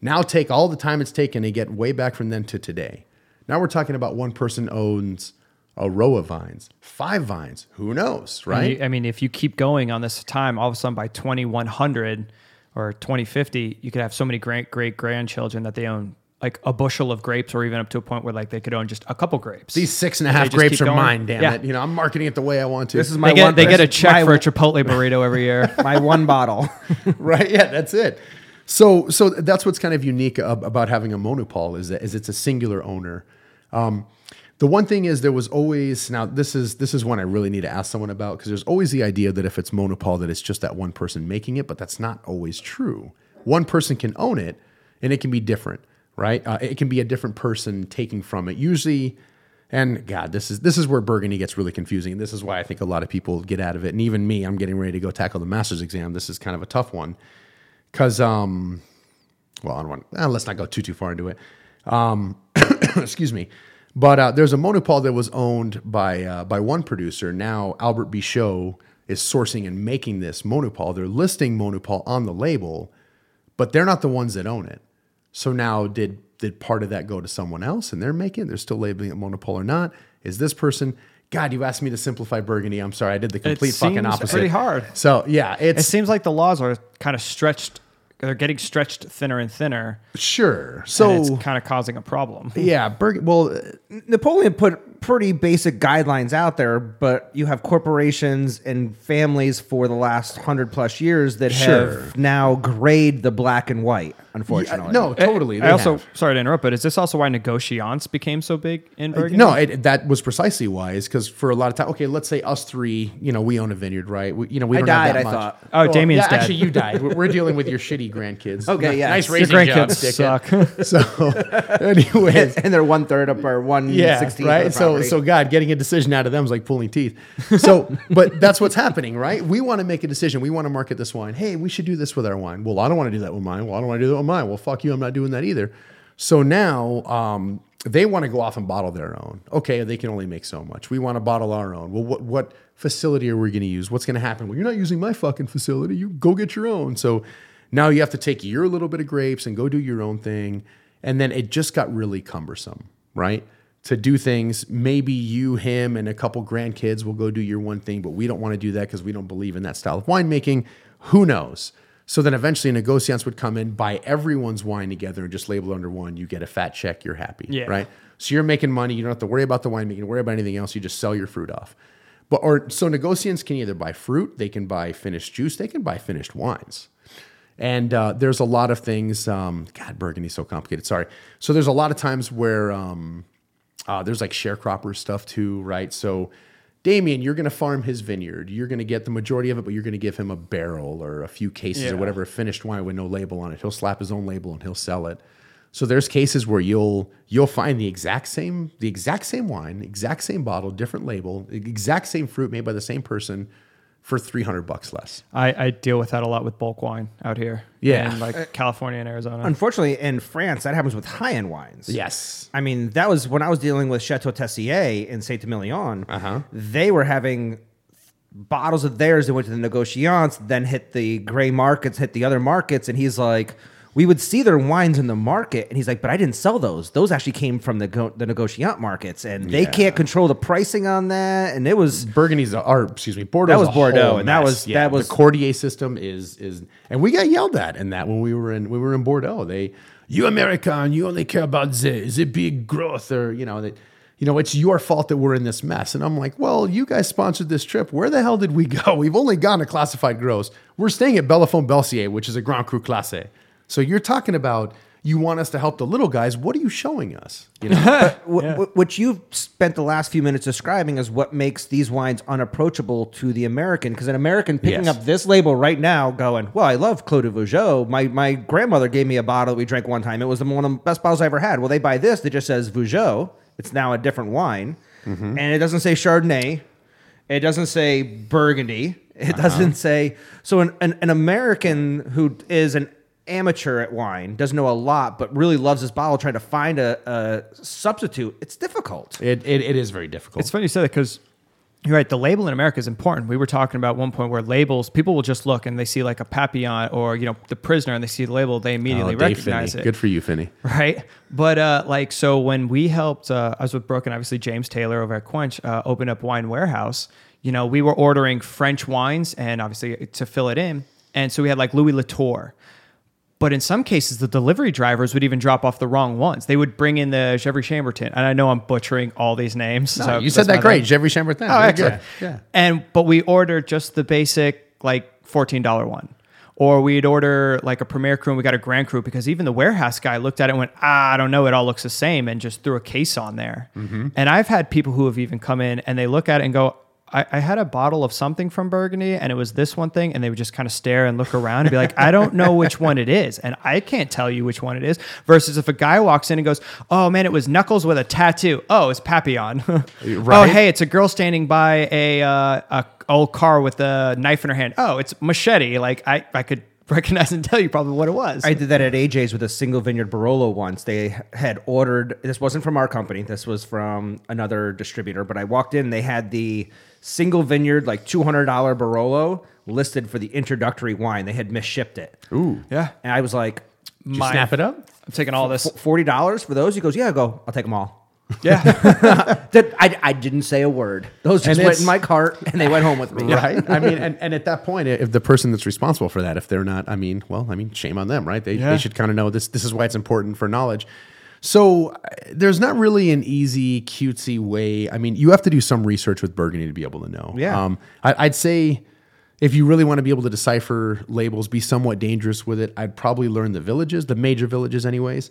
Now take all the time it's taken to get way back from then to today. Now we're talking about one person owns a row of vines, five vines. Who knows, right? mean, I mean, if you keep going on this time, all of a sudden by 2100 or 2050, you could have so many great great grandchildren that they own like a bushel of grapes, or even up to a point where like they could own just a couple grapes. These six and a They half just grapes are going. mine. Damn Yeah. it! You know, I'm marketing it the way I want to. This is my they get one, they get a check for a Chipotle burrito every year. my one bottle. right yeah that's it so so that's what's kind of unique about having a monopole is that is it's a singular owner um, the one thing is there was always now this is this is one i really need to ask someone about because there's always the idea that if it's monopole that it's just that one person making it but that's not always true one person can own it and it can be different right uh, it can be a different person taking from it usually and God, this is this is where Burgundy gets really confusing. This is why I think a lot of people get out of it, and even me. I'm getting ready to go tackle the master's exam. This is kind of a tough one because, um, well, I don't want. eh, let's not go too too far into it. Um, excuse me, but uh, there's a monopole that was owned by uh, by one producer. Now Albert Bichot is sourcing and making this monopole. They're listing monopole on the label, but they're not the ones that own it. So now did did part of that go to someone else and they're making? They're still labeling it monopole or not? Is this person God, you asked me to simplify Burgundy. I'm sorry, I did the complete fucking seems opposite. pretty hard. So yeah, It seems like the laws are kind of stretched. They're getting stretched thinner and thinner. sure. and So it's kind of causing a problem. yeah, Burg. Well, uh, Napoleon put pretty basic guidelines out there, but you have corporations and families for the last hundred plus years that Sure. have now grayed the black and white. yeah, Unfortunately, no, eh, totally. I they also have. sorry to interrupt, but is this also why negociants became so big in uh, Burgundy? No, it, that was precisely why. Is because for a lot of time, okay, let's say us three, you know, we own a vineyard, right? We, you know, we I don't have died, that I much. thought. Oh, Damien's yeah, dead. Actually, you died. We're, we're dealing with your shitty grandkids. Okay, yeah. nice Your raising Your job, grandkids dickhead. suck. So, anyways, and they're one third up or one yeah, sixteenth. right. Of the So, property. so God, getting a decision out of them is like pulling teeth. So, but that's what's happening, right? We want to make a decision. We want to market this wine. Hey, we should do this with our wine. Well, I don't want to do that with mine. Well, I don't want to do that with mine. Well, fuck you. I'm not doing that either. So now, um, they want to go off and bottle their own. Okay, they can only make so much. We want to bottle our own. Well, what what facility are we going to use? What's going to happen? Well, you're not using my fucking facility. You go get your own. So now you have to take your little bit of grapes and go do your own thing. And then it just got really cumbersome, right? To do things, maybe you, him, and a couple grandkids will go do your one thing, but we don't want to do that because we don't believe in that style of winemaking. Who knows? So then eventually negociants would come in, buy everyone's wine together and just label it under one. You get a fat check, you're happy, Yeah. right? So you're making money. You don't have to worry about the winemaking, worry about anything else. You just sell your fruit off. But or so negociants can either buy fruit, they can buy finished juice, they can buy finished wines. And uh, there's a lot of things. Um, God, Burgundy's so complicated. Sorry. So there's a lot of times where um, uh, there's like sharecropper stuff too, right? So Damien, you're going to farm his vineyard. You're going to get the majority of it, but you're going to give him a barrel or a few cases or Yeah. whatever, finished wine with no label on it. He'll slap his own label and he'll sell it. So there's cases where you'll you'll find the exact same the exact same wine, exact same bottle, different label, exact same fruit made by the same person for 300 bucks less. I, I deal with that a lot with bulk wine out here. Yeah. in like California and Arizona. unfortunately, in France, that happens with high end wines. Yes. I mean, that was when I was dealing with Chateau Teyssier in Saint Emilion. Uh-huh. They were having bottles of theirs that went to the negociants, then hit the gray markets, hit the other markets, and he's like, we would see their wines in the market, and he's like, but I didn't sell those. Those actually came from the go- the negociant markets, and they Yeah. can't control the pricing on that. And it was Burgundy's, or excuse me, Bordeaux. That was Bordeaux, and that was- that was- the Cordier system is is, and we got yelled at in that when we were in we were in Bordeaux. They, you American, you only care about the the big growth, or you know that. You know, it's your fault that we're in this mess. And I'm like, well, you guys sponsored this trip. Where the hell did we go? We've only gone to classified grows. We're staying at Bellefont Belcier, which is a Grand Cru Classe. So you're talking about you want us to help the little guys. What are you showing us? You know, Wh- wh- What you've spent the last few minutes describing is what makes these wines unapproachable to the American. Because an American picking Yes. up this label right now, going, "Well, I love Clos de Vougeot. My my grandmother gave me a bottle that we drank one time. It was the- one of the best bottles I ever had." Well, they buy this that just says Vougeot. It's now a different wine, mm-hmm. and it doesn't say Chardonnay. It doesn't say Burgundy. It uh-huh. doesn't say so. An, an an American who is an amateur at wine doesn't know a lot, but really loves this bottle, trying to find a, a substitute. It's difficult. it, it, it is very difficult. It's funny you say that because You're right. The label in America is important. We were talking about one point where labels, people will just look and they see like a Papillon or you know the prisoner, and they see the label, they immediately Oh, recognize Finney. it. Good for you, Finney. right? But uh, like, so when we helped, uh, I was with Brooke and obviously James Taylor over at Quench, uh, open up Wine Warehouse. You know, we were ordering French wines and obviously to fill it in, and so we had like Louis Latour. But in some cases, the delivery drivers would even drop off the wrong ones. They would bring in the Gevrey Chambertin, and I know I'm butchering all these names. No, so you said that great. Gevrey Chambertin. Oh, excellent. good. Yeah. And but we ordered just the basic like fourteen dollar one, or we'd order like a Premier Cru and we got a Grand cru because even the warehouse guy looked at it and went, ah, I don't know, it all looks the same, and just threw a case on there. Mm-hmm. And I've had people who have even come in and they look at it and go. I, I had a bottle of something from Burgundy and it was this one thing, and they would just kind of stare and look around and be like, I don't know which one it is. And I can't tell you which one it is. Versus if a guy walks in and goes, Oh man, it was Knuckles with a tattoo. Oh, it's Papillon. Oh, hey, it's a girl standing by a uh, a old car with a knife in her hand. Oh, it's machete. Like I, I could recognize and tell you probably what it was. I did that at AJ's with a single vineyard Barolo once. They had ordered, this wasn't from our company, this was from another distributor, but I walked in, they had the single vineyard, like $200 Barolo listed for the introductory wine. They had misshipped it. Ooh. yeah, And I was like, Did you My- snap it up? I'm taking all this. $40 for those? He goes, yeah, I go, I'll take them all. Yeah, That I, I didn't say a word. Those just And went it's- in my cart and they went home with me. Right. I mean, and, and at that point, if the person that's responsible for that, if they're not, I mean, well, I mean, shame on them, right? They, Yeah. they should kind of know this. This is why it's important for knowledge. So uh, there's not really an easy, cutesy way. I mean, you have to do some research with Burgundy to be able to know. Yeah. Um, I, I'd say if you really want to be able to decipher labels, be somewhat dangerous with it, I'd probably learn the villages, the major villages, anyways.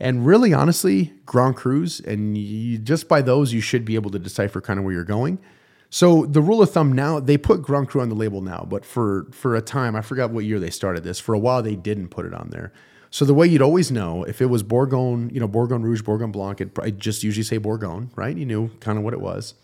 And really, honestly, Grand Crus, and you, just by those, you should be able to decipher kind of where you're going. So the rule of thumb now, they put Grand Cru on the label now, but for for a time, I forgot what year they started this. For a while, they didn't put it on there. So the way you'd always know if it was Bourgogne, you know, Bourgogne Rouge, Bourgogne Blanc, it'd just usually say Bourgogne, right? You knew kind of what it was.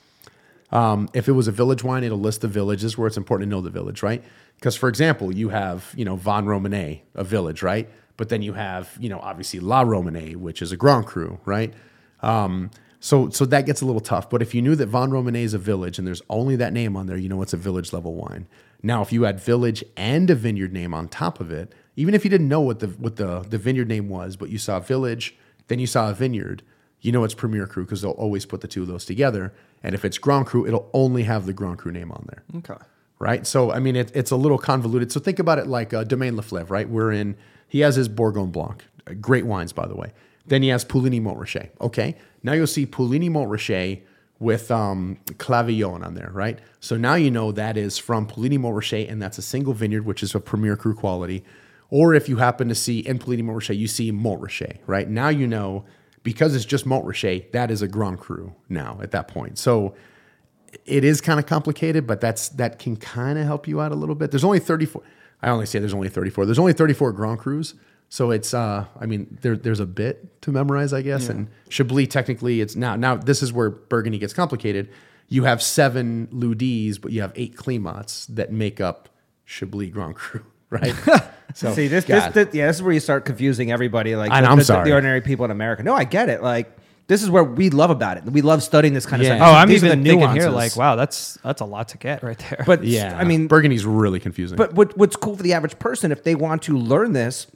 Um, if it was a village wine, it'll list the villages where it's important to know the village, right? Because, for example, you have, you know, Vosne Romanée, a village, right? But then you have, you know, obviously La Romanée, which is a Grand Cru, right? Um, so, so that gets a little tough. But if you knew that Vosne Romanée is a village and there's only that name on there, you know it's a village level wine. Now, if you add village and a vineyard name on top of it, even if you didn't know what the what the, the vineyard name was, but you saw village, then you saw a vineyard, you know it's Premier Cru because they'll always put the two of those together. And if it's Grand Cru, it'll only have the Grand Cru name on there okay. right? So I mean, it, it's a little convoluted. So think about it like uh, Domaine Leflaive, right? We're in. He has his Bourgogne Blanc, Uh, great wines, by the way. Then he has Puligny Montrachet. Okay, now you'll see Puligny Montrachet with um, Clavillon on there, right? So now you know that is from Puligny Montrachet, and that's a single vineyard, which is a premier cru quality. Or if you happen to see in Puligny Montrachet, you see Montrachet, right? Now you know because it's just Montrachet, that is a Grand Cru now at that point. So it is kind of complicated, but that's that can kind of help you out a little bit. There's only 34. I only say there's only 34. There's only 34 Grand Crus. So it's uh I mean there there's a bit to memorize, I guess. And Chablis technically it's now now this is where Burgundy gets complicated. You have seven lieux-dits, but you have eight Climats that make up Chablis Grand Cru, right? so See this, this, this, yeah, this is where you start confusing everybody. Like, the, I'm the- sorry. the ordinary people in America. No, I get it. Like, this is where we love about it. We love studying this kind Yeah. of stuff. Oh, I'm These are even the thinking here nuances. like, wow, that's that's a lot to get right there. But yeah, I mean, Burgundy's really confusing. But what, what's cool for the average person, if they want to learn this,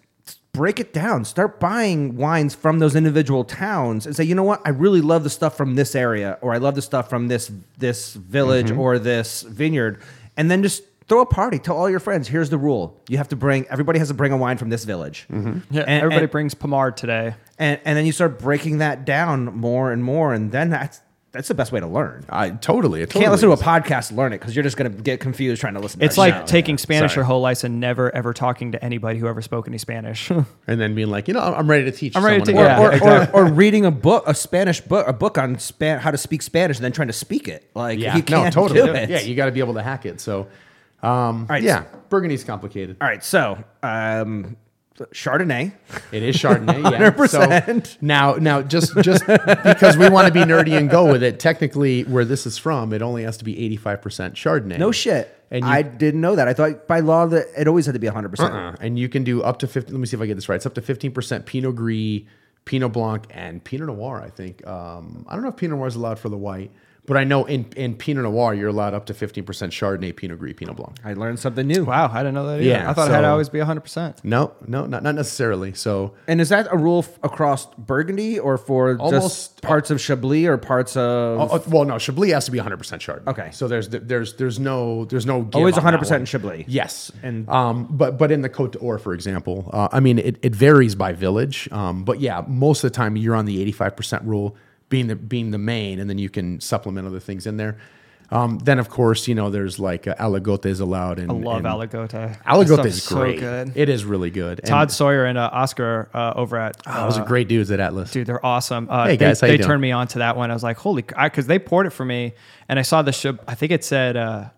break it down. Start buying wines from those individual towns and say, you know what, I really love the stuff from this area, or I love the stuff from this this village Mm-hmm. or this vineyard, and then just throw a party. Tell all your friends, here's the rule: you have to bring. Everybody has to bring a wine from this village. Mm-hmm. yeah, And- everybody and- brings Pommard today. And and then you start breaking that down more and more, and then that's that's the best way to learn. I totally, it You can't totally listen to a podcast to learn it because you're just going to get confused trying to listen. to it. It's our like show. taking Spanish Sorry. your whole life and never ever talking to anybody who ever spoke any Spanish. and then being like, you know, I'm ready to teach. I'm ready to someone take- yeah, or, or, exactly. or, or reading a book, a Spanish book, a book on Span- how to speak Spanish, and then trying to speak it. Like Yeah, you can't no, totally. do it. Yeah, you got to be able to hack it. So, um, right, yeah, Burgundy's complicated. All right, so um, Chardonnay. It is Chardonnay. Yeah. 100%. So now, now, just just because we want to be nerdy and go with it, technically, where this is from, it only has to be eighty five percent Chardonnay. No shit. And you- I didn't know that. I thought by law that it always had to be 100. percent Uh-uh. And you can do up to fifty. Let me see if I get this right. It's up to fifteen percent Pinot Gris, Pinot Blanc, and Pinot Noir. I think. Um, I don't know if Pinot Noir is allowed for the white, But I know in, in Pinot Noir, you're allowed up to 15% Chardonnay, Pinot Gris, Pinot Blanc. I learned something new. Wow, I didn't know that. Either. Yeah, I thought it had to always be 100. percent No, no, not, not necessarily. So And is that a rule f- across Burgundy or for Almost- just parts of Chablis or parts of Oh, oh, well, no, Chablis has to be 100% Chardonnay. Okay. So there's there's there's no there's no Always on 100% one. Chablis. Yes. And- um but but in the Côte d'Or for example, uh, I mean it, it varies by village. Um but yeah, most of the time you're on the 85% rule being the being the main and then you can supplement other things in there. Um then of course, you know, there's like uh, aligote is allowed and I love and Aligote. Aligote is so good. It is really good. And- Todd Sawyer and uh, Oscar uh, over at oh, those are great dudes at Atlas. Dude, they're awesome. Uh, Hey, they, guys, they doing? turned me on to that one. I was like, holy, because they poured it for me, and I saw the ship. I think it said, uh,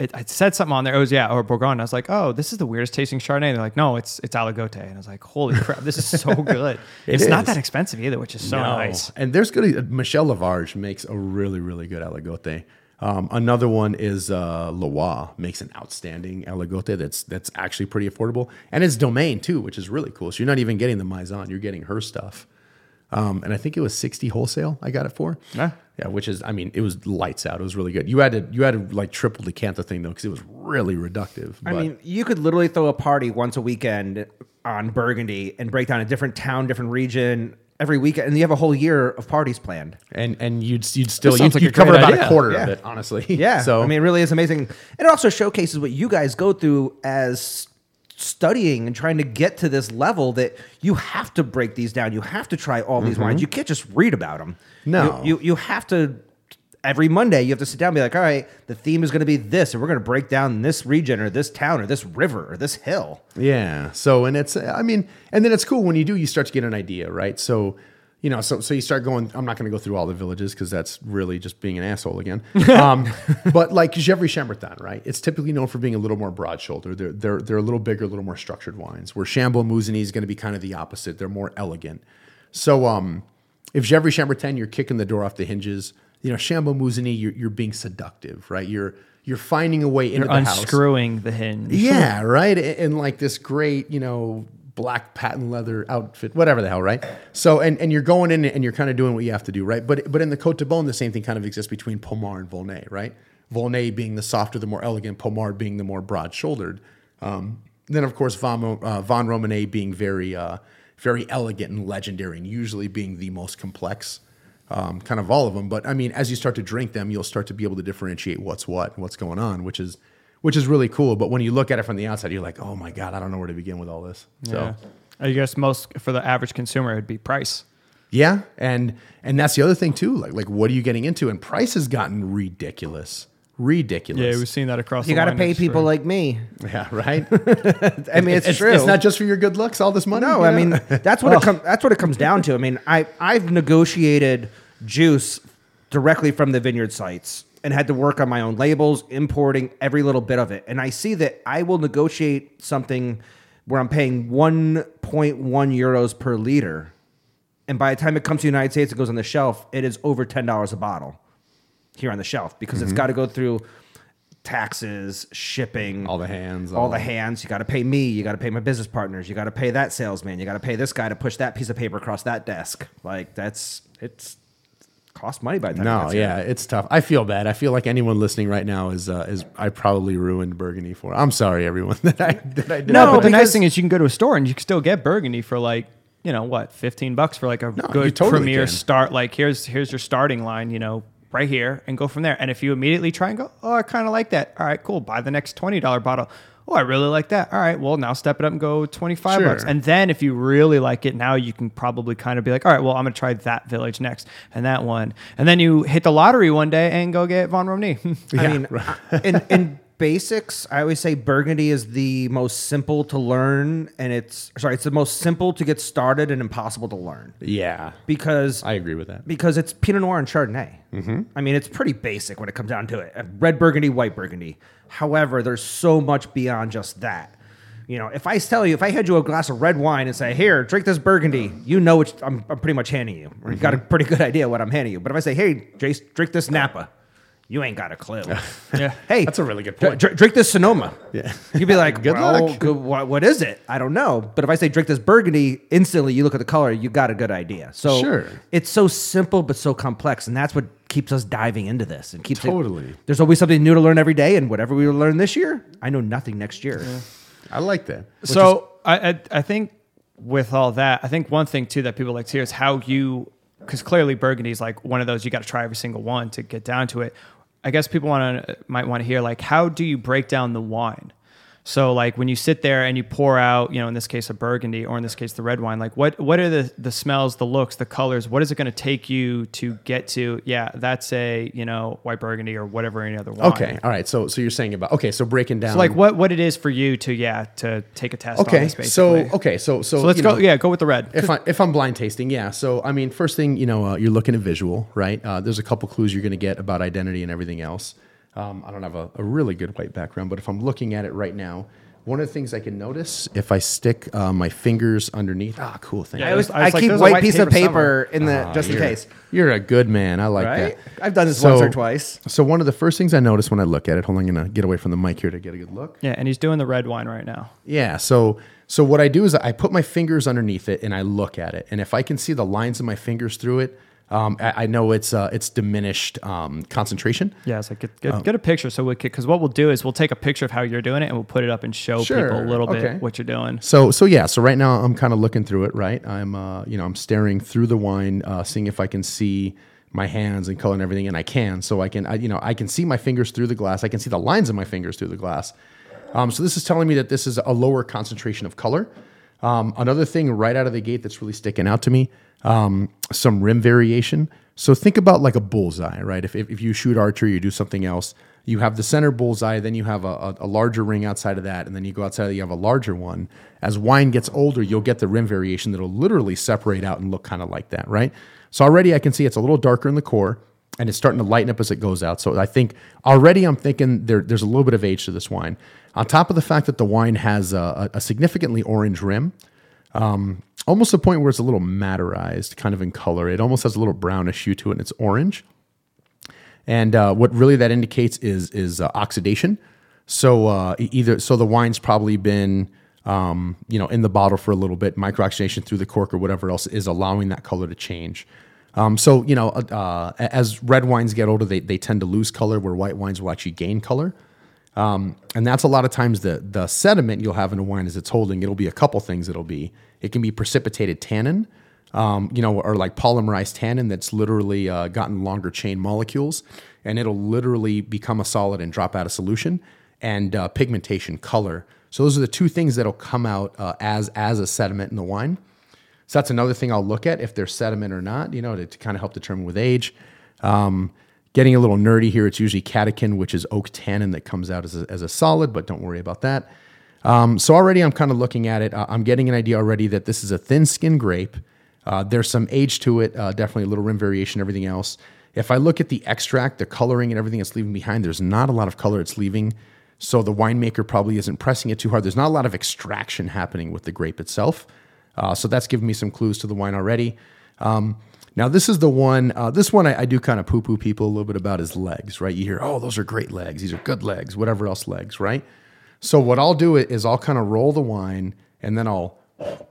it, it said something on there. It was yeah, or Bourgogne. I was like, oh, this is the weirdest tasting Chardonnay. They're like, no, it's it's Aligote, and I was like, holy crap, this is so good. It it's not that expensive either, which is so No. nice. And there's good. Michel Lafarge makes a really, really good aligote. Um, another one is uh, Loire makes an outstanding aligote that's that's actually pretty affordable, and it's domain too, which is really cool. So you're not even getting the maison, you're getting her stuff. Um, and I think it was 60 wholesale. I got it for. Yeah. Yeah, which is, I mean, it was lights out. It was really good. You had to, you had to like triple decant the thing though, because it was really reductive. I But- mean, you could literally throw a party once a weekend on Burgundy and break down a different town, different region every weekend, and you have a whole year of parties planned. and and you'd you'd still sounds you'd, like a you'd cover great about idea. a quarter Yeah. of it, honestly. Yeah. So I mean, it really is amazing. And it also showcases what you guys go through as studying and trying to get to this level that you have to break these down. You have to try all these wines. You can't just read about them. Mm-hmm. No. You, you, you have to, every Monday, you have to sit down and be like, all right, the theme is going to be this, and we're going to break down this region or this town or this river or this hill. Yeah. So, and it's, I mean, and then it's cool when you do, you start to get an idea, right? So, you know, so so you start going. I'm not going to go through all the villages because that's really just being an asshole again. Um, but like Gevrey Chambertin, right? It's typically known for being a little more broad shouldered. They're they're they're a little bigger, a little more structured wines. Where Chambolle Musigny is going to be kind of the opposite. They're more elegant. So, um, if Gevrey Chambertin, you're kicking the door off the hinges. You know, Chambolle Musigny, you're you're being seductive, right? You're you're finding a way into You're the house. unscrewing the hinge. Yeah, right. A- And like this great, you know, black patent leather outfit, whatever the hell, right? So, and, and you're going in and you're kind of doing what you have to do, right? But but in the Cote de Beaune, the same thing kind of exists between Pommard and Volnay, right? Volnay being the softer, the more elegant, Pommard being the more broad-shouldered. Um, then, of course, Vosne, uh, Vosne Romanée being very, uh, very elegant and legendary, and usually being the most complex um, kind of all of them. But I mean, as you start to drink them, you'll start to be able to differentiate what's what and what's going on, which is which is really cool. But when you look at it from the outside, you're like, oh my god, I don't know where to begin with all this. So Yeah. I guess most for the average consumer, it'd be price. yeah, and and that's the other thing too. Like like what are you getting into? And price has gotten ridiculous, ridiculous. Yeah, we've seen that across. The city. You got to pay industry. people like me. yeah, right. I mean, it's, it's, true. It's not just for your good looks. All this money. No, you I know? mean that's what it comes. That's what it comes down to. I mean, I I've negotiated juice directly from the vineyard sites and had to work on my own labels, importing every little bit of it. And I see that I will negotiate something where I'm paying 1.1 euros per liter, and by the time it comes to the United States, it goes on the shelf. It is over ten dollars a bottle here on the shelf because Mm-hmm. it's got to go through taxes, shipping, All the hands, all all- the hands. You got to pay me. You got to pay my business partners. You got to pay that salesman. You got to pay this guy to push that piece of paper across that desk. Like that's it's cost money by the time. No, gets here. yeah, it's tough. I feel bad. I feel like anyone listening right now is uh, is I probably ruined Burgundy for. I'm sorry, everyone that I that I did. No, No, but the nice thing is you can go to a store and you can still get Burgundy for like you know what, fifteen bucks for like a you good totally premier can. start. Like here's here's your starting line, you know, right here, and go from there. And if you immediately try and go, oh, I kind of like that. All right, cool. Buy the next twenty dollar bottle. Oh, I really like that. All right, well now step it up and go twenty five bucks. And then if you really like it, now you can probably kind of be like, all right, well I'm gonna try that village next and that one, and then you hit the lottery one day and go get Vosne Romanée. I mean, in, in basics, I always say Burgundy is the most simple to learn, and it's sorry, it's the most simple to get started and impossible to learn yeah, because I agree with that. because it's Pinot Noir and Chardonnay. Mm-hmm. I mean, it's pretty basic when it comes down to it. Red Burgundy, white Burgundy. However, there's so much beyond just that. You know, if I tell you, if I had you a glass of red wine and say, "Here, drink this Burgundy," you know which I'm, I'm pretty much handing you, or you got a mm-hmm. pretty good idea what I'm handing you. But if I say, "Hey, Jace, drink this Napa," you ain't got a clue. Yeah. hey, That's a really good point. dr- drink this Sonoma. Yeah. You'd be like, Good well, luck. good- what, what is it? I don't know. But if I say drink this Burgundy, instantly you look at the color, you got a good idea. So Sure. it's so simple but so complex, and that's what keeps us diving into this and keeps it- Totally. there's always something new to learn every day, and whatever we learn this year, I know nothing next year. I like that. So I, I I think with all that, I think one thing too that people like to hear is how you because clearly Burgundy is like one of those you got to try every single one to get down to it. I guess people want to might want to hear like how do you break down the wine? So like when you sit there and you pour out, you know, in this case a Burgundy or in this case the red wine, like what what are the the smells, the looks, the colors? What is it going to take you to get to? Yeah, that's a you know white Burgundy or whatever any other wine. Okay. All right. So so you're saying about okay. So breaking down So like what what it is for you to yeah to take a test. on Okay. this, So okay. So so, So let's go. know, yeah, go with the red. If I if I'm blind tasting, yeah. So I mean, first thing you know, uh, you're looking at visual, right? Uh, there's a couple clues you're going to get about identity and everything else. Um, I don't have a, a really good white background, but if I'm looking at it right now, one of the things I can notice if I stick uh, my fingers underneath. Ah, cool thing. Yeah, I, always, I was I like, keep white, white piece of paper paper in the Ah, just in case. You're a good man. I like Right? that. I've done this So- once or twice. So one of the first things I notice when I look at it, hold on, I'm gonna get away from the mic here to get a good look. Yeah, and he's doing the red wine right now. Yeah. So so what I do is I put my fingers underneath it and I look at it, and if I can see the lines of my fingers through it, um, I, I know it's uh, it's diminished um, concentration. Yeah, like get, get, Oh. get a picture. So we because what we'll do is we'll take a picture of how you're doing it and we'll put it up and show Sure, people a little okay. bit what you're doing. So so yeah. So right now I'm kind of looking through it. Right. I'm uh, you know I'm staring through the wine, uh, seeing if I can see my hands and color and everything, and I can. So I can I, you know I can see my fingers through the glass. I can see the lines of my fingers through the glass. Um, so this is telling me that this is a lower concentration of color. Um, another thing right out of the gate that's really sticking out to me, um, some rim variation. So think about like a bullseye, right? If, if, if you shoot archery, you do something else, you have the center bullseye, then you have a, a, a larger ring outside of that, and then you go outside, you have a larger one. As wine gets older, you'll get the rim variation that'll literally separate out and look kind of like that, right? So already I can see it's a little darker in the core and it's starting to lighten up as it goes out. So I think already I'm thinking there, there's a little bit of age to this wine. On top of the fact that the wine has a, a significantly orange rim, um, almost a point where it's a little maderized kind of in color. It almost has a little brownish hue to it and it's orange. And uh, what really that indicates is is uh, oxidation. So uh, either so the wine's probably been um, you know in the bottle for a little bit, microoxidation through the cork or whatever else is allowing that color to change. Um, so you know uh, as red wines get older, they they tend to lose color, where white wines will actually gain color. Um, and that's a lot of times the the sediment you'll have in a wine as it's holding. It'll be a couple things. It'll be it can be precipitated tannin, um, you know, or like polymerized tannin that's literally uh, gotten longer chain molecules, and it'll literally become a solid and drop out of solution. And uh, pigmentation, color. So those are the two things that'll come out uh, as as a sediment in the wine. So that's another thing I'll look at if there's sediment or not, you know, to, to kind of help determine with age. Um, getting a little nerdy here, it's usually catechin, which is oak tannin that comes out as a, as a solid, but don't worry about that. Um, so already I'm kind of looking at it. Uh, I'm getting an idea already that this is a thin skin grape. Uh, there's some age to it, uh, definitely a little rim variation, everything else. If I look at the extract, the coloring and everything it's leaving behind, there's not a lot of color it's leaving. So the winemaker probably isn't pressing it too hard. There's not a lot of extraction happening with the grape itself. Uh, so that's giving me some clues to the wine already. Um, now this is the one. Uh, this one I, I do kind of poo-poo people a little bit about his legs, right? You hear, oh, those are great legs. These are good legs. Whatever else legs, right? So what I'll do is I'll kind of roll the wine and then I'll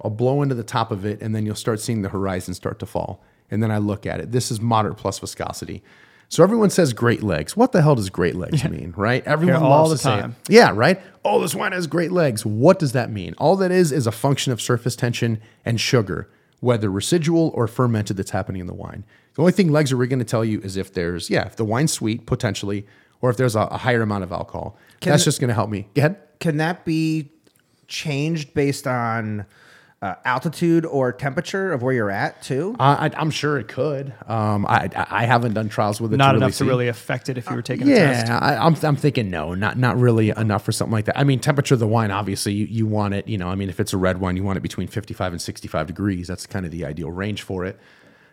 I'll blow into the top of it and then you'll start seeing the horizon start to fall. And then I look at it. This is moderate plus viscosity. So everyone says great legs. What the hell does great legs mean, right? Everyone all loves the say it. time. Yeah, right? Oh, this wine has great legs. What does that mean? All that is is a function of surface tension and sugar, whether residual or fermented that's happening in the wine. The only thing legs are really going to tell you is if there's, yeah, if the wine's sweet, potentially, or if there's a, a higher amount of alcohol. That's just going to help me. Go ahead. Can that be changed based on uh, altitude or temperature of where you're at too? Uh, I, I'm sure it could. Um, I, I I haven't done trials with it. Not to enough see. to really affect it if you were taking a test. Yeah, I, I'm, I'm thinking no, not not really enough for something like that. I mean, temperature of the wine, obviously, you, you want it. You know, I mean, if it's a red wine, you want it between 55 and 65 degrees. That's kind of the ideal range for it.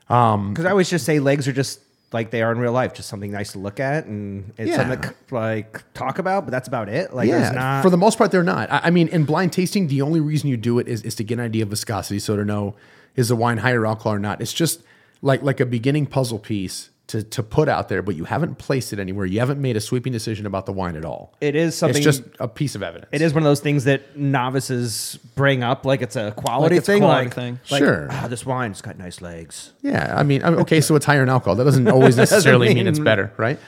Because I always just say legs are just like they are in real life, just something nice to look at and it's Yeah. something to like talk about, but that's about it. Like yeah, not for the most part, they're not. I, I mean, in blind tasting, the only reason you do it is, is to get an idea of viscosity, so to know is the wine higher alcohol or not. It's just like like a beginning puzzle piece to to put out there, but you haven't placed it anywhere. You haven't made a sweeping decision about the wine at all. It is something. It's just a piece of evidence. It is one of those things that novices bring up like it's a quality Like it's thing. quality like, thing. like, Sure. "Ah, this wine's got nice legs. Yeah, I mean, okay, so it's higher in alcohol. That doesn't always necessarily mean, it's better, right?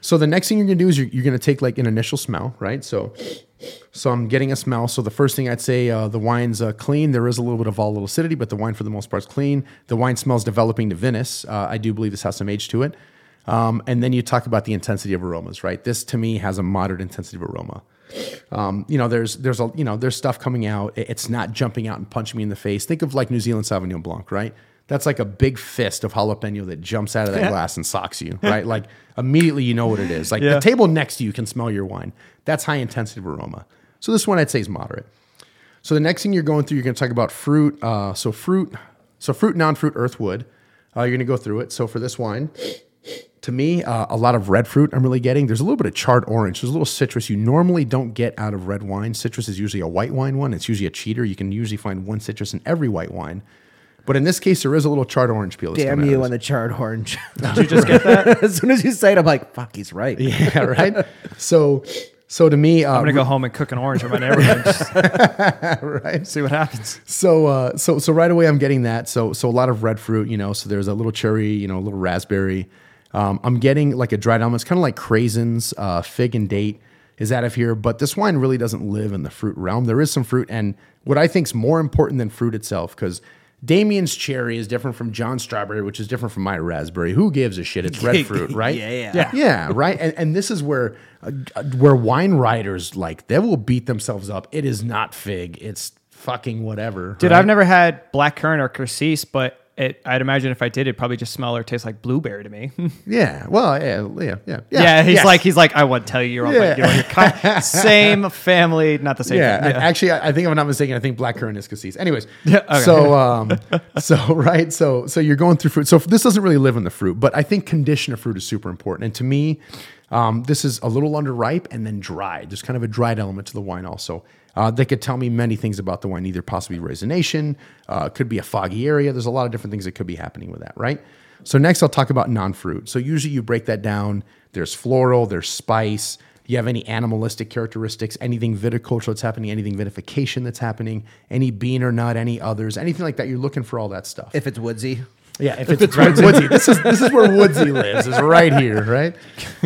So the next thing you're gonna do is you're, you're gonna take like an initial smell, right? So, so I'm getting a smell. So the first thing I'd say, uh, the wine's uh, clean. There is a little bit of volatile acidity, but the wine for the most part is clean. The wine smells developing to vinous. Uh, I do believe this has some age to it. Um, and then you talk about the intensity of aromas, right? This to me has a moderate intensity of aroma. Um, you know, there's there's a you know there's stuff coming out. It's not jumping out and punching me in the face. Think of like New Zealand Sauvignon Blanc, right? That's like a big fist of jalapeno that jumps out of that glass and socks you, right? like immediately you know what it is. Like Yeah. the table next to you can smell your wine. That's high intensity of aroma. So this one I'd say is moderate. So the next thing you're going through, you're going to talk about fruit. Uh, so fruit, so fruit, non-fruit, earthwood. Uh, you're going to go through it. So for this wine, to me, uh, a lot of red fruit I'm really getting. There's a little bit of charred orange. There's a little citrus you normally don't get out of red wine. Citrus is usually a white wine one. It's usually a cheater. You can usually find one citrus in every white wine. But in this case, there is a little charred orange peel. that's Damn coming you on the charred orange. Did you just get that? as soon as you say it, I'm like, fuck, he's right. Yeah, right. So, so to me, uh, I'm gonna go home and cook an orange in my neighborhood. Right. see what happens. So, uh, so, so right away, I'm getting that. So, so a lot of red fruit, you know. So there's a little cherry, you know, a little raspberry. Um, I'm getting like a dried almond. It's kind of like craisins, uh, fig and date is out of here. But this wine really doesn't live in the fruit realm. There is some fruit, and what I think is more important than fruit itself, because Damien's cherry is different from John's strawberry, which is different from my raspberry. Who gives a shit? It's red fruit, right? Yeah. Yeah. yeah, right. And, and this is where where wine writers like they will beat themselves up. It is not fig. It's fucking whatever. Dude, right? I've never had black currant or cassis, but it, I'd imagine if I did, it'd probably just smell or taste like blueberry to me. Yeah. Well, yeah, yeah, yeah. Yeah, he's yes. like he's like I wouldn't tell you you're, all, Yeah. you're, you're kind, same family, not the same. yeah. thing. a- Actually, I I think if I'm not mistaken, I think black currant is cassis. Anyways, okay. so um, so right, so so you're going through fruit. So this doesn't really live in the fruit, but I think condition of fruit is super important. And to me, um, this is a little underripe and then dried. There's kind of a dried element to the wine also. Uh, they could tell me many things about the wine, either possibly raisination, uh, could be a foggy area. There's a lot of different things that could be happening with that, right? So next, I'll talk about non-fruit. So usually you break that down. There's floral, there's spice. You have any animalistic characteristics, anything viticulture that's happening, anything vinification that's happening, any bean or nut, any others, anything like that. You're looking for all that stuff. If it's woodsy. Yeah, if, it's, right, Woodsy. This is this is where Woodsy lives. Is right here, right?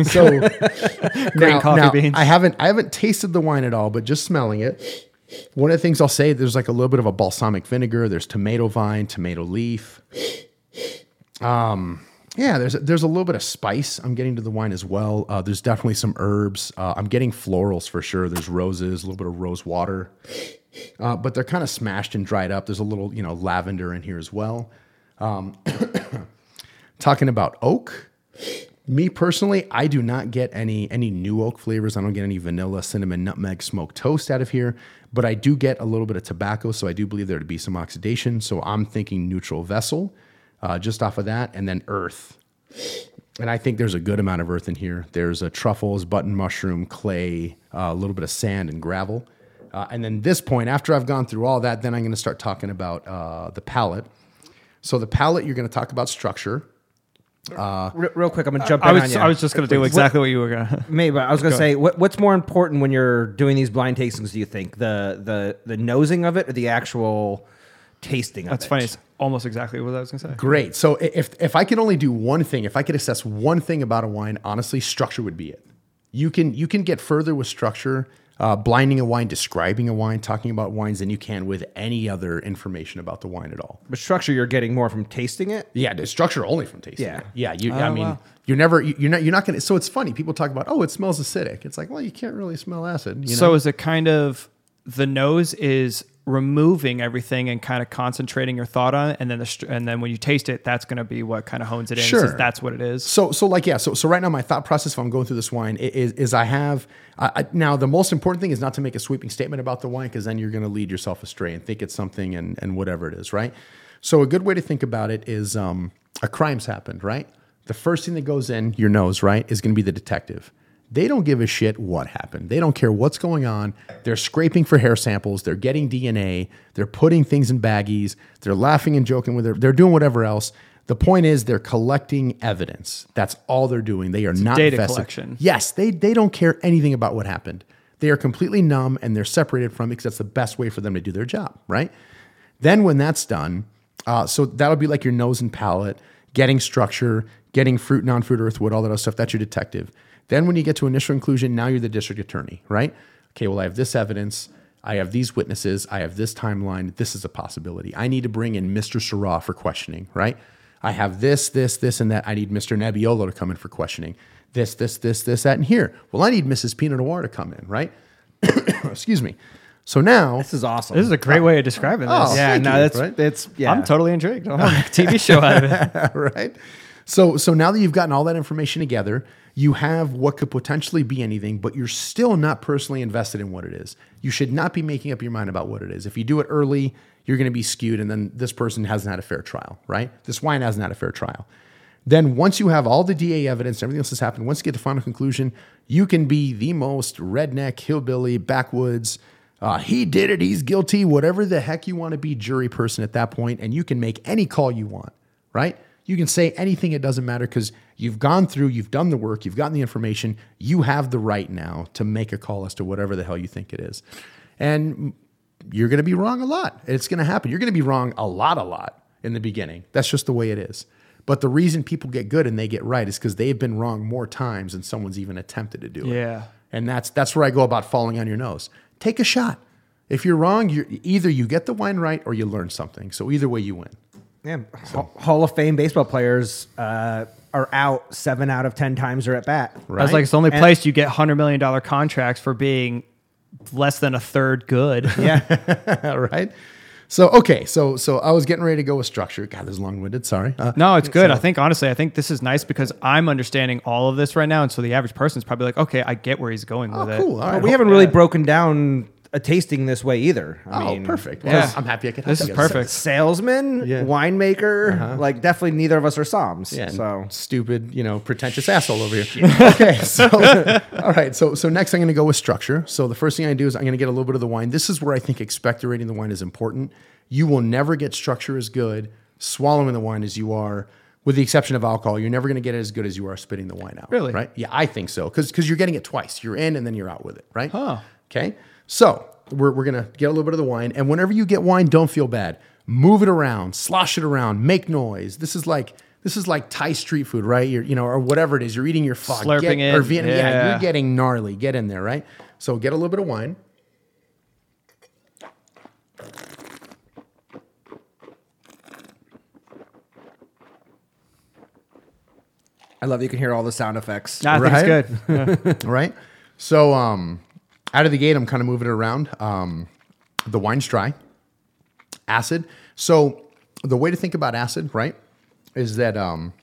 So now, coffee now, beans. I haven't I haven't tasted the wine at all, but just smelling it. One of the things I'll say, there's like a little bit of a balsamic vinegar. There's tomato vine, tomato leaf. Um, yeah, there's there's a little bit of spice I'm getting to the wine as well. Uh, there's definitely some herbs. Uh, I'm getting florals for sure. There's roses, a little bit of rose water, uh, but they're kind of smashed and dried up. There's a little you know lavender in here as well. Um, talking about oak, me personally, I do not get any any new oak flavors. I don't get any vanilla, cinnamon, nutmeg, smoked toast out of here, but I do get a little bit of tobacco. So I do believe there to be some oxidation. So I'm thinking neutral vessel, uh, just off of that, and then earth. And I think there's a good amount of earth in here. There's a truffles, button mushroom, clay, uh, a little bit of sand and gravel. Uh, and then this point, after I've gone through all that, then I'm going to start talking about uh, the palate. So the palette, you're going to talk about structure. Re- uh, real quick, I'm gonna jump I in was on you. I was just gonna do exactly what you were gonna. Maybe I was gonna say what, what's more important when you're doing these blind tastings? Do you think the the the nosing of it or the actual tasting? Of it? That's funny. It's almost exactly what I was gonna say. Great. So if if I could only do one thing, if I could assess one thing about a wine, honestly, structure would be it. You can you can get further with structure, uh, blinding a wine, describing a wine, talking about wines than you can with any other information about the wine at all. But structure, you're getting more from tasting it. Yeah, the structure only from tasting. Yeah. it. yeah. You, I Oh, mean, wow. you're never you- you're not you're not gonna. So it's funny. People talk about oh, it smells acidic. It's like well, you can't really smell acid. You So know? is it kind of the nose is removing everything and kind of concentrating your thought on it, and then the str- and then when you taste it, that's going to be what kind of hones it in. Sure. Says that's what it is. So, so like, yeah. So, so right now, my thought process, if I'm going through this wine, is, is I have I, I, now the most important thing is not to make a sweeping statement about the wine because then you're going to lead yourself astray and think it's something and and whatever it is, right? So, a good way to think about it is um, a crime's happened, right? The first thing that goes in your nose, right, is going to be the detective. They don't give a shit what happened. They don't care what's going on. They're scraping for hair samples. They're getting DNA. They're putting things in baggies. They're laughing and joking with it. They're doing whatever else. The point is they're collecting evidence. That's all they're doing. They are not data vested- collection. Yes, they they don't care anything about what happened. They are completely numb and they're separated from it because that's the best way for them to do their job, right? Then when that's done, uh, so that'll be like your nose and palate, getting structure, getting fruit, non-fruit, earthwood, all that other stuff. That's your detective. Then when you get to initial inclusion, now you're the district attorney, right? Okay, well I have this evidence. I have these witnesses. I have this timeline. This is a possibility. I need to bring in Mr. Syrah for questioning, right? I have this, this, this, and that. I need Mr. Nebbiolo to come in for questioning. This, this, this, this, that, and here. Well, I need Mrs. Pinot Noir to come in, right? Excuse me. So now This is awesome. This is a great way of describing this. Oh, yeah, thank no, you, that's right? it's yeah. I'm totally intrigued. I'll make a TV show out of it. right? So so now that you've gotten all that information together, you have what could potentially be anything, but you're still not personally invested in what it is. You should not be making up your mind about what it is. If you do it early, you're going to be skewed, and then this person hasn't had a fair trial, right? This wine hasn't had a fair trial. Then once you have all the DA evidence, everything else has happened. Once you get to final conclusion, you can be the most redneck, hillbilly, backwoods. Uh, he did it. He's guilty. Whatever the heck you want to be, jury person at that point, and you can make any call you want, right? You can say anything. It doesn't matter because you've gone through, you've done the work, you've gotten the information. You have the right now to make a call as to whatever the hell you think it is, and you're going to be wrong a lot. It's going to happen. You're going to be wrong a lot, a lot in the beginning. That's just the way it is. But the reason people get good and they get right is because they've been wrong more times than someone's even attempted to do it. Yeah. And that's that's where I go about falling on your nose. Take a shot. If you're wrong, you're either you get the wine right or you learn something. So either way, you win. Yeah, Hall- Hall of Fame baseball players uh, are out seven out of ten times they're at bat. I was like, it's the only And- place you get hundred million dollar contracts for being less than a third good. Yeah, right? So okay, so so I was getting ready to go with structure. God, this is long-winded. Sorry. Uh, No, it's good. I think honestly, I think this is nice because I'm understanding all of this right now, and so the average person's probably like, okay, I get where he's going oh, with cool. it. All right. we haven't really broken down a tasting this way either. I Oh, mean, perfect. Yeah. I'm happy I could. help This you is guys. perfect. Salesman, Yeah. winemaker, uh-huh. like definitely neither of us are Soms. Yeah, so stupid, you know, pretentious asshole over here. okay, so all right, so so next I'm going to go with structure. So the first thing I do is I'm going to get a little bit of the wine. This is where I think expectorating the wine is important. You will never get structure as good swallowing the wine as you are, with the exception of alcohol. You're never going to get it as good as you are spitting the wine out. Really? Right? Yeah, I think so because because you're getting it twice. You're in and then you're out with it. Right? Huh. Okay. So we're, we're going to get a little bit of the wine. And whenever you get wine, don't feel bad. Move it around, slosh it around, make noise. This is like, this is like Thai street food, right? You're, you know, or whatever it is. You're eating your pho. Slurping Get- it, Or Vietnam, yeah. yeah. you're getting gnarly. Get in there, right? So get a little bit of wine. I love you can hear all the sound effects. Nah, I think Right? it's good. right? So um, out of the gate, I'm kind of moving it around. Um, the wine's dry, acid. So the way to think about acid, right, is that um,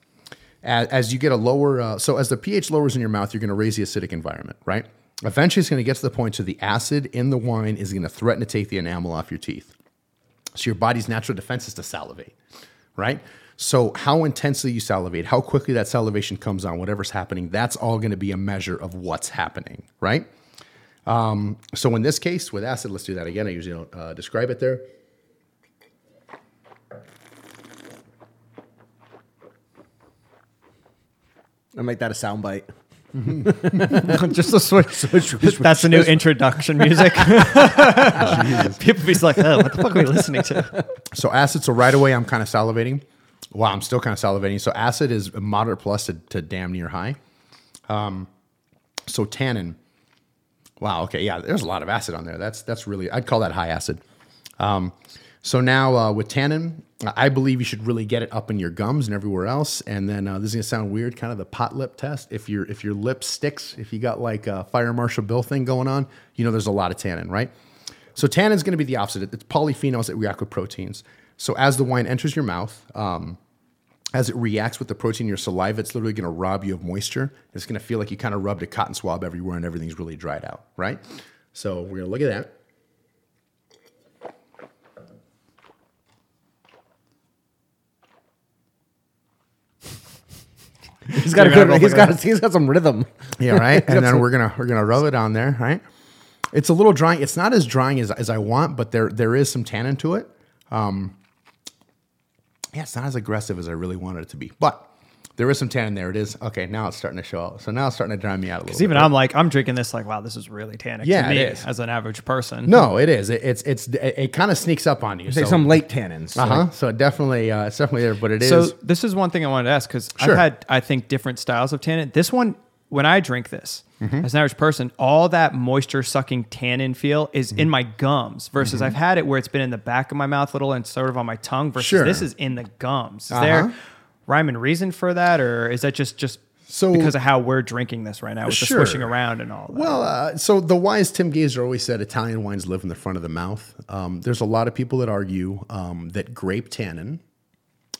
as, as you get a lower, uh, so as the pH lowers in your mouth, you're going to raise the acidic environment, right? Eventually, it's going to get to the point so the acid in the wine is going to threaten to take the enamel off your teeth. So your body's natural defense is to salivate, right? So how intensely you salivate, how quickly that salivation comes on, whatever's happening, that's all going to be a measure of what's happening, right? Um, so in this case, with acid, let's do that again. I usually don't uh, describe it there. I'll make that a sound bite. Just a switch. That's the new introduction music. People be like, oh, what the fuck are we listening to? So acid, so right away I'm kind of salivating. Wow, I'm still kind of salivating. So acid is a moderate plus to, to damn near high. Um, so tannin. Wow. Okay. Yeah. There's a lot of acid on there. That's that's really. I'd call that high acid. Um, so now uh, with tannin, I believe you should really get it up in your gums and everywhere else. And then uh, this is gonna sound weird, kind of the pot lip test. If your if your lip sticks, if you got like a fire marshal Bill thing going on, you know there's a lot of tannin, right? So tannin is to be the opposite. It's polyphenols that react with proteins. So as the wine enters your mouth, um, as it reacts with the protein in your saliva, it's literally going to rob you of moisture. It's going to feel like you kind of rubbed a cotton swab everywhere and everything's really dried out, right? So we're going to look at that. He's got a good. go He's got. that. He's got some rhythm. Yeah, right. and then we're gonna we're gonna rub it on there, right? It's a little drying. It's not as drying as, as I want, but there there is some tannin to it. Um, yeah, it's not as aggressive as I really wanted it to be. But there is some tannin there. It is okay. Now it's starting to show up. So now it's starting to dry me out a little. Because bit. even I'm like, I'm drinking this like, wow, this is really tannic Yeah, to me it is. as an average person. no, it is. It, it's it's it, it kind of sneaks up on you. Say so, some late tannins. Uh huh. So it definitely, uh, it's definitely there. But it is. So this is one thing I wanted to ask because Sure. I've had, I think, different styles of tannin. This one, when I drink this Mm-hmm. as an average person, all that moisture sucking tannin feel is Mm-hmm. in my gums. Versus I've had it where it's been in the back of my mouth a little and sort of on my tongue. Versus Sure. this is in the gums. Is Uh-huh. there rhyme and reason for that, or is that just just So- because of how we're drinking this right now with Sure. the swishing around and all that? Well, uh, so the wise Tim Gaiser always said Italian wines live in the front of the mouth. Um, there's a lot of people that argue um, that grape tannin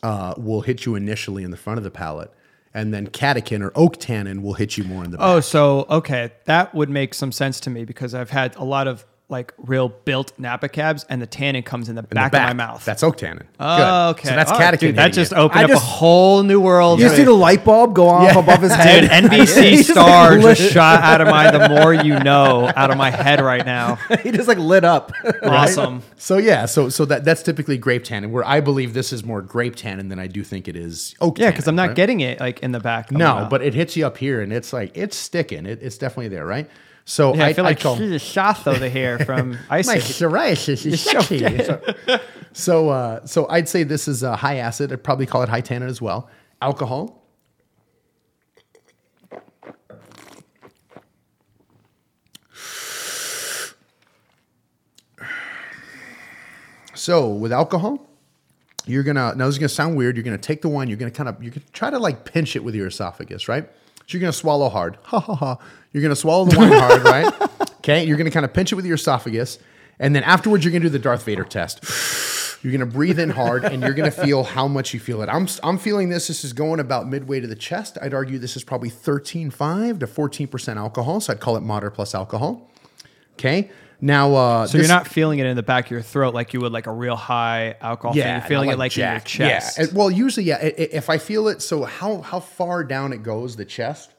uh, will hit you initially in the front of the palate, and then catechin or oak tannin will hit you more in the oh, back. Oh, so okay, that would make some sense to me because I've had a lot of like real built Napa cabs, and the tannin comes in the, In the back, of my mouth. That's oak tannin. oh, Good. okay. So that's All right, catechin. dude, that just it. opened I up just- a whole new world. You for see the light bulb go off above his head? Dude, NBC star just shot out of my the more you know out of my head right now. he just like lit up. Awesome. So yeah, so so that that's typically grape tannin. Where I believe this is more grape tannin than I do think it is oak. Yeah, because I'm not right? getting it like in the back. of my No, mouth. but it hits you up here, and it's like it's sticking. It, it's definitely there, right? So yeah, I, feel like call, she's a shot though the hair from Ice my psoriasis is sexy. so, so, uh, so I'd say this is a high acid. I'd probably call it high tannin as well. Alcohol. So with alcohol, you're gonna now this is gonna sound weird. You're gonna take the wine. You're gonna kind of you're gonna try to like pinch it with your esophagus, right? So you're gonna swallow hard. Ha ha ha. You're gonna swallow the wine hard, right? Okay. You're gonna kind of pinch it with your esophagus, and then afterwards you're gonna do the Darth Vader test. You're gonna breathe in hard, and you're gonna feel how much you feel it. I'm I'm feeling this. This is going about midway to the chest. I'd argue this is probably 13.5 to 14 percent alcohol. So I'd call it moderate plus alcohol. Okay. Now, uh, So you're not feeling it in the back of your throat like you would like a real high alcohol thing. You're feeling not it like in your chest. Yeah. Well, usually, yeah. If I feel it, so how how far down it goes, the chest,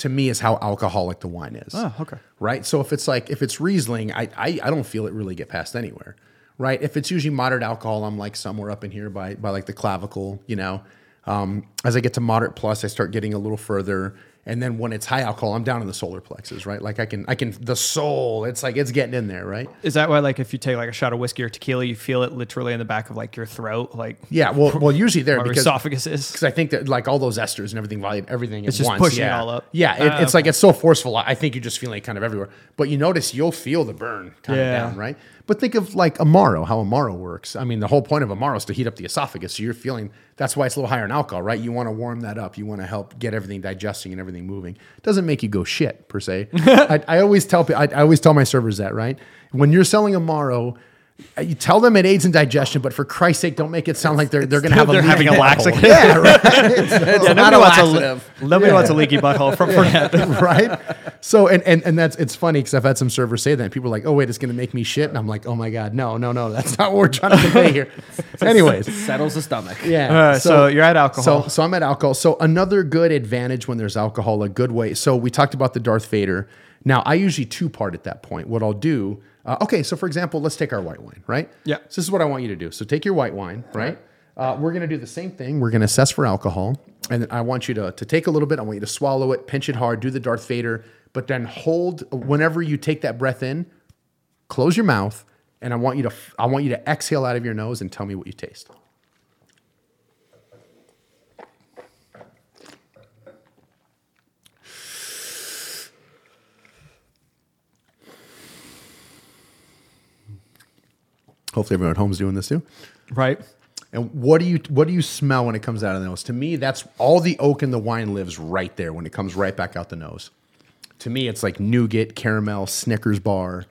to me is how alcoholic the wine is. Oh, okay. Right. So if it's like if it's Riesling, I I, I don't feel it really get past anywhere. Right. If it's usually moderate alcohol, I'm like somewhere up in here by by like the clavicle. You know. Um, as I get to moderate plus, I start getting a little further. And then when it's high alcohol, I'm down in the solar plexus, right? Like I can, I can, the soul, it's like, it's getting in there, right? Is that why, like, if you take like a shot of whiskey or tequila, you feel it literally in the back of like your throat, like Yeah. Well, well, usually there because esophagus is? because I think that like all those esters and everything, volume, everything It's at just once, pushing it yeah. all up. Yeah, it, Ah, it's like it's so forceful. I think you're just feeling it kind of everywhere. But you notice you'll feel the burn kind Yeah. of down, right? But think of like Amaro, how Amaro works. I mean, the whole point of Amaro is to heat up the esophagus. So you're feeling that's why it's a little higher in alcohol, right? You want to warm that up. You want to help get everything digesting and everything moving. doesn't make you go shit per se. I, I always tell I, I always tell my servers that, right? When you're selling Amaro. Uh, You tell them it aids in digestion, but for Christ's sake, don't make it sound like they're they're going to have a They're having a leaky laxative. butthole. Yeah, right. It's, it's Yeah, not nobody a wants a laxative nobody wants a leaky butthole from forget. right? So and and and that's it's funny because I've had some servers say that people are like, oh wait, it's gonna make me shit, and I'm like, oh my god, no, no, no, that's not what we're trying to convey here. Anyways, Settles the stomach. yeah. All right, so you're at alcohol. So so I'm at alcohol. So another good advantage when there's alcohol, a good way. So we talked about the Darth Vader. Now I usually two part at that point. What I'll do. Uh, okay, so for example, let's take our white wine, right? Yeah. So this is what I want you to do. So take your white wine, right? Uh, we're going to do the same thing. We're going to assess for alcohol. And then I want you to, to take a little bit. I want you to swallow it, pinch it hard, do the Darth Vader, but then hold whenever you take that breath in, close your mouth, and I want you to I want you to exhale out of your nose and tell me what you taste. Hopefully everyone at home's doing this too. right? And what do you what do you smell when it comes out of the nose? To me, that's all the oak in the wine lives right there when it comes right back out the nose. To me, it's like nougat, caramel, Snickers bar.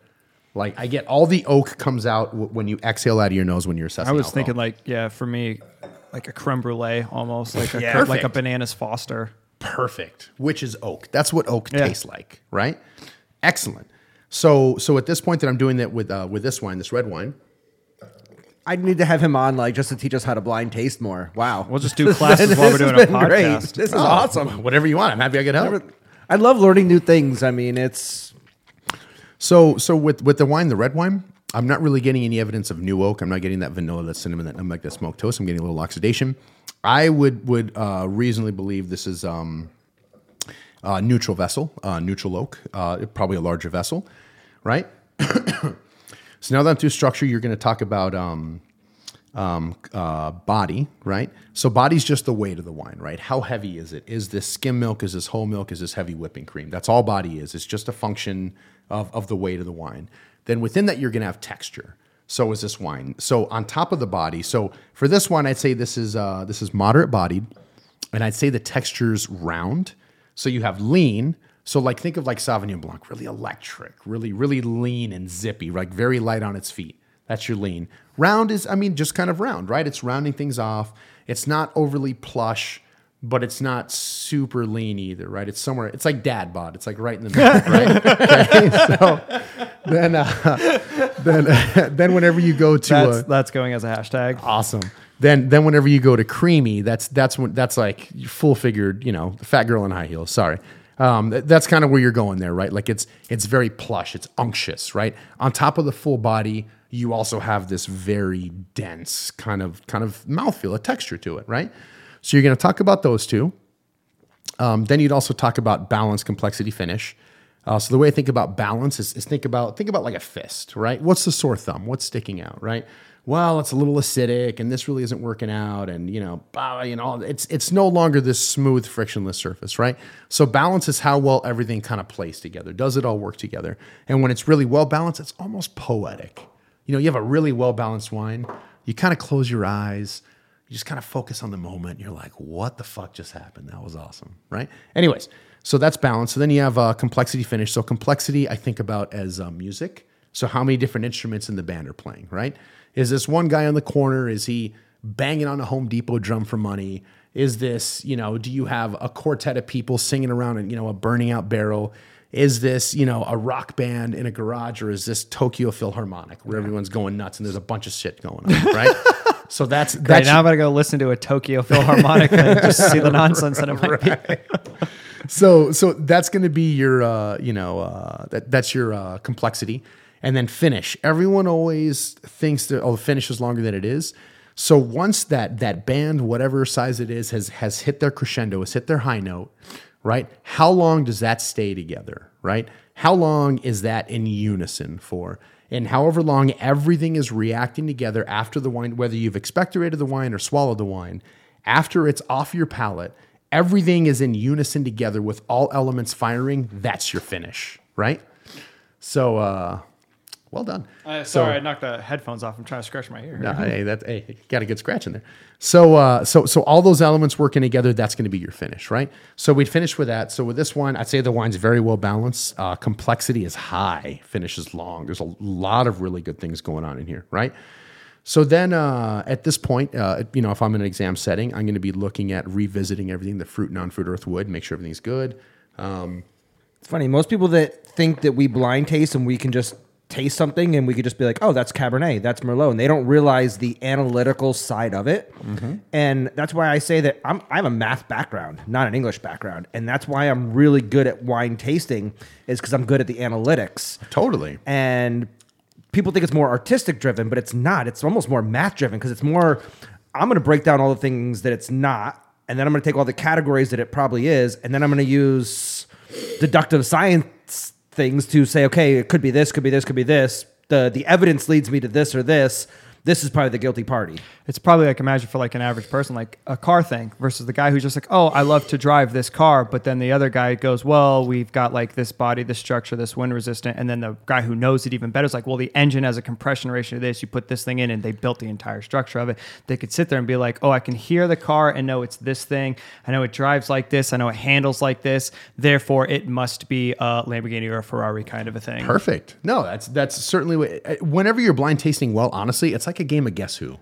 Like I get all the oak comes out w- when you exhale out of your nose when you're assessing. I was alcohol. thinking like, yeah, for me, like a creme brulee, almost like a Yeah. like a bananas Foster. perfect, which is oak. That's what oak Yeah. tastes like, right? Excellent. So so at this point that I'm doing that with uh, with this wine, this red wine. I need to have him on, like, just to teach us how to blind taste more. Wow. We'll just do classes while we're doing a been great. podcast. This is Oh, awesome. Whatever you want. I'm happy I could help. I love learning new things. I mean, it's So so with with the wine, the red wine, I'm not really getting any evidence of new oak. I'm not getting that vanilla, that cinnamon, that nutmeg, that smoked toast. I'm getting a little oxidation. I would would uh, reasonably believe this is um, uh, neutral vessel, uh, neutral oak, uh, probably a larger vessel, right? so now that I'm through structure, you're going to talk about um, um, uh, body, right? So body's just the weight of the wine, right? How heavy is it? Is this skim milk? Is this whole milk? Is this heavy whipping cream? That's all body is. It's just a function of, of the weight of the wine. Then within that, you're going to have texture. So is this wine. So on top of the body. So for this one, I'd say this is uh, this is moderate bodied, and I'd say the texture's round. So you have lean. So like think of like Sauvignon Blanc, really electric, really really lean and zippy, like very light on its feet. That's your lean. Round is, I mean, just kind of round, right? It's rounding things off. It's not overly plush, but it's not super lean either, right? It's somewhere. It's like dad bod. It's like right in the middle, right? Okay, So then, uh, then, then whenever you go to That's a, that's going as a hashtag. awesome. Then, then whenever you go to creamy, that's that's when that's like full figured, you know, fat girl in high heels. Sorry, um, th- that's kind of where you're going there, right? Like it's it's very plush, it's unctuous, right? On top of the full body, you also have this very dense kind of kind of mouthfeel, a texture to it, right? So you're going to talk about those two. Um, then you'd also talk about balance, complexity, finish. Uh, so the way I think about balance is, is think about think about like a fist, right? What's the sore thumb? What's sticking out, right? Well, it's a little acidic, and this really isn't working out, and you know, bah, you know, it's it's no longer this smooth, frictionless surface, right? So balance is how well everything kind of plays together. Does it all work together? And when it's really well balanced, it's almost poetic. You know, you have a really well balanced wine. You kind of close your eyes you just kind of focus on the moment. You're like, what the fuck just happened? That was awesome, right? Anyways, so that's balance. So then you have uh, complexity finish. So complexity, I think about as uh, music. So how many different instruments in the band are playing, right? Is this one guy on the corner? Is he banging on a Home Depot drum for money? Is this, you know, do you have a quartet of people singing around, and you know, a burning out barrel? Is this, you know, a rock band in a garage, or is this Tokyo Philharmonic where everyone's going nuts and there's a bunch of shit going on, right? so that's Right that's now, I'm gonna go listen to a Tokyo Philharmonic and just see the nonsense that it might be. so so that's going to be your uh, you know uh, that that's your uh, complexity and then finish. Everyone always thinks that oh the finish is longer than it is. So once that that band whatever size it is has has hit their crescendo has hit their high note right how long does that stay together right? How long is that in unison for? And however long everything is reacting together after the wine whether you've expectorated the wine or swallowed the wine after it's off your palate everything is in unison together with all elements firing that's your finish right? So uh well done Uh, So- sorry, I knocked the headphones off. I'm trying to scratch my ear. no, hey, that hey, got a good scratch in there. So, uh, so, so all those elements working together, that's going to be your finish, right? So we'd finish with that. So with this one, I'd say the wine's very well balanced. Uh, complexity is high, finish is long. There's a lot of really good things going on in here, right? So then, uh, at this point, uh, you know, if I'm in an exam setting, I'm going to be looking at revisiting everything, the fruit, non-fruit, earth, wood, make sure everything's good. It's funny. Most people that think that we blind taste and we can just taste something and we could just be like, oh, that's Cabernet, that's Merlot, and they don't realize the analytical side of it. Mm-hmm. And that's why I say that I'm, I have a math background, not an English background, and that's why I'm really good at wine tasting is because I'm good at the analytics. Totally. And people think it's more artistic driven, but it's not. It's almost more math driven because it's more. I'm going to break down all the things that it's not, and then I'm going to take all the categories that it probably is, and then I'm going to use deductive science things to say, okay, it could be this, could be this, could be this. The the evidence leads me to this or this. This is probably the guilty party. It's probably like imagine for like an average person, like a car thing versus the guy who's just like, oh, I love to drive this car, but then the other guy goes, well, we've got like this body, this structure, this wind resistant, and then the guy who knows it even better is like, well, the engine has a compression ratio to this. You put this thing in, and they built the entire structure of it. They could sit there and be like, oh, I can hear the car and know it's this thing. I know it drives like this. I know it handles like this. Therefore, it must be a Lamborghini or a Ferrari kind of a thing. Perfect. No, that's that's certainly uh, whenever you're blind tasting well. Honestly, it's like a game of guess who,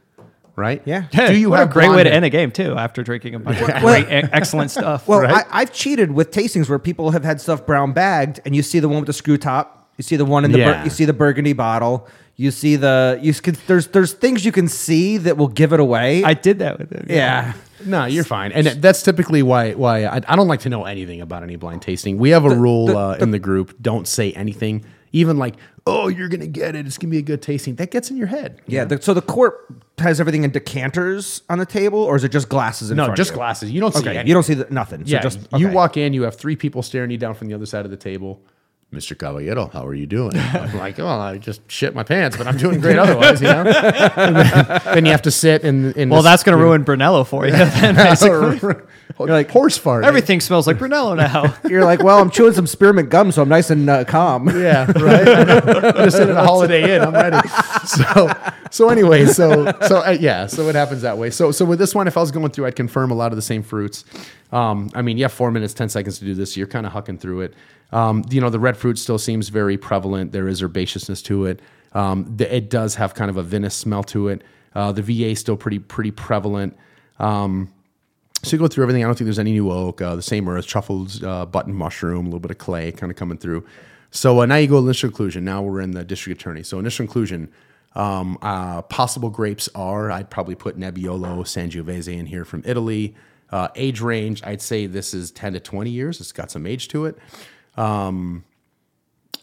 right? Yeah. Yeah, Do you what have a great way to end a game too after drinking a bunch of great, excellent stuff. Well, Right? I, I've cheated with tastings where people have had stuff brown bagged, and you see the one with the screw top, you see the one in the, bur- Yeah. you see the burgundy bottle, you see the you can, there's there's things you can see that will give it away. I did that with it. yeah. No, you're fine, and that's typically why why I, I don't like to know anything about any blind tasting. We have a rule the- uh, in the group: don't say anything even like, oh, you're gonna get it. It's gonna be a good tasting. That gets in your head. Yeah. The, so the court has everything in decanters on the table, or is it just glasses in No, front just of you? glasses. You don't see. Okay. any- You don't see the, nothing. So Yeah, just you walk in, you have three people staring you down from the other side of the table. Mr. Caballero, how are you doing? I'm like, well, I just shit my pants, but I'm doing great otherwise, you know. Then, then you have to sit in. in Well, this- that's going to ruin Brunello for you. Then basically, You're like horse fart. everything smells like Brunello now. You're like, well, I'm chewing some spearmint gum, so I'm nice and uh, calm. Yeah, right. I know. I'm just in at a Holiday Inn. I'm ready. So, so anyway, so so uh, yeah, so it happens that way. So so with this one, if I was going through, I'd confirm a lot of the same fruits. Um, I mean, have four minutes, ten seconds to do this. So you're kind of hucking through it. Um, you know, the red fruit still seems very prevalent. There is herbaceousness to it. Um, the, it does have kind of a vinous smell to it. Uh, the VA is still pretty pretty prevalent. Um, so you go through everything. I don't think there's any new oak. Uh, the same earth, truffles, uh, button mushroom, a little bit of clay kind of coming through. So uh, now you go initial inclusion. Now we're in the district attorney. So initial inclusion. Um, uh, possible grapes are I'd probably put Nebbiolo, Sangiovese in here from Italy. Uh, age range, I'd say this is 10 to 20 years. It's got some age to it.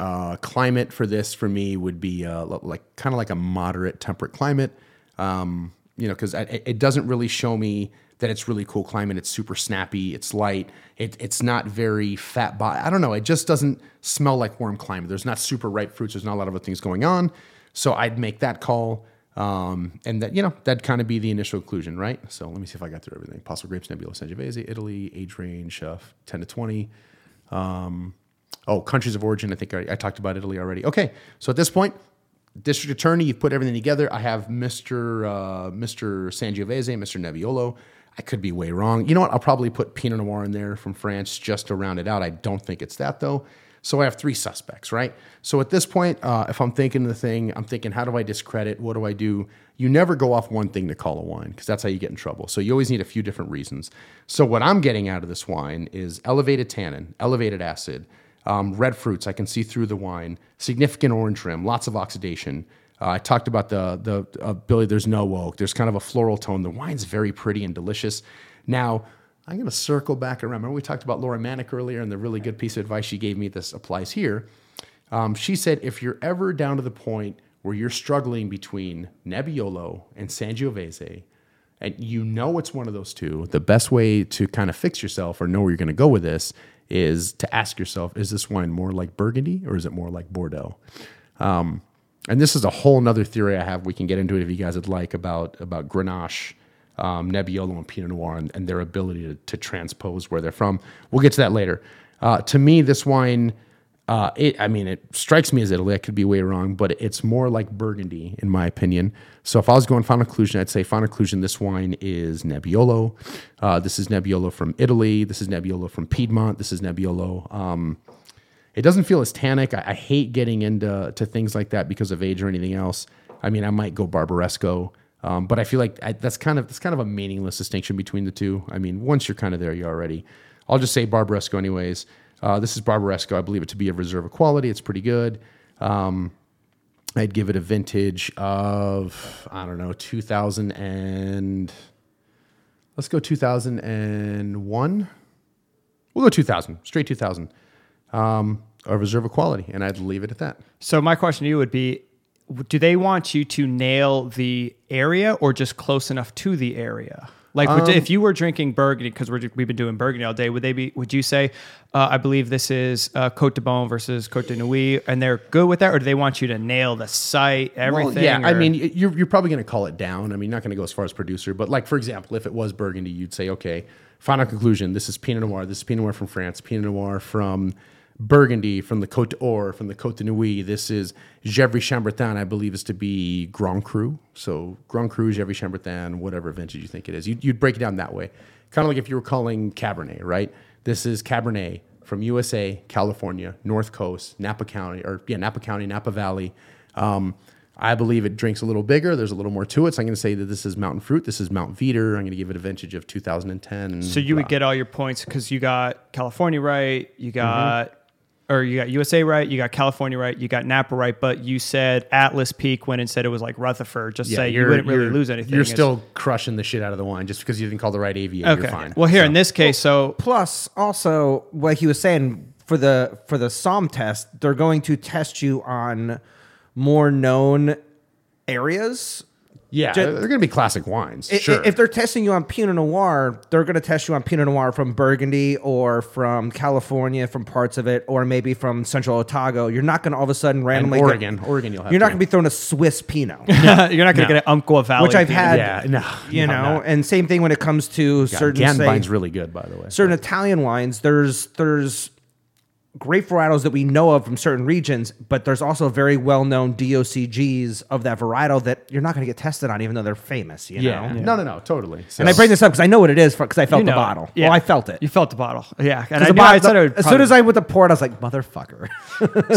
Uh, climate for this for me would be uh, like kind of like a moderate temperate climate. Um, you know, because it, it doesn't really show me that it's really cool climate. It's super snappy. It's light. It, it's not very fat. Body. I don't know. It just doesn't smell like warm climate. There's not super ripe fruits. There's not a lot of other things going on. So I'd make that call. Um, and that, you know, that'd kind of be the initial conclusion, right? So let me see if I got through everything. Possible grapes, Nebbiolo, Sangiovese, Italy, age range, uh, 10 to 20. Um, Oh, countries of origin. I think I, I talked about Italy already. Okay, so at this point, district attorney, you've put everything together. I have Mr. Uh, Mr. Sangiovese, Mr. Nebbiolo. I could be way wrong. You know what? I'll probably put Pinot Noir in there from France just to round it out. I don't think it's that though. So I have three suspects, right? So at this point, uh, if I'm thinking the thing, I'm thinking, how do I discredit? What do I do? You never go off one thing to call a wine because that's how you get in trouble. So you always need a few different reasons. So what I'm getting out of this wine is elevated tannin, elevated acid, um, red fruits. I can see through the wine. Significant orange rim. Lots of oxidation. Uh, I talked about the the ability. There's no oak. There's kind of a floral tone. The wine's very pretty and delicious. Now I'm going to circle back around. Remember we talked about Laura Maniec earlier, and the really good piece of advice she gave me. This applies here. Um, she said if you're ever down to the point where you're struggling between Nebbiolo and Sangiovese, and you know it's one of those two, the best way to kind of fix yourself or know where you're going to go with this is to ask yourself, is this wine more like Burgundy or is it more like Bordeaux? Um, and this is a whole nother theory I have. We can get into it if you guys would like about about Grenache, um, Nebbiolo, and Pinot Noir, and, and their ability to, to transpose where they're from. We'll get to that later. Uh, to me, this wine, uh, it, I mean, it strikes me as Italy. I could be way wrong, but it's more like Burgundy in my opinion. So if I was going final conclusion, I'd say final conclusion. This wine is Nebbiolo. Uh, this is Nebbiolo from Italy. This is Nebbiolo from Piedmont. This is Nebbiolo. Um, it doesn't feel as tannic. I, I hate getting into to things like that because of age or anything else. I mean, I might go Barbaresco, um, but I feel like I, that's kind of that's kind of a meaningless distinction between the two. I mean, once you're kind of there, you're already. I'll just say Barbaresco anyways. Uh, this is Barbaresco. I believe it to be a reserve of quality. It's pretty good. Um, I'd give it a vintage of I don't know 2000 and let's go 2001. We'll go 2000, straight 2000. Um, a reserve of quality, and I'd leave it at that. So my question to you would be: Do they want you to nail the area or just close enough to the area? Like, would, if you were drinking Burgundy, because we've been doing Burgundy all day, would they be? Would you say, uh, I believe this is uh, Cote de Beaune versus Cote de Nuits, and they're good with that, or do they want you to nail the site, everything? Well, yeah, I mean, you're, you're probably going to call it down. I mean, not going to go as far as producer, but like for example, if it was Burgundy, you'd say, okay, final conclusion. This is Pinot Noir. This is Pinot Noir from France. Pinot Noir from Burgundy, from the Côte d'Or, from the Côte de Nuits. This is Gevrey Chambertin. I believe is to be Grand Cru. So Grand Cru, Gevrey Chambertin, whatever vintage you think it is. You'd, you'd break it down that way, kind of like if you were calling Cabernet, right? This is Cabernet from USA, California, North Coast, Napa County, or yeah, Napa County, Napa Valley. Um, I believe it drinks a little bigger. There's a little more to it. So I'm going to say that this is Mountain Fruit. This is Mount Veeder. I'm going to give it a vintage of 2010. So you would get all your points because you got California right, you Mm-hmm. Got, or you got USA right, you got California right, you got Napa right, but you said Atlas Peak when instead it was like Rutherford. Just say you wouldn't really lose anything. You're It's- still crushing the shit out of the wine just because you didn't call the right AVA. okay. You're fine. Well, here in this case, so Plus, also, what he was saying, for the for the Somm test, they're going to test you on more known areas. Yeah, Ju- they're going to be classic wines. I- i- sure. If they're testing you on Pinot Noir, they're going to test you on Pinot Noir from Burgundy or from California, from parts of it, or maybe from Central Otago. You're not going to all of a sudden randomly get- Oregon. Oregon you'll have You're not going to be throwing a Swiss Pinot, You're not going to No. get an Umpqua Valley. which I've Pinot. had. Yeah, no, you no, know, no. and same thing when it comes to Yeah, certain say, Ganvine's really good, by the way. certain Italian wines, there's there's grape varietals that we know of from certain regions, but there's also very well known DOCGs of that varietal that you're not going to get tested on, even though they're famous. You yeah. know. no, no, no, totally. So, And I bring this up because I know what it is because I felt You the know it. bottle. Yeah. Well, I felt it. You felt the bottle. Yeah. And 'Cause I, the yeah, I bottle- said it would as soon as I went to pour it, I was like, motherfucker.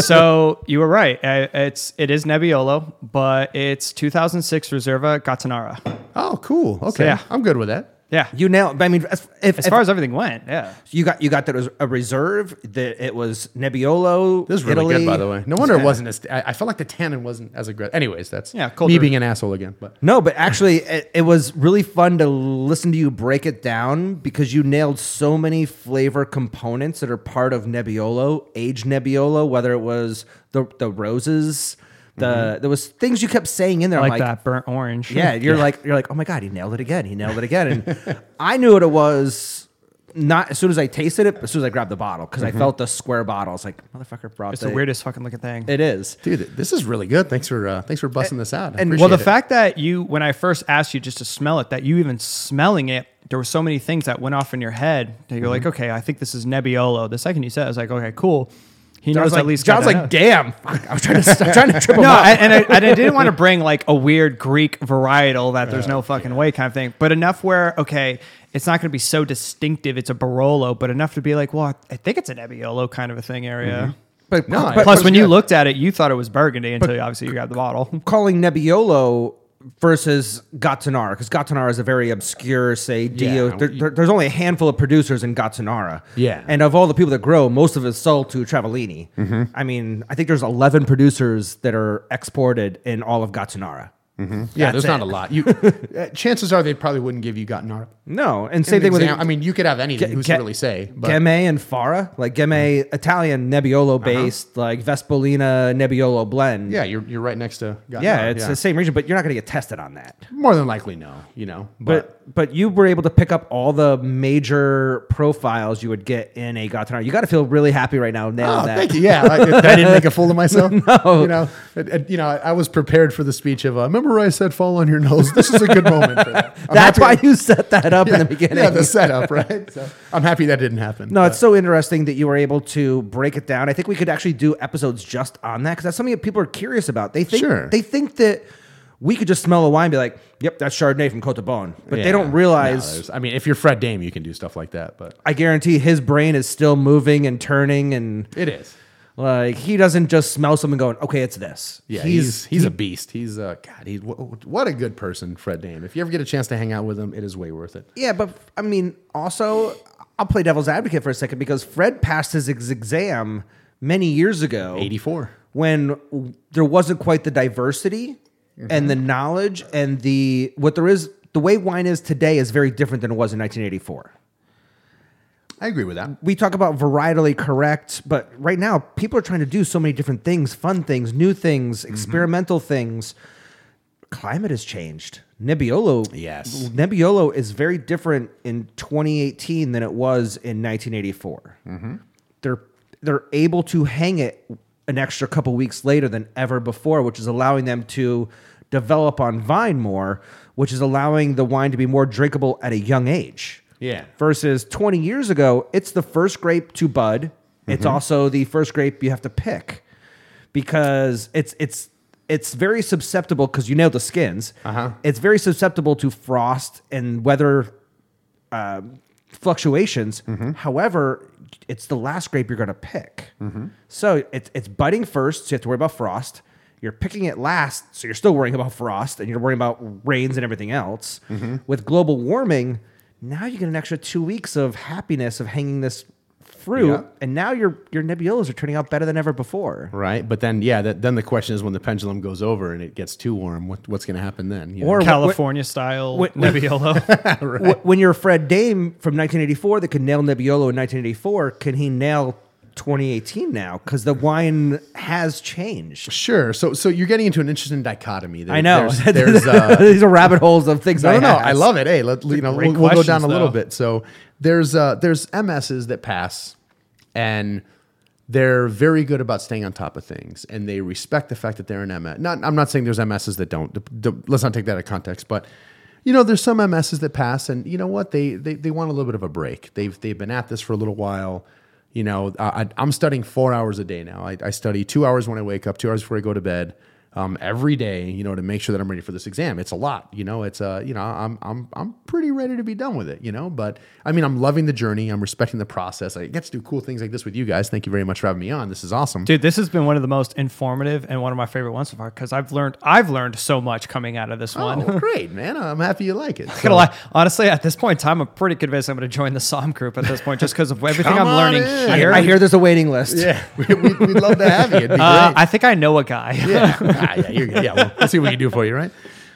so you were right. Uh, It's it is Nebbiolo, but it's 2006 Reserva Gattinara. oh, cool. Okay, yeah. I'm good with that. Yeah. you nailed. I mean, as, if, As if far as everything went, yeah. you got, you got that it was a reserve. That it was Nebbiolo. This is really Italy. good, by the way. No wonder Yeah. it wasn't as. I, I felt like the tannin wasn't as aggressive. Anyways, that's Yeah, me being an asshole again. But No, but actually, it, it was really fun to listen to you break it down because you nailed so many flavor components that are part of Nebbiolo, aged Nebbiolo, whether it was the the roses, the there was things you kept saying in there. I'm Like, that burnt orange. Yeah, you're like you're like, oh my god, he nailed it again. He nailed it again. And I knew what it was. Not as soon as I tasted it, but as soon as I grabbed the bottle because I felt the square bottle. It's like motherfucker brought It's the weirdest fucking looking thing. It is. dude, this is really good. Thanks for uh, thanks for busting this out. I and- well, the it. fact that you, when I first asked you just to smell it, that you even smelling it, there were so many things that went off in your head that you're like, Mm-hmm. okay, I think this is Nebbiolo. The second you said, it, I was like, okay, cool. He John's knows like, at least. John's like, damn. Fuck, I was trying to, I'm trying to trip him no, up. I, and, I, and I didn't want to bring like a weird Greek varietal that there's no fucking way kind of thing, but enough where okay, it's not going to be so distinctive. It's a Barolo, but enough to be like, well, I think it's a Nebbiolo kind of a thing area. Mm-hmm. But, No, but Plus, when you good. looked at it, you thought it was Burgundy until you, obviously you got the bottle. calling Nebbiolo versus Gattinara because Gattinara is a very obscure, say, Dio. Yeah. there, there- there's only a handful of producers in Gattinara. Yeah. and of all the people that grow, most of it's sold to Travaglini. Mm-hmm. I mean, I think there's 11 producers that are exported in all of Gattinara. yeah, That's there's not it. a lot. You uh, chances are they probably wouldn't give you Gattinara. No, and same thing with I mean, you could have anything. Who's Ge- to really say? But Gemme and Fara, like Gemme Italian Nebbiolo based, like Vespolina Nebbiolo blend. yeah, you're you're right next to. Gattinara, yeah, it's the same region, but you're not going to get tested on that. more than likely no. You know, but, But but you were able to pick up all the major profiles you would get in a Gattinara. You got to feel really happy right now. Nailing Oh, that. thank you. Yeah, I, I didn't make a fool of myself. no, you know, it- it- you know, I, I was prepared for the speech of. Uh, remember where I said fall on your nose? This is a good moment for that. I'm That's why you set that up yeah, in the beginning. Yeah, the setup, right? So I'm happy that didn't happen. no, it's so interesting that you were able to break it down. I think we could actually do episodes just on that because that's something that people are curious about. They think Sure. they think that we could just smell a wine and be like, "Yep, that's Chardonnay from Côte de Beaune," but Yeah. they don't realize. there's- I mean, if you're Fred Dame, you can do stuff like that. But I guarantee his brain is still moving and turning, and it is. Like he doesn't just smell something going, "Okay, it's this." Yeah, he's he's, a beast. He's uh, God. He what, what a good person, Fred Dame. If you ever get a chance to hang out with him, it is way worth it. Yeah, but I mean, also, I'll play devil's advocate for a second because Fred passed his ex- exam many years ago. 84. When there wasn't quite the diversity and the knowledge and the what there is, the way wine is today is very different than it was in 1984. I agree with that. We talk about varietally correct, but right now people are trying to do so many different things, fun things, new things, mm-hmm. experimental things. Climate has changed. Nebbiolo, Yes. Nebbiolo is very different in 2018 than it was in 1984. Mm-hmm. They're they're able to hang it an extra couple weeks later than ever before, which is allowing them to develop on vine more, which is allowing the wine to be more drinkable at a young age. Yeah. Versus 20 years ago, it's the first grape to bud. It's also the first grape you have to pick because it's it's it's very susceptible because you nailed the skins. Uh-huh. It's very susceptible to frost and weather um, fluctuations. However, it's the last grape you're going to pick. So it's it's budding first, so you have to worry about frost. You're picking it last, so you're still worrying about frost, and you're worrying about rains and everything else. With global warming, now you get an extra two weeks of happiness of hanging this fruit, Yeah. and now your your Nebbiolos are turning out better than ever before. Right, but then yeah, that, then the question is when the pendulum goes over and it gets too warm, what, what's going to happen then? you know? Or- California style what- Nebbiolo. Wh- When you're Fred Dame from 1984 that could nail Nebbiolo in 1984, can he nail 2018 now because the wine has changed. Sure. So so you're getting into an interesting dichotomy. There, I know. There's, there's uh, These are rabbit holes of things. no, I no, no. ask. I love it. Hey, let, you know, we'll, we'll go down a little though. bit. So there's uh, there's MSs that pass, and they're very good about staying on top of things, and they respect the fact that they're an MS. Not, I'm not saying there's MSs that don't. D- d- let's not take that out of context, but you know, there's some MSs that pass, and you know what? They they, they want a little bit of a break. They've they've been at this for a little while. You know, I, I'm studying four hours a day now. I, I study two hours when I wake up, two hours before I go to bed. Um, every day, you know, to make sure that I'm ready for this exam. It's a lot, you know. It's uh, you know, I'm I'm I'm pretty ready to be done with it, you know. But I mean, I'm loving the journey. I'm respecting the process. I get to do cool things like this with you guys. Thank you very much for having me on. This is awesome. Dude, this has been one of the most informative and one of my favorite ones so far because I've learned I've learned so much coming out of this one. Oh, great, man! I'm happy you like it. gonna lie, honestly, at this point in time, I'm pretty convinced I'm going to join the SOM group at this point, just because of everything I'm learning in. here. I hear there's a waiting list. yeah, we, we, we'd love to have you. It'd be uh. I think I know a guy. yeah, ah, yeah, you're good. Yeah, well, let's see what we can do for you, right?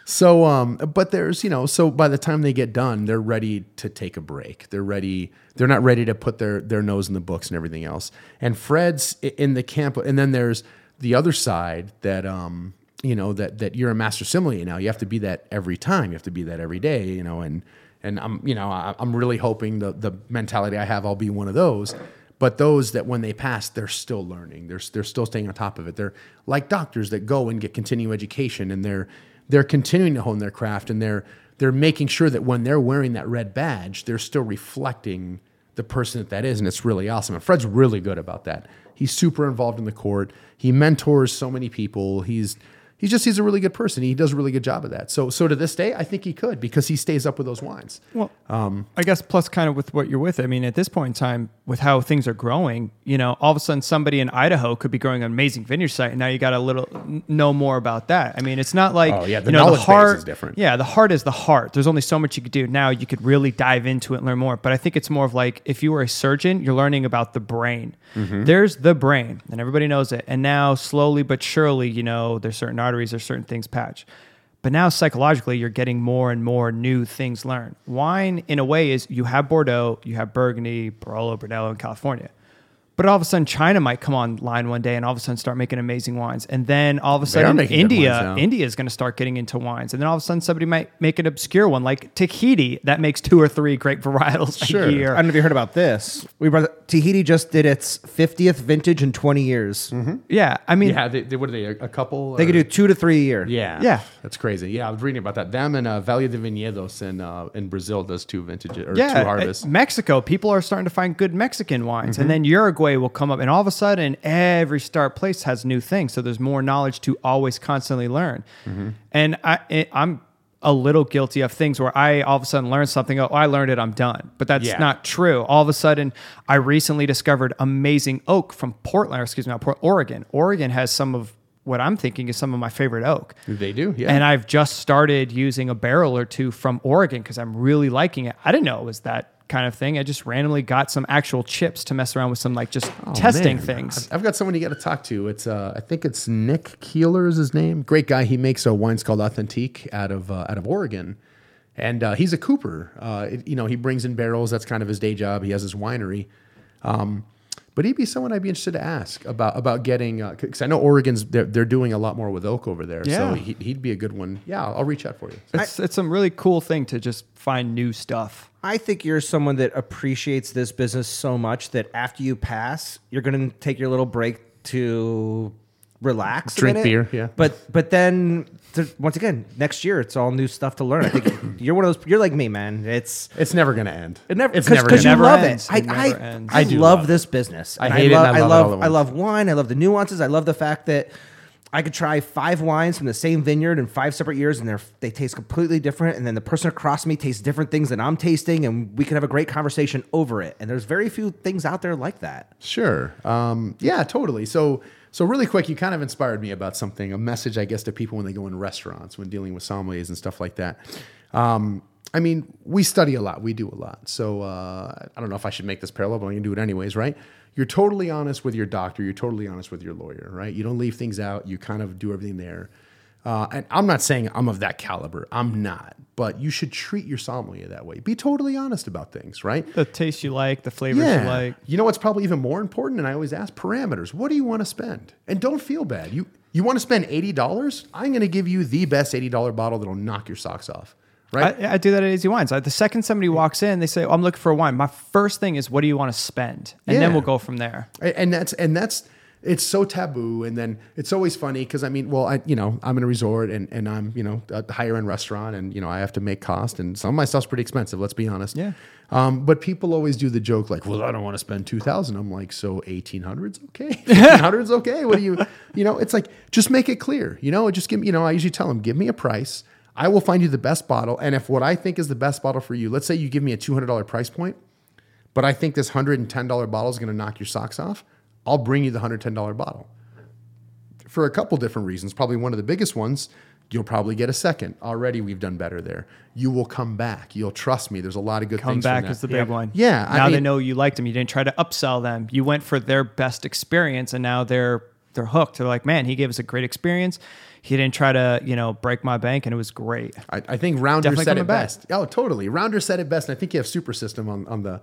So, um, but there's, you know, so by the time they get done, they're ready to take a break. They're ready. They're not ready to put their their nose in the books and everything else. And Fred's in the camp, and then there's the other side that, um, you know, that that you're a master sommelier now. You have to be that every time. You have to be that every day. You know, and and I'm, you know, I'm really hoping the the mentality I have, I'll be one of those. But those that when they pass, they're still learning. They're they're still staying on top of it. They're like doctors that go and get continuing education, and they're they're continuing to hone their craft, and they're they're making sure that when they're wearing that red badge, they're still reflecting the person that that is, and it's really awesome. And Fred's really good about that. He's super involved in the court. He mentors so many people. He's he's just he's a really good person. He does a really good job of that. So so to this day, I think he could because he stays up with those wines. Well, I guess plus kind of with what you're with. I mean, at this point in time, with how things are growing, you know, all of a sudden somebody in Idaho could be growing an amazing vineyard site, and now you got a little know more about that. I mean, it's not like Oh, yeah, the you know, knowledge base heart is different. Yeah, the heart is the heart. There's only so much you could do. Now you could really dive into it and learn more. But I think it's more of like if you were a surgeon, you're learning about the brain. Mm-hmm. There's the brain, and everybody knows it. And now slowly but surely, you know, there's certain arteries, there's certain things patch. But now psychologically, you're getting more and more new things learned. Wine, in a way, is you have Bordeaux, you have Burgundy, Barolo, Brunello in California. But all of a sudden, China might come online one day and all of a sudden start making amazing wines. And then all of a sudden, India. India is going to start getting into wines. And then all of a sudden, somebody might make an obscure one like Tahiti that makes two or three great varietals Sure. a year. I don't know if you heard about this. We brought Tahiti just did its 50th vintage in 20 years. Yeah, I mean, Yeah, they, they, what are they? A, a couple? They or- could do two to three a year. Yeah, Yeah. that's crazy. Yeah, I was reading about that. Them and uh, Valle de Viñedos in uh, in Brazil does two vintages or yeah, two harvests. Mexico, people are starting to find good Mexican wines, Mm-hmm. and then Uruguay will come up, and all of a sudden, every start place has new things. So there's more knowledge to always constantly learn. Mm-hmm. And I, I'm a little guilty of things where I all of a sudden learn something. Oh, I learned it. I'm done. But that's Yeah. not true. All of a sudden, I recently discovered amazing oak from Portland. Or excuse me, not Port- Oregon. Oregon has some of what I'm thinking is some of my favorite oak. they do, yeah. And I've just started using a barrel or two from Oregon because I'm really liking it. I didn't know it was that kind of thing. I just randomly got some actual chips to mess around with some like just testing Oh, Man, things. I've- got someone you got to talk to. It's uh, I think it's Nick Keeler is his name. Great guy. He makes uh, wines called Authentique out of uh, out of Oregon, and uh, he's a cooper. Uh, it- you know, he brings in barrels. That's kind of his day job. He has his winery. Um, but he'd be someone I'd be interested to ask about about getting uh, because I know Oregon's they're, they're doing a lot more with oak over there. Yeah. So he, he'd be a good one. Yeah, I'll, I'll reach out for you. It's, it's some really cool thing to just find new stuff. I think you're someone that appreciates this business so much that after you pass, you're going to take your little break to relax, a Drink minute. beer, yeah. But but then to, once again, next year it's all new stuff to learn. I think you're one of those. You're like me, man. It's It's never gonna end. it never It's cause, never 'cause gonna you never love ends. it. I, It I. I, I do love, love it. this business. I And hate it love, and I love it love all I love wine. I love the nuances. I love the fact that I could try five wines from the same vineyard in five separate years, and they're they taste completely different. And then the person across me tastes different things than I'm tasting, and we can have a great conversation over it. And there's very few things out there like that. Sure. Um, yeah, totally. So, so really quick, you kind of inspired me about something, a message, I guess, to people when they go in restaurants, when dealing with sommeliers and stuff like that. Um, I mean, we study a lot, we do a lot. So, uh, I don't know if I should make this parallel, but I'm to do it anyways, right? You're totally honest with your doctor, you're totally honest with your lawyer, right? You don't leave things out, you kind of do everything there. Uh, and I'm not saying I'm of that caliber. I'm not. But you should treat your sommelier that way. Be totally honest about things, right? The taste you like, the flavors you like. You know what's probably even more important? And I always ask parameters. What do you want to spend? And don't feel bad. You you want to spend eighty dollars? I'm going to give you the best eighty dollar bottle that'll knock your socks off. Right? I, I do that at Easy Wines. The second somebody walks in, they say, oh, "I'm looking for a wine." My first thing is, "What do you want to spend?" And then we'll go from there. And that's and that's it's so taboo and then it's always funny because i mean well i you know i'm in a resort and, and i'm you know a higher end restaurant and you know i have to make cost and some of my stuff's pretty expensive let's be honest. Yeah. um, but people always do the joke like well i don't want to spend 2000 i'm like so 1800's okay? 1500's okay? What do you you know? It's like just make it clear you know just give me you know i usually tell them give me a price. I will find you the best bottle and if what i think is the best bottle for you let's say you give me a $200 price point but I think this $110 bottle is going to knock your socks off, I'll bring you the $110 bottle. For a couple different reasons. Probably one of the biggest ones, you'll probably get a second. Already we've done better there. You will come back. You'll trust me. There's a lot of good Come things. from back that. is the big one. Yeah, I Now they know you liked them. You didn't try to upsell them. You went for their best experience, and now they're they're hooked. They're like, man, he gave us a great experience. He didn't try to you know break my bank, and it was great. I, I think Rounder Definitely said coming it back. best. Oh, totally. Rounder said it best. And I think you have Super System on, on the.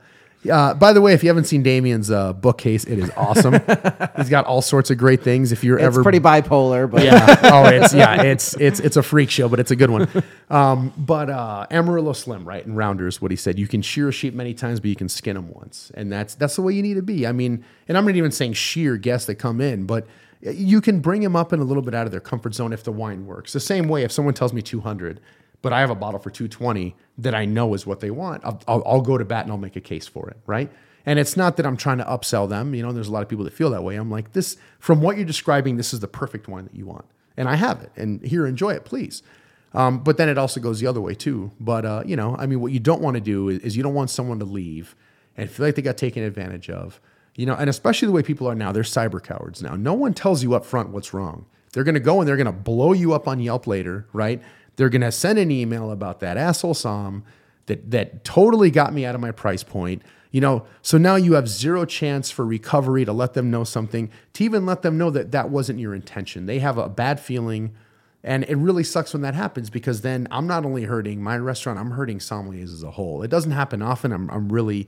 Uh, by the way, if you haven't seen Damien's uh, bookcase, it is awesome. He's got all sorts of great things. If you're It's ever pretty bipolar, but yeah. Oh, it's yeah. It's it's it's a freak show, but it's a good one. Um, but uh, Amarillo Slim, right? And Rounders, what he said, you can shear a sheep many times, but you can skin them once, and that's that's the way you need to be. I mean, and I'm not even saying sheer guests that come in, but you can bring them up in a little bit out of their comfort zone if the wine works. The same way, if someone tells me 200. But I have a bottle for 220 that I know is what they want. I'll, I'll, I'll go to bat and I'll make a case for it, right? And it's not that I'm trying to upsell them. You know, there's a lot of people that feel that way. I'm like, this, from what you're describing, this is the perfect wine that you want. And I have it. And here, enjoy it, please. Um, but then it also goes the other way too. But, uh, you know, I mean, what you don't want to do is, is you don't want someone to leave and feel like they got taken advantage of. You know, and especially the way people are now, they're cyber cowards now. No one tells you up front what's wrong. They're going to go and they're going to blow you up on Yelp later, right? They're going to send an email about that asshole som that that totally got me out of my price point. You know, so now you have zero chance for recovery to let them know something, to even let them know that that wasn't your intention. They have a bad feeling, and it really sucks when that happens because then I'm not only hurting my restaurant, I'm hurting sommeliers as a whole. It doesn't happen often. I'm, I'm really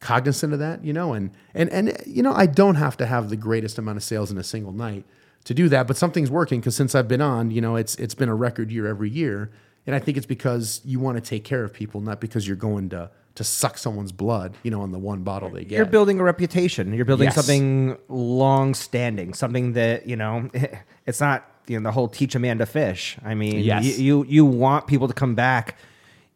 cognizant of that, you know, and and and you know, I don't have to have the greatest amount of sales in a single night to do that, but something's working because since I've been on, you know, it's it's been a record year every year, and I think it's because you want to take care of people, not because you're going to to suck someone's blood, you know, on the one bottle they get. you're building a reputation. You're building Yes. something long standing, something that, you know, it's not, you know, the whole teach a man to fish. I mean, Yes. you, you, you want people to come back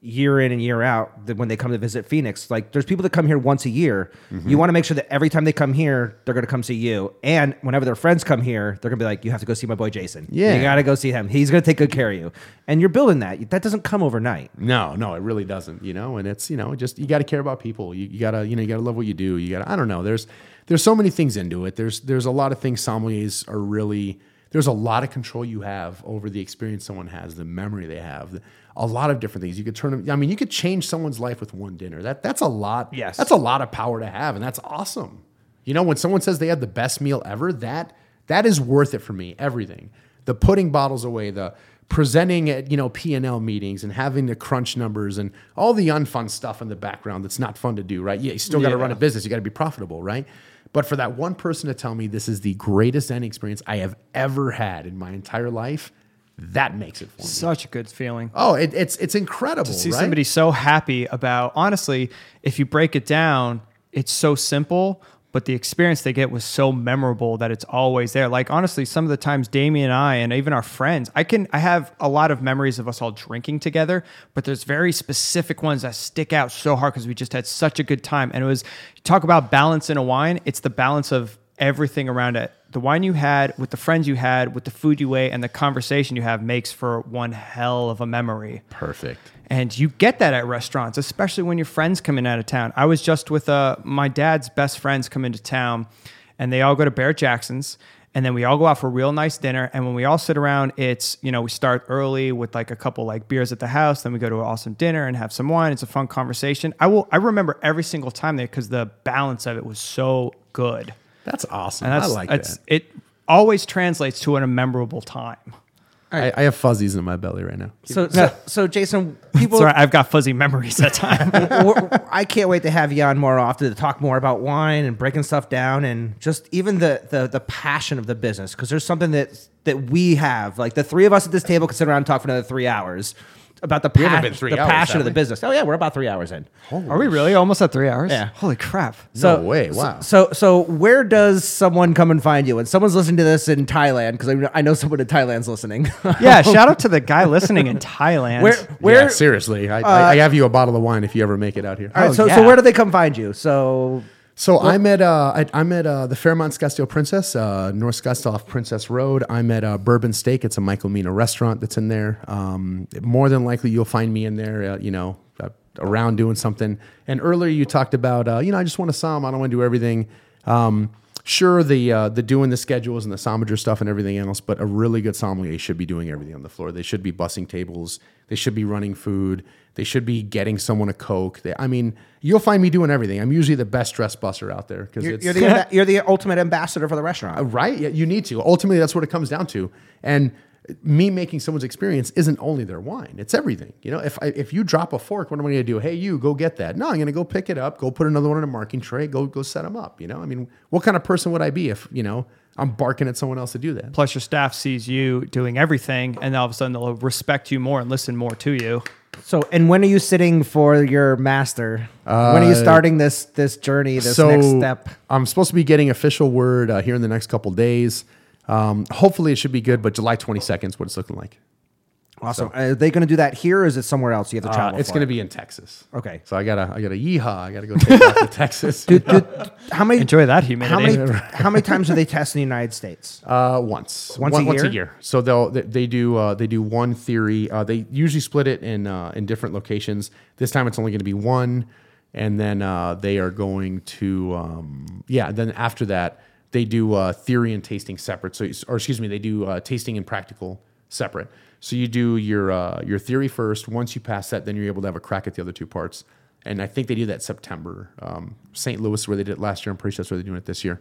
year in and year out that when they come to visit Phoenix. Like there's people that come here once a year. Mm-hmm. You want to make sure that every time they come here, they're going to come see you. And whenever their friends come here, they're going to be like, you have to go see my boy Jason. Yeah. You got to go see him. He's going to take good care of you. And you're building that. That doesn't come overnight. No, no, it really doesn't. You know, and it's you know just you got to care about people. You, you gotta you know you gotta love what you do. You gotta I don't know. There's there's so many things into it. There's there's a lot of things sommeliers are really. There's a lot of control you have over the experience someone has, the memory they have, a lot of different things. You could turn them. I mean, you could change someone's life with one dinner. That that's a lot. Yes. that's a lot of power to have, and that's awesome. You know, when someone says they had the best meal ever, that that is worth it for me. Everything, the putting bottles away, the presenting at you know P&L meetings and having the crunch numbers and all the unfun stuff in the background that's not fun to do, right? Yeah, you still got to Yeah. run a business, you got to be profitable, right? But for that one person to tell me this is the greatest dining experience I have ever had in my entire life, that makes it for me. Such a good feeling. Oh, it, it's it's incredible. to see right? somebody so happy about honestly if you break it down it's so simple but the experience they get was so memorable that it's always there. Like honestly some of the times damien and i and even our friends i can i have a lot of memories of us all drinking together but there's very specific ones that stick out so hard because we just had such a good time. And it was talk about balance in a wine it's the balance of everything around it the wine you had with the friends you had with the food you ate and the conversation you have makes for one hell of a memory Perfect. and you get that at restaurants, especially when your friends come in out of town. I was just with uh, my dad's best friends come into town, and they all go to Barrett Jackson's, and then we all go out for a real nice dinner. And when we all sit around, it's you know we start early with like a couple like beers at the house, then we go to an awesome dinner and have some wine. It's a fun conversation. I will I remember every single time there because the balance of it was so good. That's awesome. And that's, I like that's that. it. Always translates to a memorable time. I, I have fuzzies in my belly right now. So, so, so Jason, people, Sorry, I've got fuzzy memories that time. I can't wait to have you on more often to talk more about wine and breaking stuff down and just even the the, the passion of the business because there's something that that we have like the three of us at this table can sit around and talk for another three hours about the, haven't pa- been three the hours, passion of the business. Oh yeah, we're about three hours in. Are we really almost at three hours? Yeah. Holy crap. So, way, wow. So, so where does someone come and find you? When someone's listening to this in Thailand, because I, know- I know someone in Thailand's listening. Yeah, shout out to the guy listening in Thailand. where, where? yeah, seriously, I, I, uh, I have you a bottle of wine if you ever make it out here. all right, Oh, so, so where do they come find you? So, So I'm at uh, I, I'm at uh, the Fairmont Scottsdale Princess, uh, North Scottsdale off Princess Road. I'm at uh, Bourbon Steak. It's a Michael Mina restaurant that's in there. Um, more than likely, you'll find me in there. Uh, you know, uh, around doing something. And earlier, you talked about uh, you know I just want to som. I don't want to do everything. Um, sure, the uh, the doing the schedules and the sommager stuff and everything else, but a really good sommelier should be doing everything on the floor. They should be bussing tables. They should be running food. They should be getting someone a coke. They, I mean, you'll find me doing everything. I'm usually the best dress busser out there because you're, you're, the, you're the ultimate ambassador for the restaurant. right. Yeah, you need to. Ultimately, that's what it comes down to. And me making someone's experience isn't only their wine; it's everything. You know, if I, if you drop a fork, what am I going to do? Hey, you go get that. No, I'm going to go pick it up, go put another one in a marking tray, go go set them up. You know, I mean, what kind of person would I be if you know I'm barking at someone else to do that? Plus, your staff sees you doing everything, and all of a sudden they'll respect you more and listen more to you. So, and when are you sitting for your master? when are you starting this this journey, this next step? I'm supposed to be getting official word uh, here in the next couple days. Um, hopefully, it should be good, but July 22nd is what it's looking like. Awesome. Are they going to do that here, or is it somewhere else? You have to Uh, travel. it's for going to be in Texas. Okay. So I gotta, I gotta yeehaw. I gotta go take off to Texas. Dude, dude, how many? Enjoy that How many? how many times do they test in the United States? Uh, once, Once a One- year? So they'll they, they do uh, they do one theory. Uh, they usually split it in uh, in different locations. This time it's only going to be one, and then uh, they are going to um, yeah. Then after that they do uh, theory and tasting separate. So or excuse me, they do uh, tasting and practical separate. So you do your uh, your theory first. Once you pass that, then you're able to have a crack at the other two parts. And I think they do that September. Um, St. Louis, where they did it last year, I'm pretty sure that's where they're doing it this year.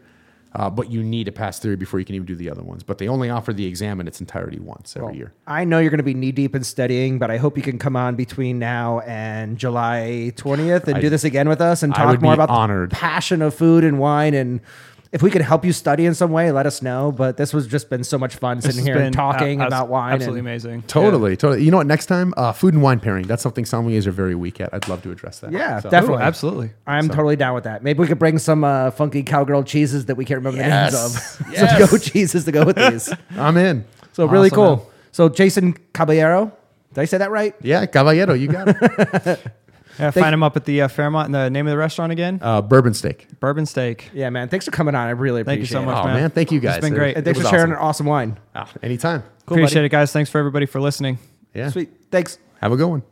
Uh, but you need to pass theory before you can even do the other ones. But they only offer the exam in its entirety once every year. I know you're going to be knee deep in studying, but I hope you can come on between now and July 20th and I- do this again with us and I talk would more be about honored. the passion of food and wine. And if we could help you study in some way, let us know. But this was just been so much fun sitting has here and talking a- about wine. Absolutely and, amazing. Totally, totally. You know what? Next time, uh, food and wine pairing. That's something sommeliers are very weak at. I'd love to address that. Yeah, So- definitely. Ooh, absolutely. I'm totally down with that. Maybe we could bring some uh, funky cowgirl cheeses that we can't remember Yes. the names of. Yes. some goat cheeses to go with these. I'm in. So really Awesome, cool. man. So Jason Caballero, did I say that right? Yeah, Caballero, you got it. Yeah, find him up at the uh, Fairmont. The name of the restaurant again? uh, bourbon steak. Bourbon Steak. Yeah, man. Thanks for coming on. I really Thank you so much, Oh man. man. thank you guys. It's been It- great. And thanks it for sharing awesome. an awesome wine. Ah, anytime. Appreciate it, guys. Thanks for everybody for listening. Yeah. Sweet. Thanks. Have a good one.